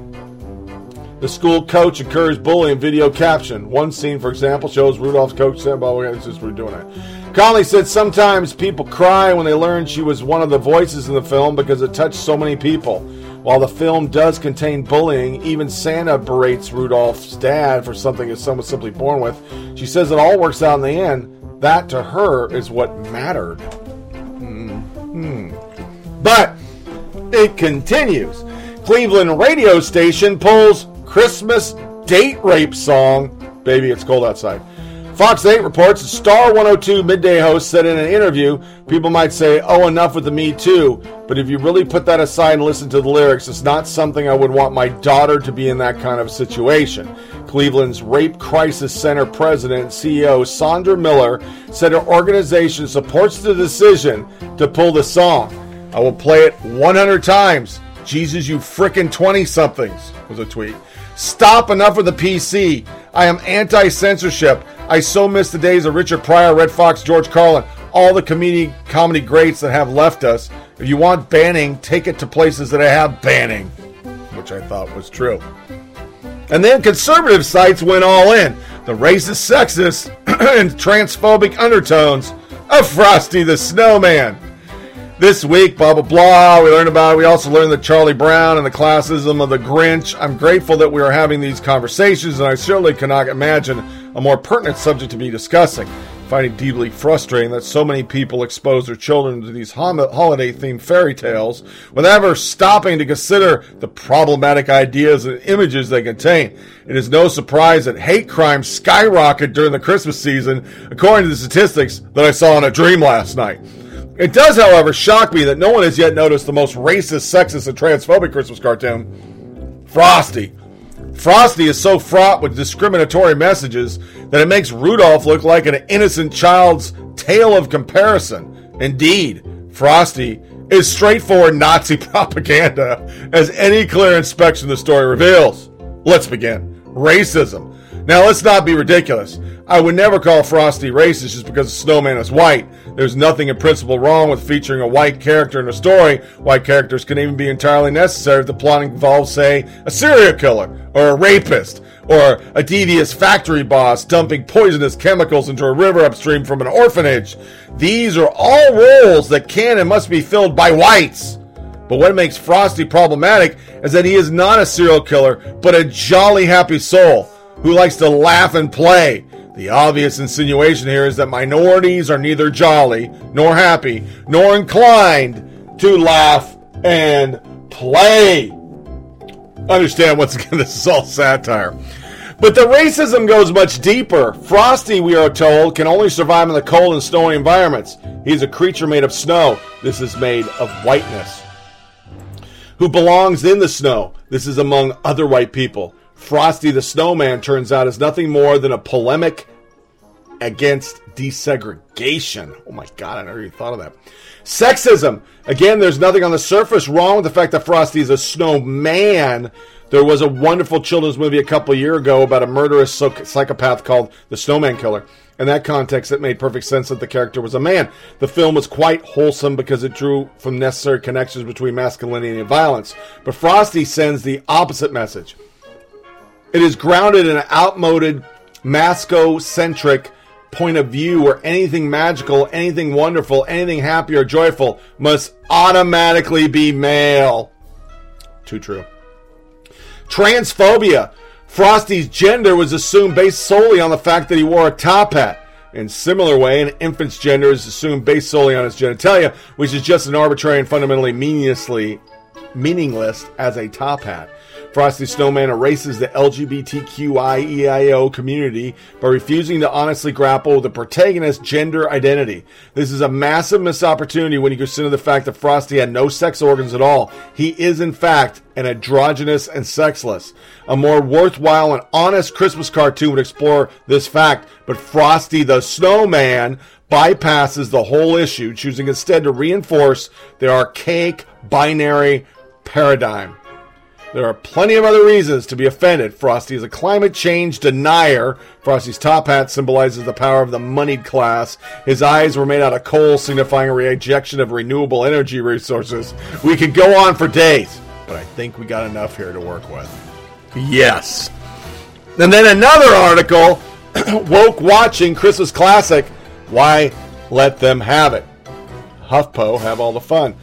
the school coach encouraged bullying video caption. One scene, for example, shows Rudolph's coach saying, "Well, we're just we're doing it." Conley said sometimes people cry when they learn she was one of the voices in the film because it touched so many people. While the film does contain bullying, even Santa berates Rudolph's dad for something son was simply born with. She says it all works out in the end. That to her is what mattered. Hmm. But it continues. Cleveland radio station pulls Christmas date rape song. Baby, it's cold outside. Fox 8 reports a Star 102 midday host said in an interview, people might say, oh, enough with the Me Too, but if you really put that aside and listen to the lyrics, it's not something I would want my daughter to be in that kind of situation. Cleveland's Rape Crisis Center president and CEO Sondra Miller said her organization supports the decision to pull the song. I will play it 100 times. Jesus, you frickin' 20 somethings, was a tweet. Stop enough with the PC. I am anti censorship. I so miss the days of Richard Pryor, Redd Foxx, George Carlin, all the comedy comedy greats that have left us. If you want banning, take it to places that have banning, which I thought was true. And then conservative sites went all in. The racist, sexist, and transphobic undertones of Frosty the Snowman. This week, blah, blah, blah, we learned about it. We also learned that Charlie Brown and the classism of the Grinch. I'm grateful that we are having these conversations, and I certainly cannot imagine a more pertinent subject to be discussing. Finding deeply frustrating that so many people expose their children to these holiday themed fairy tales without ever stopping to consider the problematic ideas and images they contain. It is no surprise that hate crimes skyrocket during the Christmas season, according to the statistics that I saw in a dream last night. It does, however, shock me that no one has yet noticed the most racist, sexist, and transphobic Christmas cartoon Frosty. Frosty is so fraught with discriminatory messages that it makes Rudolph look like an innocent child's tale of comparison. Indeed, Frosty is straightforward Nazi propaganda, as any clear inspection of the story reveals. Let's begin. Racism. Now, let's not be ridiculous. I would never call Frosty racist just because the snowman is white. There's nothing in principle wrong with featuring a white character in a story. White characters can even be entirely necessary if the plot involves, say, a serial killer, or a rapist, or a devious factory boss dumping poisonous chemicals into a river upstream from an orphanage. These are all roles that can and must be filled by whites. But what makes Frosty problematic is that he is not a serial killer, but a jolly happy soul who likes to laugh and play. The obvious insinuation here is that minorities are neither jolly, nor happy, nor inclined to laugh and play. Understand, once again, this is all satire. But the racism goes much deeper. Frosty, we are told, can only survive in the cold and snowy environments. He's a creature made of snow. This is made of whiteness. Who belongs in the snow. This is among other white people. Frosty the Snowman turns out is nothing more than a polemic against desegregation. Oh my god, I never even thought of that. Sexism. Again, there's nothing on the surface wrong with the fact that Frosty is a snowman. There was a wonderful children's movie a couple year ago about a murderous psychopath called The Snowman Killer. In that context, it made perfect sense that the character was a man. The film was quite wholesome because it drew from necessary connections between masculinity and violence. But Frosty sends the opposite message. It is grounded in an outmoded, masco-centric point of view where anything magical, anything wonderful, anything happy or joyful must automatically be male. Too true. Transphobia. Frosty's gender was assumed based solely on the fact that he wore a top hat. In similar way, an infant's gender is assumed based solely on his genitalia, which is just as arbitrary and fundamentally meaninglessly meaningless as a top hat. Frosty Snowman erases the LGBTQIEIO community by refusing to honestly grapple with the protagonist's gender identity. This is a massive missed opportunity when you consider the fact that Frosty had no sex organs at all. He is, in fact, an androgynous and sexless. A more worthwhile and honest Christmas cartoon would explore this fact, but Frosty the Snowman bypasses the whole issue, choosing instead to reinforce the archaic binary paradigm. There are plenty of other reasons to be offended. Frosty is a climate change denier. Frosty's top hat symbolizes the power of the moneyed class. His eyes were made out of coal, signifying a rejection of renewable energy resources. We could go on for days, but I think we got enough here to work with. Yes. And then another article Woke Watching Christmas Classic. Why let them have it? HuffPo have all the fun.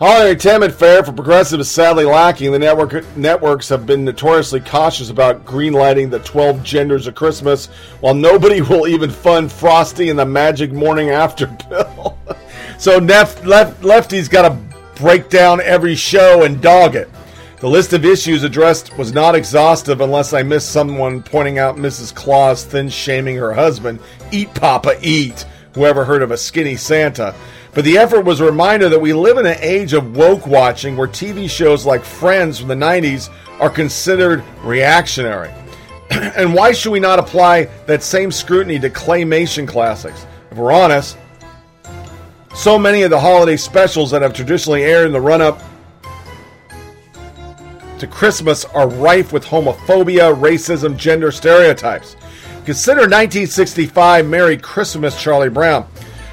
Holiday entertainment fare for progressive is sadly lacking. The network networks have been notoriously cautious about greenlighting the 12 genders of Christmas, while nobody will even fund Frosty and the Magic Morning After bill. so left, left, Lefty's got to break down every show and dog it. The list of issues addressed was not exhaustive unless I missed someone pointing out Mrs. Claus thin shaming her husband. Eat, Papa, eat. Whoever heard of a skinny Santa? But the effort was a reminder that we live in an age of woke watching where TV shows like Friends from the 90s are considered reactionary. and why should we not apply that same scrutiny to claymation classics? If we're honest, so many of the holiday specials that have traditionally aired in the run up to Christmas are rife with homophobia, racism, gender stereotypes. Consider 1965 Merry Christmas Charlie Brown.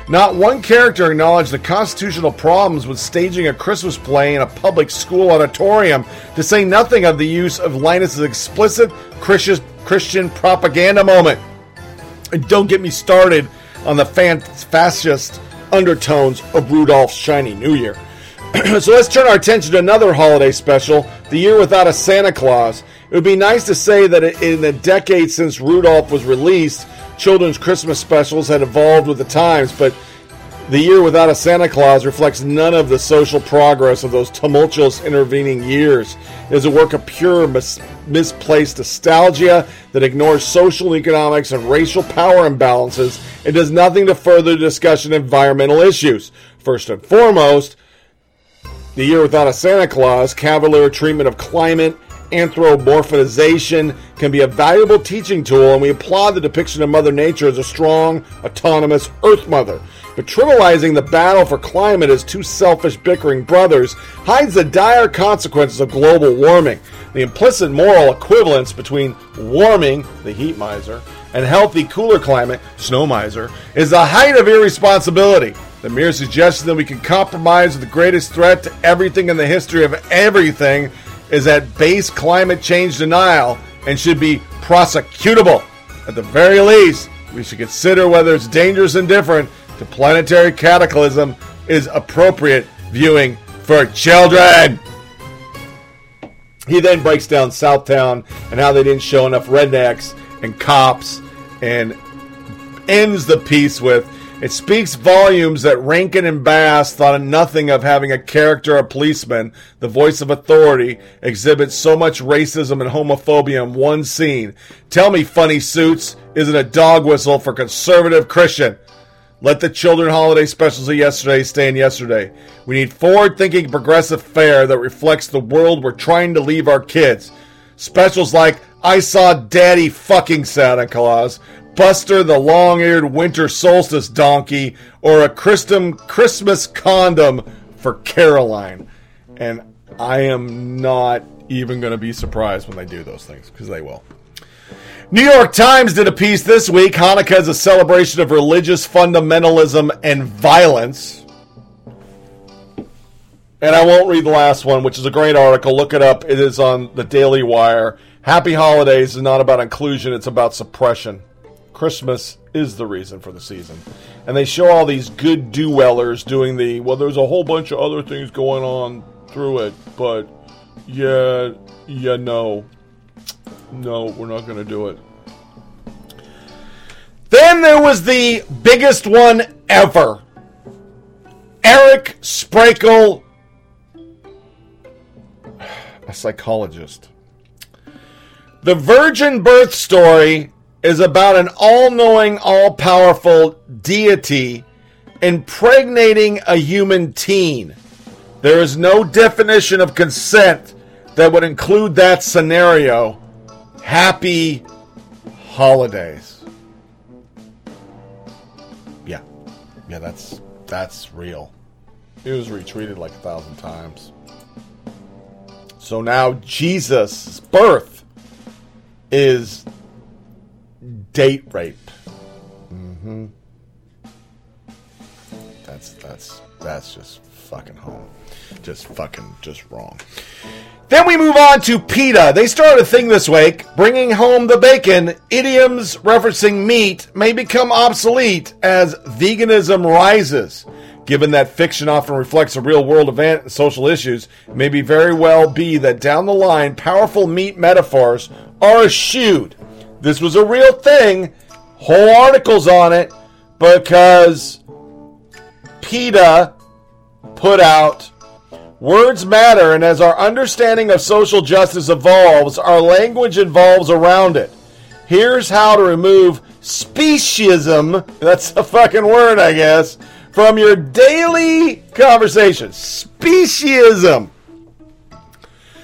Not one character acknowledged the constitutional problems with staging a Christmas play in a public school auditorium, to say nothing of the use of Linus's explicit Christian propaganda moment. And don't get me started on the fascist undertones of Rudolph's Shiny New Year. so let's turn our attention to another holiday special, The Year Without a Santa Claus. It would be nice to say that in the decade since Rudolph was released, children's Christmas specials had evolved with the times, but the year without a Santa Claus reflects none of the social progress of those tumultuous intervening years. It is a work of pure mis- misplaced nostalgia that ignores social, economics, and racial power imbalances and does nothing to further the discussion environmental issues. First and foremost, the Year Without a Santa Claus, cavalier treatment of climate, anthropomorphization can be a valuable teaching tool, and we applaud the depiction of Mother Nature as a strong, autonomous Earth Mother. But trivializing the battle for climate as two selfish, bickering brothers hides the dire consequences of global warming. The implicit moral equivalence between warming, the heat miser, and healthy, cooler climate, snow miser, is the height of irresponsibility. The mere suggestion that we can compromise with the greatest threat to everything in the history of everything is at base climate change denial and should be prosecutable. At the very least, we should consider whether it's dangerous and different to planetary cataclysm is appropriate viewing for children. He then breaks down Southtown and how they didn't show enough rednecks and cops and ends the piece with it speaks volumes that Rankin and Bass thought nothing of having a character, a policeman, the voice of authority, exhibit so much racism and homophobia in one scene. Tell me, funny suits, isn't a dog whistle for conservative Christian? Let the children holiday specials of yesterday stay in yesterday. We need forward thinking progressive fare that reflects the world we're trying to leave our kids. Specials like I saw daddy fucking Santa Claus, Buster the long eared winter solstice donkey, or a Christmas condom for Caroline. And I am not even going to be surprised when they do those things, because they will. New York Times did a piece this week. Hanukkah is a celebration of religious fundamentalism and violence. And I won't read the last one, which is a great article. Look it up. It is on the Daily Wire. Happy Holidays is not about inclusion, it's about suppression. Christmas is the reason for the season. And they show all these good do-wellers doing the, well, there's a whole bunch of other things going on through it, but yeah, yeah, no. No, we're not going to do it. Then there was the biggest one ever. Eric Sprankle, a psychologist. The virgin birth story is about an all knowing, all powerful deity impregnating a human teen. There is no definition of consent that would include that scenario. Happy holidays. Yeah. Yeah, that's that's real. It was retweeted like a thousand times. So now Jesus' birth is date rape. Mm-hmm. That's that's that's just fucking home. Just fucking just wrong. Then we move on to PETA. They started a thing this week, bringing home the bacon. Idioms referencing meat may become obsolete as veganism rises. Given that fiction often reflects a real world event and social issues, it may be very well be that down the line, powerful meat metaphors are eschewed. This was a real thing. Whole articles on it because PETA put out Words matter, and as our understanding of social justice evolves, our language evolves around it. Here's how to remove speciesism, that's a fucking word, I guess, from your daily conversation. Speciesism.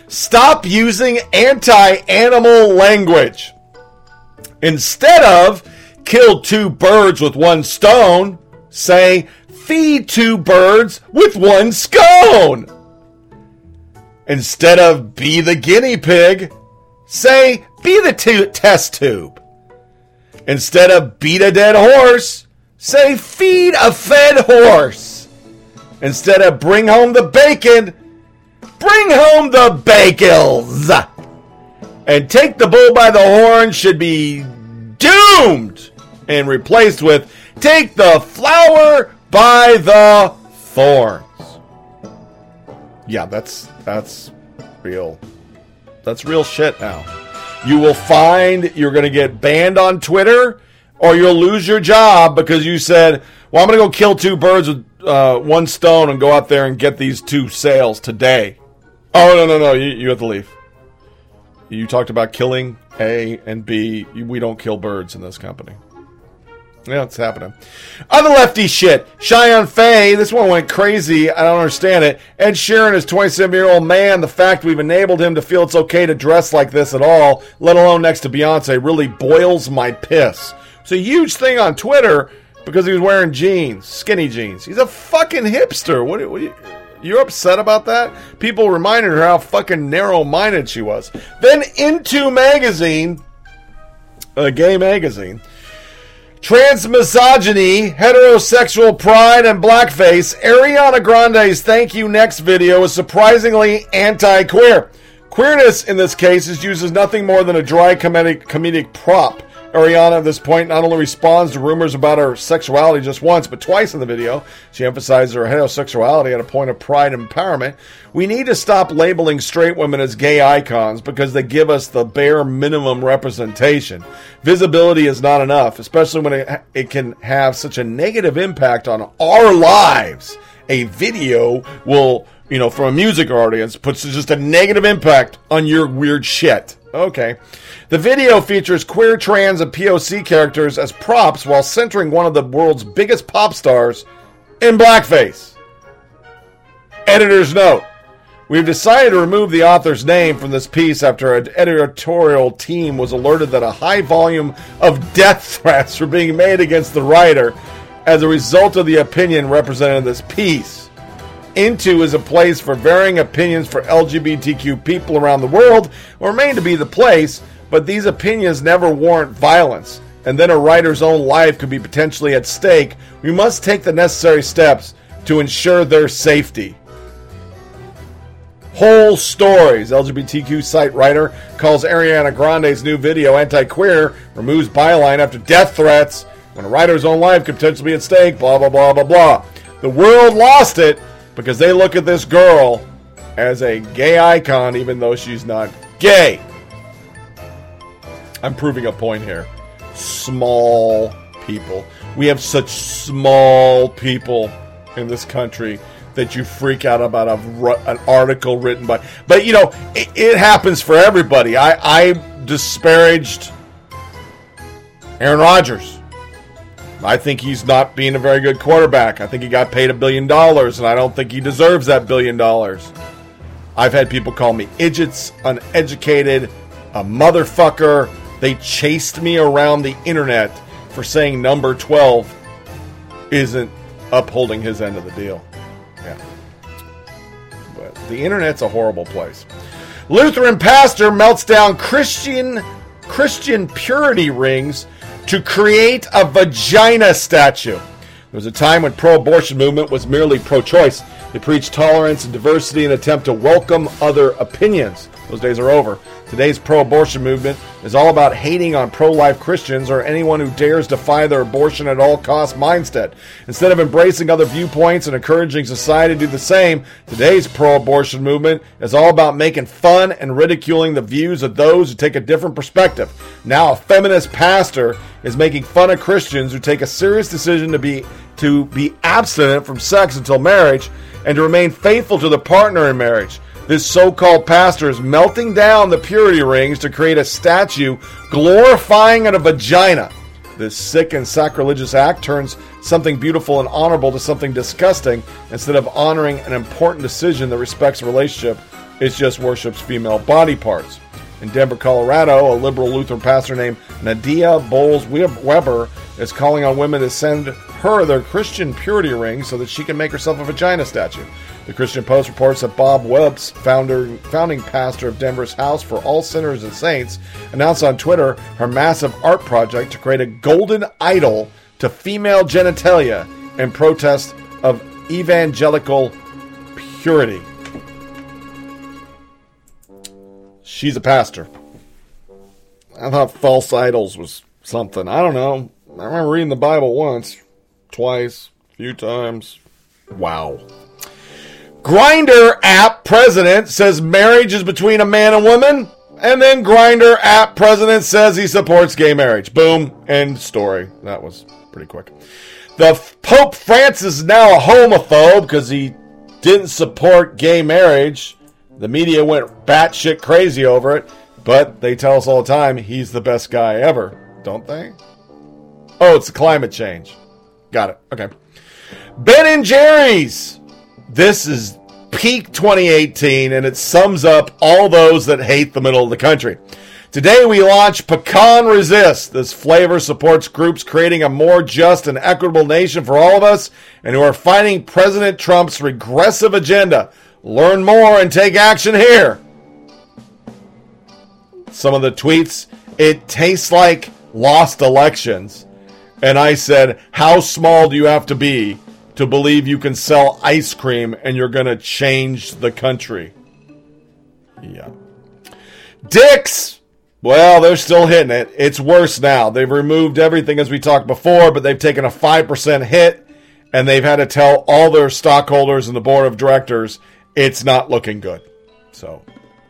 Stop using anti animal language. Instead of kill two birds with one stone, say feed two birds with one scone. Instead of be the guinea pig, say be the t- test tube. Instead of beat a dead horse, say feed a fed horse. Instead of bring home the bacon, bring home the bacons. And take the bull by the horn should be doomed and replaced with take the flower by the thorns. Yeah, that's that's real. That's real shit now. You will find you're going to get banned on Twitter or you'll lose your job because you said, "Well, I'm going to go kill two birds with uh, one stone and go out there and get these two sales today." Oh no no no! You, you have to leave. You talked about killing A and B. We don't kill birds in this company. Yeah, it's happening. Other lefty shit. Cheyenne Fay, this one went crazy. I don't understand it. Ed Sheeran is 27 year old man. The fact we've enabled him to feel it's okay to dress like this at all, let alone next to Beyonce, really boils my piss. It's a huge thing on Twitter because he was wearing jeans, skinny jeans. He's a fucking hipster. What, what you, you're upset about that? People reminded her how fucking narrow minded she was. Then Into Magazine, a gay magazine, Trans misogyny, heterosexual pride, and blackface, Ariana Grande's Thank You Next video is surprisingly anti queer. Queerness in this case is used as nothing more than a dry comedic, comedic prop. Ariana at this point not only responds to rumors about her sexuality just once, but twice in the video. She emphasizes her heterosexuality at a point of pride and empowerment. We need to stop labeling straight women as gay icons because they give us the bare minimum representation. Visibility is not enough, especially when it, it can have such a negative impact on our lives. A video will, you know, from a music audience, puts just a negative impact on your weird shit. Okay. The video features queer, trans, and POC characters as props while centering one of the world's biggest pop stars in blackface. Editor's note. We've decided to remove the author's name from this piece after an editorial team was alerted that a high volume of death threats were being made against the writer as a result of the opinion represented in this piece. Into is a place for varying opinions for LGBTQ people around the world, will remain to be the place, but these opinions never warrant violence, and then a writer's own life could be potentially at stake. We must take the necessary steps to ensure their safety. Whole Stories, LGBTQ site writer, calls Ariana Grande's new video anti queer, removes byline after death threats, when a writer's own life could potentially be at stake, blah, blah, blah, blah, blah. The world lost it because they look at this girl as a gay icon, even though she's not gay. I'm proving a point here. Small people. We have such small people in this country that you freak out about a, an article written by. But you know, it, it happens for everybody. I, I disparaged Aaron Rodgers. I think he's not being a very good quarterback. I think he got paid a billion dollars, and I don't think he deserves that billion dollars. I've had people call me idiots, uneducated, a motherfucker. They chased me around the internet for saying number 12 isn't upholding his end of the deal. Yeah. But the internet's a horrible place. Lutheran pastor melts down Christian Christian purity rings to create a vagina statue. There was a time when pro-abortion movement was merely pro-choice. They preached tolerance and diversity in an attempt to welcome other opinions. Those days are over. Today's pro-abortion movement is all about hating on pro-life Christians or anyone who dares defy their abortion at all cost mindset. Instead of embracing other viewpoints and encouraging society to do the same, today's pro-abortion movement is all about making fun and ridiculing the views of those who take a different perspective. Now a feminist pastor is making fun of Christians who take a serious decision to be to be abstinent from sex until marriage and to remain faithful to the partner in marriage. This so called pastor is melting down the purity rings to create a statue glorifying a vagina. This sick and sacrilegious act turns something beautiful and honorable to something disgusting. Instead of honoring an important decision that respects a relationship, it just worships female body parts. In Denver, Colorado, a liberal Lutheran pastor named Nadia Bolz-Weber is calling on women to send her their Christian purity rings so that she can make herself a vagina statue. The Christian Post reports that Bob Webbs, founder, founding pastor of Denver's House for All Sinners and Saints, announced on Twitter her massive art project to create a golden idol to female genitalia in protest of evangelical purity. She's a pastor. I thought false idols was something. I don't know. I remember reading the Bible once, twice, a few times. Wow. Grindr app president says marriage is between a man and woman, and then Grindr app president says he supports gay marriage. Boom, end story. That was pretty quick. The Pope Francis is now a homophobe because he didn't support gay marriage. The media went batshit crazy over it, but they tell us all the time he's the best guy ever, don't they? Oh, it's climate change. Got it. Okay. Ben and Jerry's. This is peak 2018, and it sums up all those that hate the middle of the country. Today we launch Pecan Resist. This flavor supports groups creating a more just and equitable nation for all of us and who are fighting President Trump's regressive agenda. Learn more and take action here. Some of the tweets, it tastes like lost elections. And I said, How small do you have to be to believe you can sell ice cream and you're going to change the country? Yeah. Dicks! Well, they're still hitting it. It's worse now. They've removed everything as we talked before, but they've taken a 5% hit and they've had to tell all their stockholders and the board of directors it's not looking good. So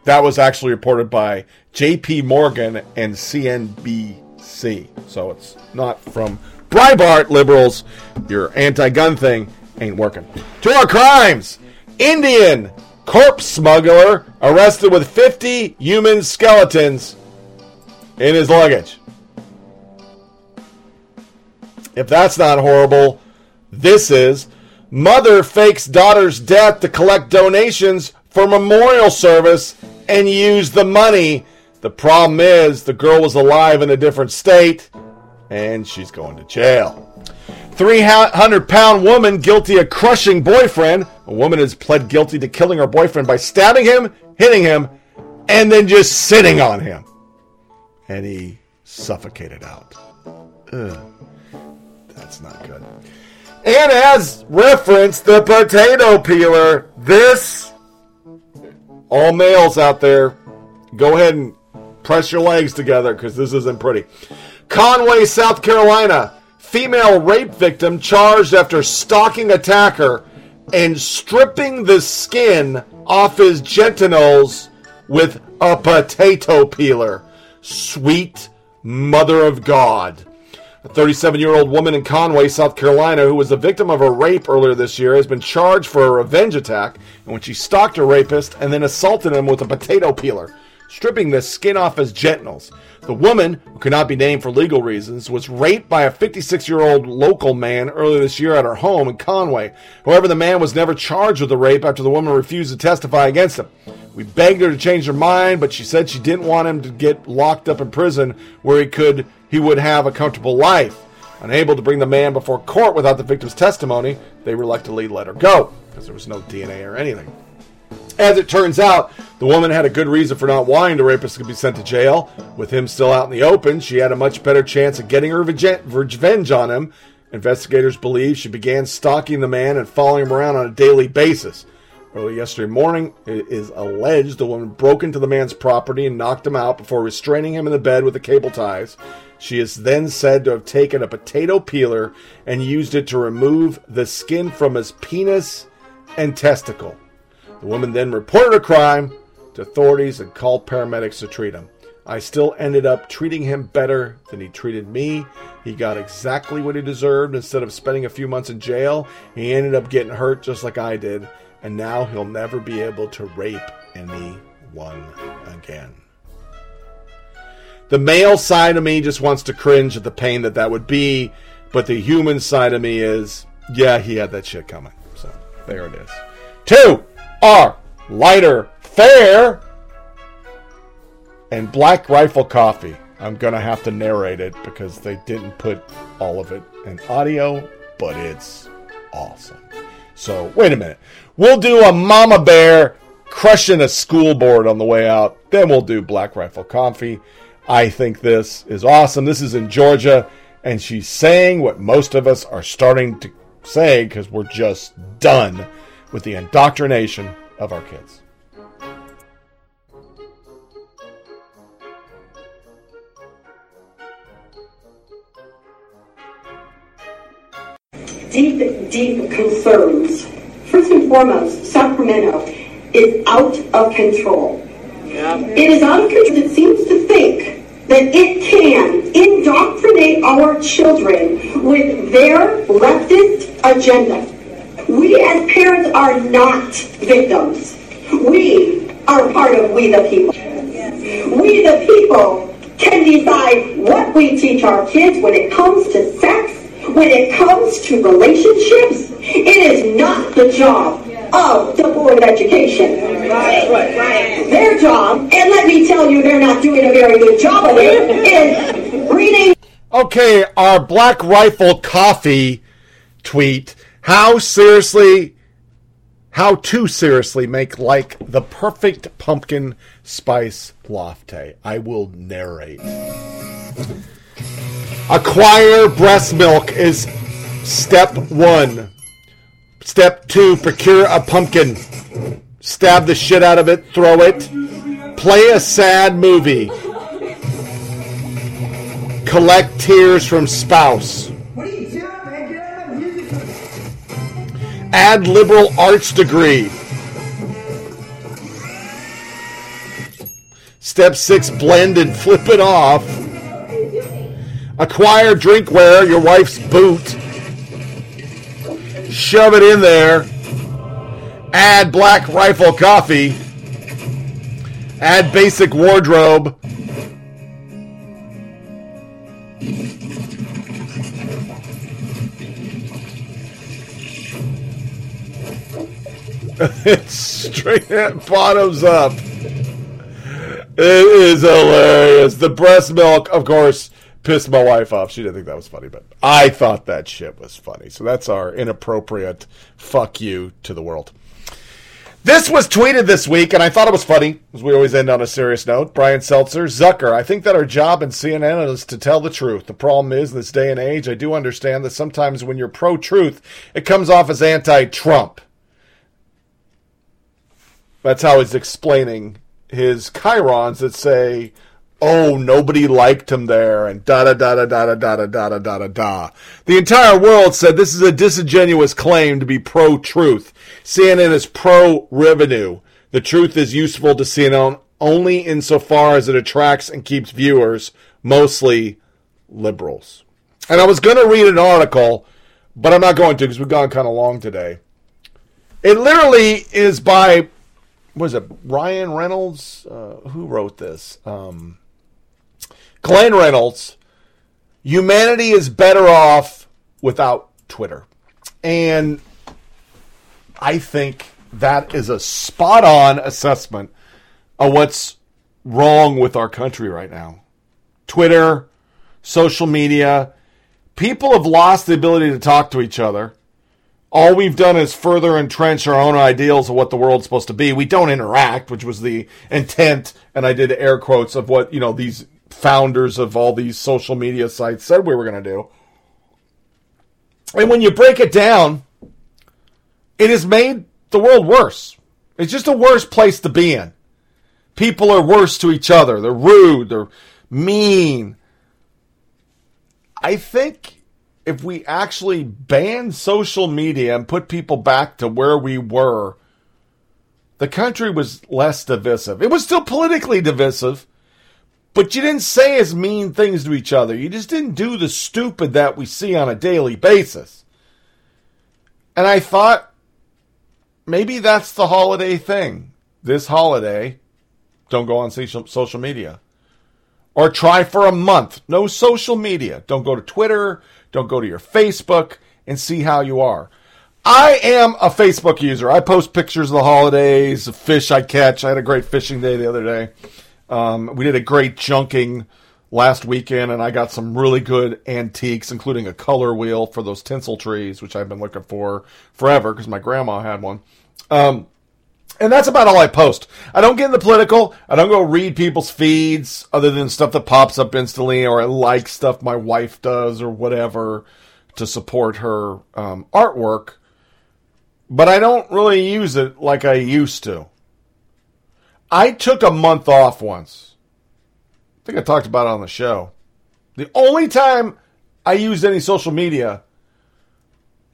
that was actually reported by JP Morgan and CNBC. So it's not from Breitbart liberals. Your anti gun thing ain't working. To our crimes Indian corpse smuggler arrested with 50 human skeletons in his luggage. If that's not horrible, this is. Mother fakes daughter's death to collect donations for memorial service and use the money. The problem is the girl was alive in a different state and she's going to jail. 300 pound woman guilty of crushing boyfriend. A woman has pled guilty to killing her boyfriend by stabbing him, hitting him, and then just sitting on him. And he suffocated out. Ugh. That's not good. And as reference, the potato peeler. This, all males out there, go ahead and press your legs together because this isn't pretty. Conway, South Carolina. Female rape victim charged after stalking attacker and stripping the skin off his genitals with a potato peeler. Sweet mother of God. A 37 year old woman in Conway, South Carolina, who was the victim of a rape earlier this year, has been charged for a revenge attack which she stalked a rapist and then assaulted him with a potato peeler, stripping the skin off his genitals. The woman, who could not be named for legal reasons, was raped by a 56 year old local man earlier this year at her home in Conway. However, the man was never charged with the rape after the woman refused to testify against him. We begged her to change her mind, but she said she didn't want him to get locked up in prison where he could he would have a comfortable life. Unable to bring the man before court without the victim's testimony, they reluctantly let her go because there was no DNA or anything. As it turns out, the woman had a good reason for not wanting the rapist to be sent to jail. With him still out in the open, she had a much better chance of getting her revenge on him. Investigators believe she began stalking the man and following him around on a daily basis. Early yesterday morning, it is alleged the woman broke into the man's property and knocked him out before restraining him in the bed with the cable ties. She is then said to have taken a potato peeler and used it to remove the skin from his penis and testicle. The woman then reported a crime to authorities and called paramedics to treat him. I still ended up treating him better than he treated me. He got exactly what he deserved. Instead of spending a few months in jail, he ended up getting hurt just like I did. And now he'll never be able to rape anyone again. The male side of me just wants to cringe at the pain that that would be, but the human side of me is, yeah, he had that shit coming. So there it is. Two are lighter fare and Black Rifle Coffee. I'm gonna have to narrate it because they didn't put all of it in audio, but it's awesome. So wait a minute. We'll do a Mama Bear crushing a school board on the way out. Then we'll do Black Rifle Coffee. I think this is awesome. This is in Georgia, and she's saying what most of us are starting to say because we're just done with the indoctrination of our kids. deep, deep concerns. First and foremost, Sacramento is out of control. It is out of control. It seems to think that it can indoctrinate our children with their leftist agenda. We as parents are not victims. We are part of we the people. We the people can decide what we teach our kids when it comes to sex, when it comes to relationships. It is not the job of the Board of Education. Their job, and let me tell you, they're not doing a very good job of it, is reading. Okay, our Black Rifle Coffee tweet. How seriously, how to seriously make like the perfect pumpkin spice latte. I will narrate. Acquire breast milk is step one. Step two, procure a pumpkin. Stab the shit out of it, throw it. Play a sad movie. Collect tears from spouse. Add liberal arts degree. Step six, blend and flip it off. Acquire drinkware, your wife's boot. Shove it in there. Add black rifle coffee. Add basic wardrobe. It's straight bottoms up. It is hilarious. The breast milk, of course, pissed my wife off. She didn't think that was funny, but I thought that shit was funny. So that's our inappropriate fuck you to the world. This was tweeted this week, and I thought it was funny, as we always end on a serious note. Brian Seltzer, Zucker, I think that our job in CNN is to tell the truth. The problem is, in this day and age, I do understand that sometimes when you're pro truth, it comes off as anti Trump. That's how he's explaining his chyrons that say, oh, nobody liked him there, and da da da da da da da da da da da da. The entire world said this is a disingenuous claim to be pro truth. CNN is pro revenue. The truth is useful to CNN only insofar as it attracts and keeps viewers, mostly liberals. And I was going to read an article, but I'm not going to because we've gone kind of long today. It literally is by, was it Ryan Reynolds? Uh, who wrote this? Um, Glenn Reynolds, humanity is better off without Twitter. And I think that is a spot on assessment of what's wrong with our country right now. Twitter, social media, people have lost the ability to talk to each other. All we've done is further entrench our own ideals of what the world's supposed to be. We don't interact, which was the intent, and I did air quotes of what, you know, these founders of all these social media sites said we were going to do. And when you break it down, it has made the world worse. It's just a worse place to be in. People are worse to each other. They're rude. They're mean. I think if we actually ban social media and put people back to where we were, the country was less divisive. It was still politically divisive, but you didn't say as mean things to each other. You just didn't do the stupid that we see on a daily basis. And I thought maybe that's the holiday thing. This holiday, don't go on social social media. Or try for a month. No social media. Don't go to Twitter. Don't go to your Facebook and see how you are. I am a Facebook user. I post pictures of the holidays, of fish I catch. I had a great fishing day the other day. Um, we did a great junking last weekend, and I got some really good antiques, including a color wheel for those tinsel trees, which I've been looking for forever because my grandma had one. Um, and that's about all I post. I don't get into political. I don't go read people's feeds other than stuff that pops up instantly, or I like stuff my wife does or whatever to support her um, artwork. But I don't really use it like I used to. I took a month off once. I think I talked about it on the show. The only time I used any social media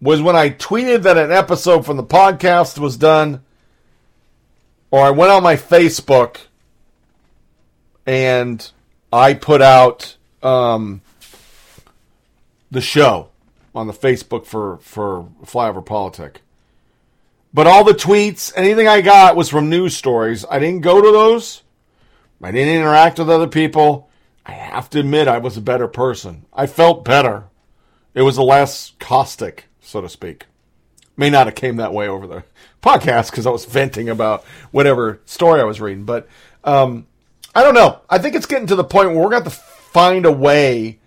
was when I tweeted that an episode from the podcast was done, or I went on my Facebook and I put out um, the show on the Facebook for for Flyover Politic. But all the tweets, anything I got was from news stories. I didn't go to those. I didn't interact with other people. I have to admit, I was a better person. I felt better. It was less caustic, so to speak. May not have came that way over the podcast because I was venting about whatever story I was reading. But um, I don't know. I think it's getting to the point where we're going to have to find a way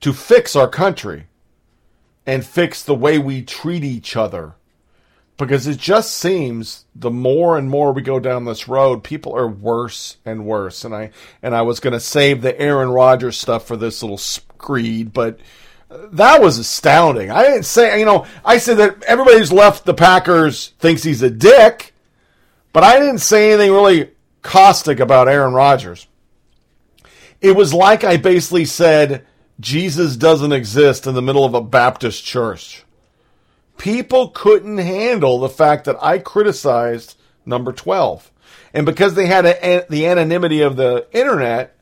to fix our country and fix the way we treat each other because it just seems the more and more we go down this road, people are worse and worse. And I and I was going to save the Aaron Rodgers stuff for this little screed, but that was astounding. I didn't say, you know, I said that everybody who's left the Packers thinks he's a dick, but I didn't say anything really caustic about Aaron Rodgers. It was like I basically said Jesus doesn't exist in the middle of a Baptist church people couldn't handle the fact that I criticized number 12. And because they had a, the anonymity of the internet,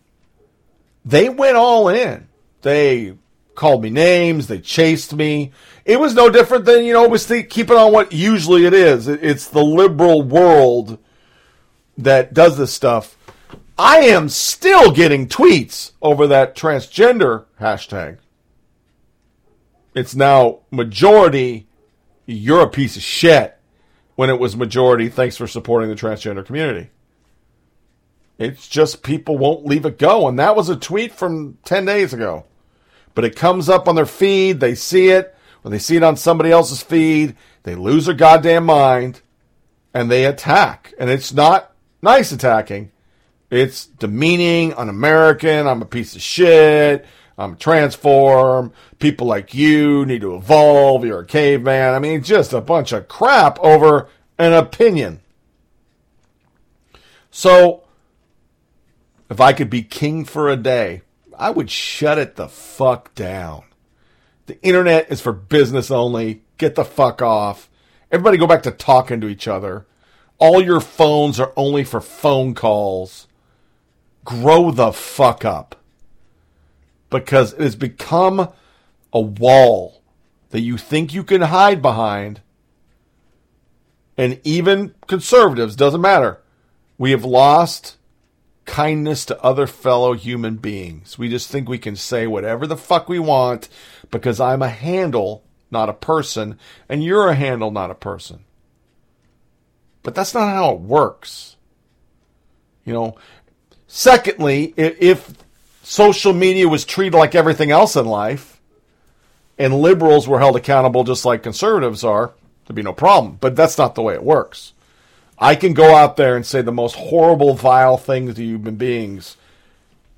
they went all in. They called me names, they chased me. It was no different than, you know, was the, keeping on what usually it is. It's the liberal world that does this stuff. I am still getting tweets over that transgender hashtag. It's now majority you're a piece of shit when it was majority thanks for supporting the transgender community. It's just people won't leave it go. And that was a tweet from 10 days ago. But it comes up on their feed, they see it, when they see it on somebody else's feed, they lose their goddamn mind and they attack. And it's not nice attacking. It's demeaning, un American, I'm a piece of shit, I'm transform. People like you need to evolve. You're a caveman. I mean, just a bunch of crap over an opinion. So, if I could be king for a day, I would shut it the fuck down. The internet is for business only. Get the fuck off. Everybody go back to talking to each other. All your phones are only for phone calls. Grow the fuck up because it has become a wall that you think you can hide behind. And even conservatives, doesn't matter. We have lost kindness to other fellow human beings. We just think we can say whatever the fuck we want because I'm a handle, not a person, and you're a handle, not a person. But that's not how it works. You know, secondly, if social media was treated like everything else in life, and liberals were held accountable just like conservatives are, There'd be no problem. But that's not the way it works. I can go out there and say the most horrible, vile things to human beings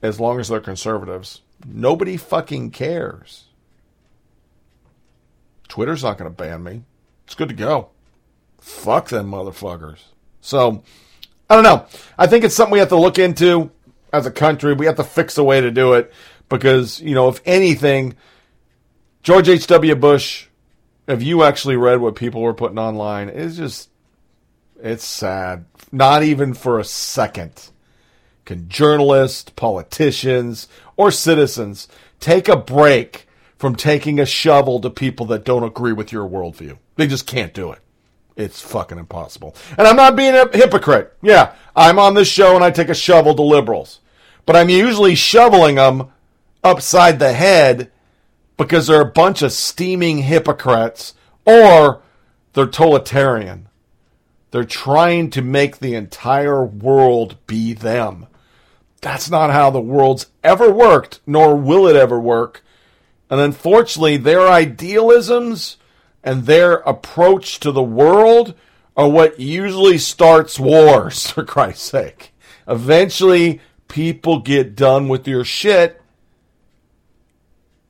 as long as they're conservatives. Nobody fucking cares. Twitter's not going to ban me. It's good to go. Fuck them motherfuckers. So, I don't know. I think it's something we have to look into as a country. We have to fix a way to do it because, you know, if anything, George H.W. Bush, if you actually read what people were putting online, it's just, it's sad. Not even for a second can journalists, politicians, or citizens take a break from taking a shovel to people that don't agree with your worldview. They just can't do it. It's fucking impossible. And I'm not being a hypocrite. Yeah, I'm on this show and I take a shovel to liberals. But I'm usually shoveling them upside the head because they're a bunch of steaming hypocrites or they're totalitarian. They're trying to make the entire world be them. That's not how the world's ever worked, nor will it ever work. And unfortunately, their idealisms and their approach to the world are what usually starts wars, for Christ's sake. Eventually, people get done with your shit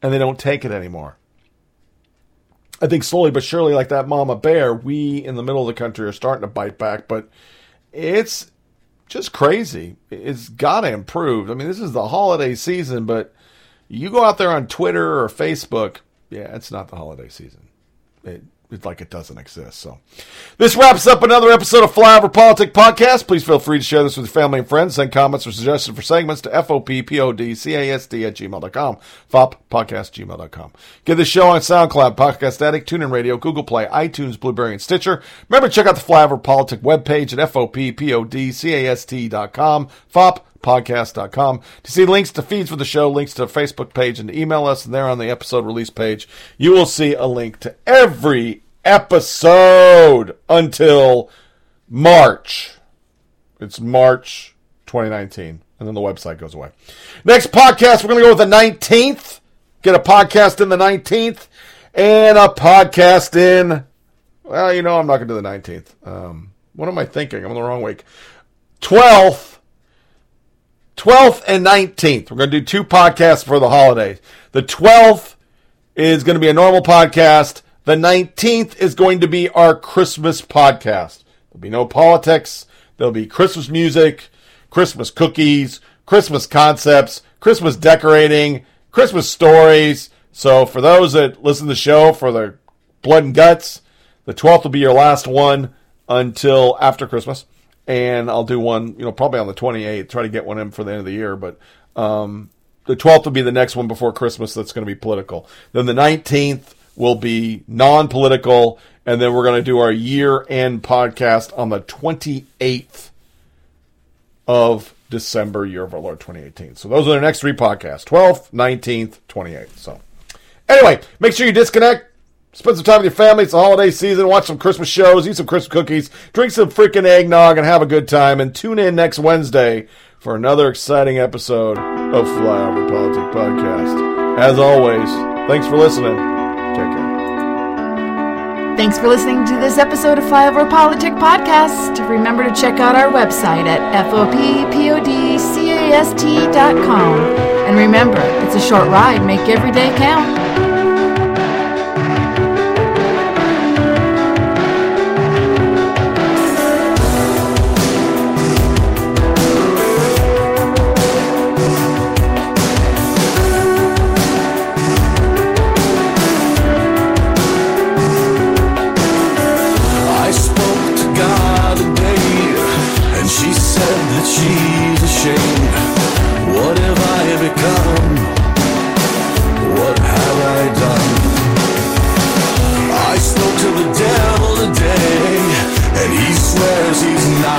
and they don't take it anymore. I think slowly but surely, like that mama bear, we in the middle of the country are starting to bite back, but it's just crazy. It's got to improve. I mean, this is the holiday season, but you go out there on Twitter or Facebook, yeah, it's not the holiday season. It, it's like it doesn't exist. So, this wraps up another episode of Flyover Politic Podcast. Please feel free to share this with your family and friends. Send comments or suggestions for segments to FOPPODCAST at gmail.com. FOP gmail.com. Get the show on SoundCloud, Podcast Addict, TuneIn Radio, Google Play, iTunes, Blubrry, and Stitcher. Remember to check out the Flyover Politic webpage at FOPPODCAST.com. FOP podcast.com to see links to feeds for the show, links to Facebook page, and email us. And there on the episode release page, you will see a link to every episode until March. It's March 2019. And then the website goes away. Next podcast, we're going to go with the 19th. Get a podcast in the 19th and a podcast in, well, you know, I'm not going to do the 19th. Um, what am I thinking? I'm on the wrong week. 12th 12th and 19th. We're going to do two podcasts for the holidays. The 12th is going to be a normal podcast. The 19th is going to be our Christmas podcast. There'll be no politics. There'll be Christmas music, Christmas cookies, Christmas concepts, Christmas decorating, Christmas stories. So for those that listen to the show for their blood and guts, the 12th will be your last one until after Christmas and I'll do one, you know, probably on the 28th, try to get one in for the end of the year. But um, the 12th will be the next one before Christmas that's going to be political. Then the 19th will be non political. And then we're going to do our year end podcast on the 28th of December, year of our Lord 2018. So those are the next three podcasts 12th, 19th, 28th. So anyway, make sure you disconnect. Spend some time with your family. It's the holiday season. Watch some Christmas shows, eat some Christmas cookies, drink some freaking eggnog, and have a good time. And tune in next Wednesday for another exciting episode of Flyover Politic Podcast. As always, thanks for listening. Take care. Thanks for listening to this episode of Flyover Politic Podcast. Remember to check out our website at foppodcast.com. And remember, it's a short ride. Make every day count.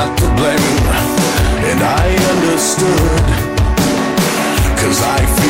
not to blame, and I understood. Cause I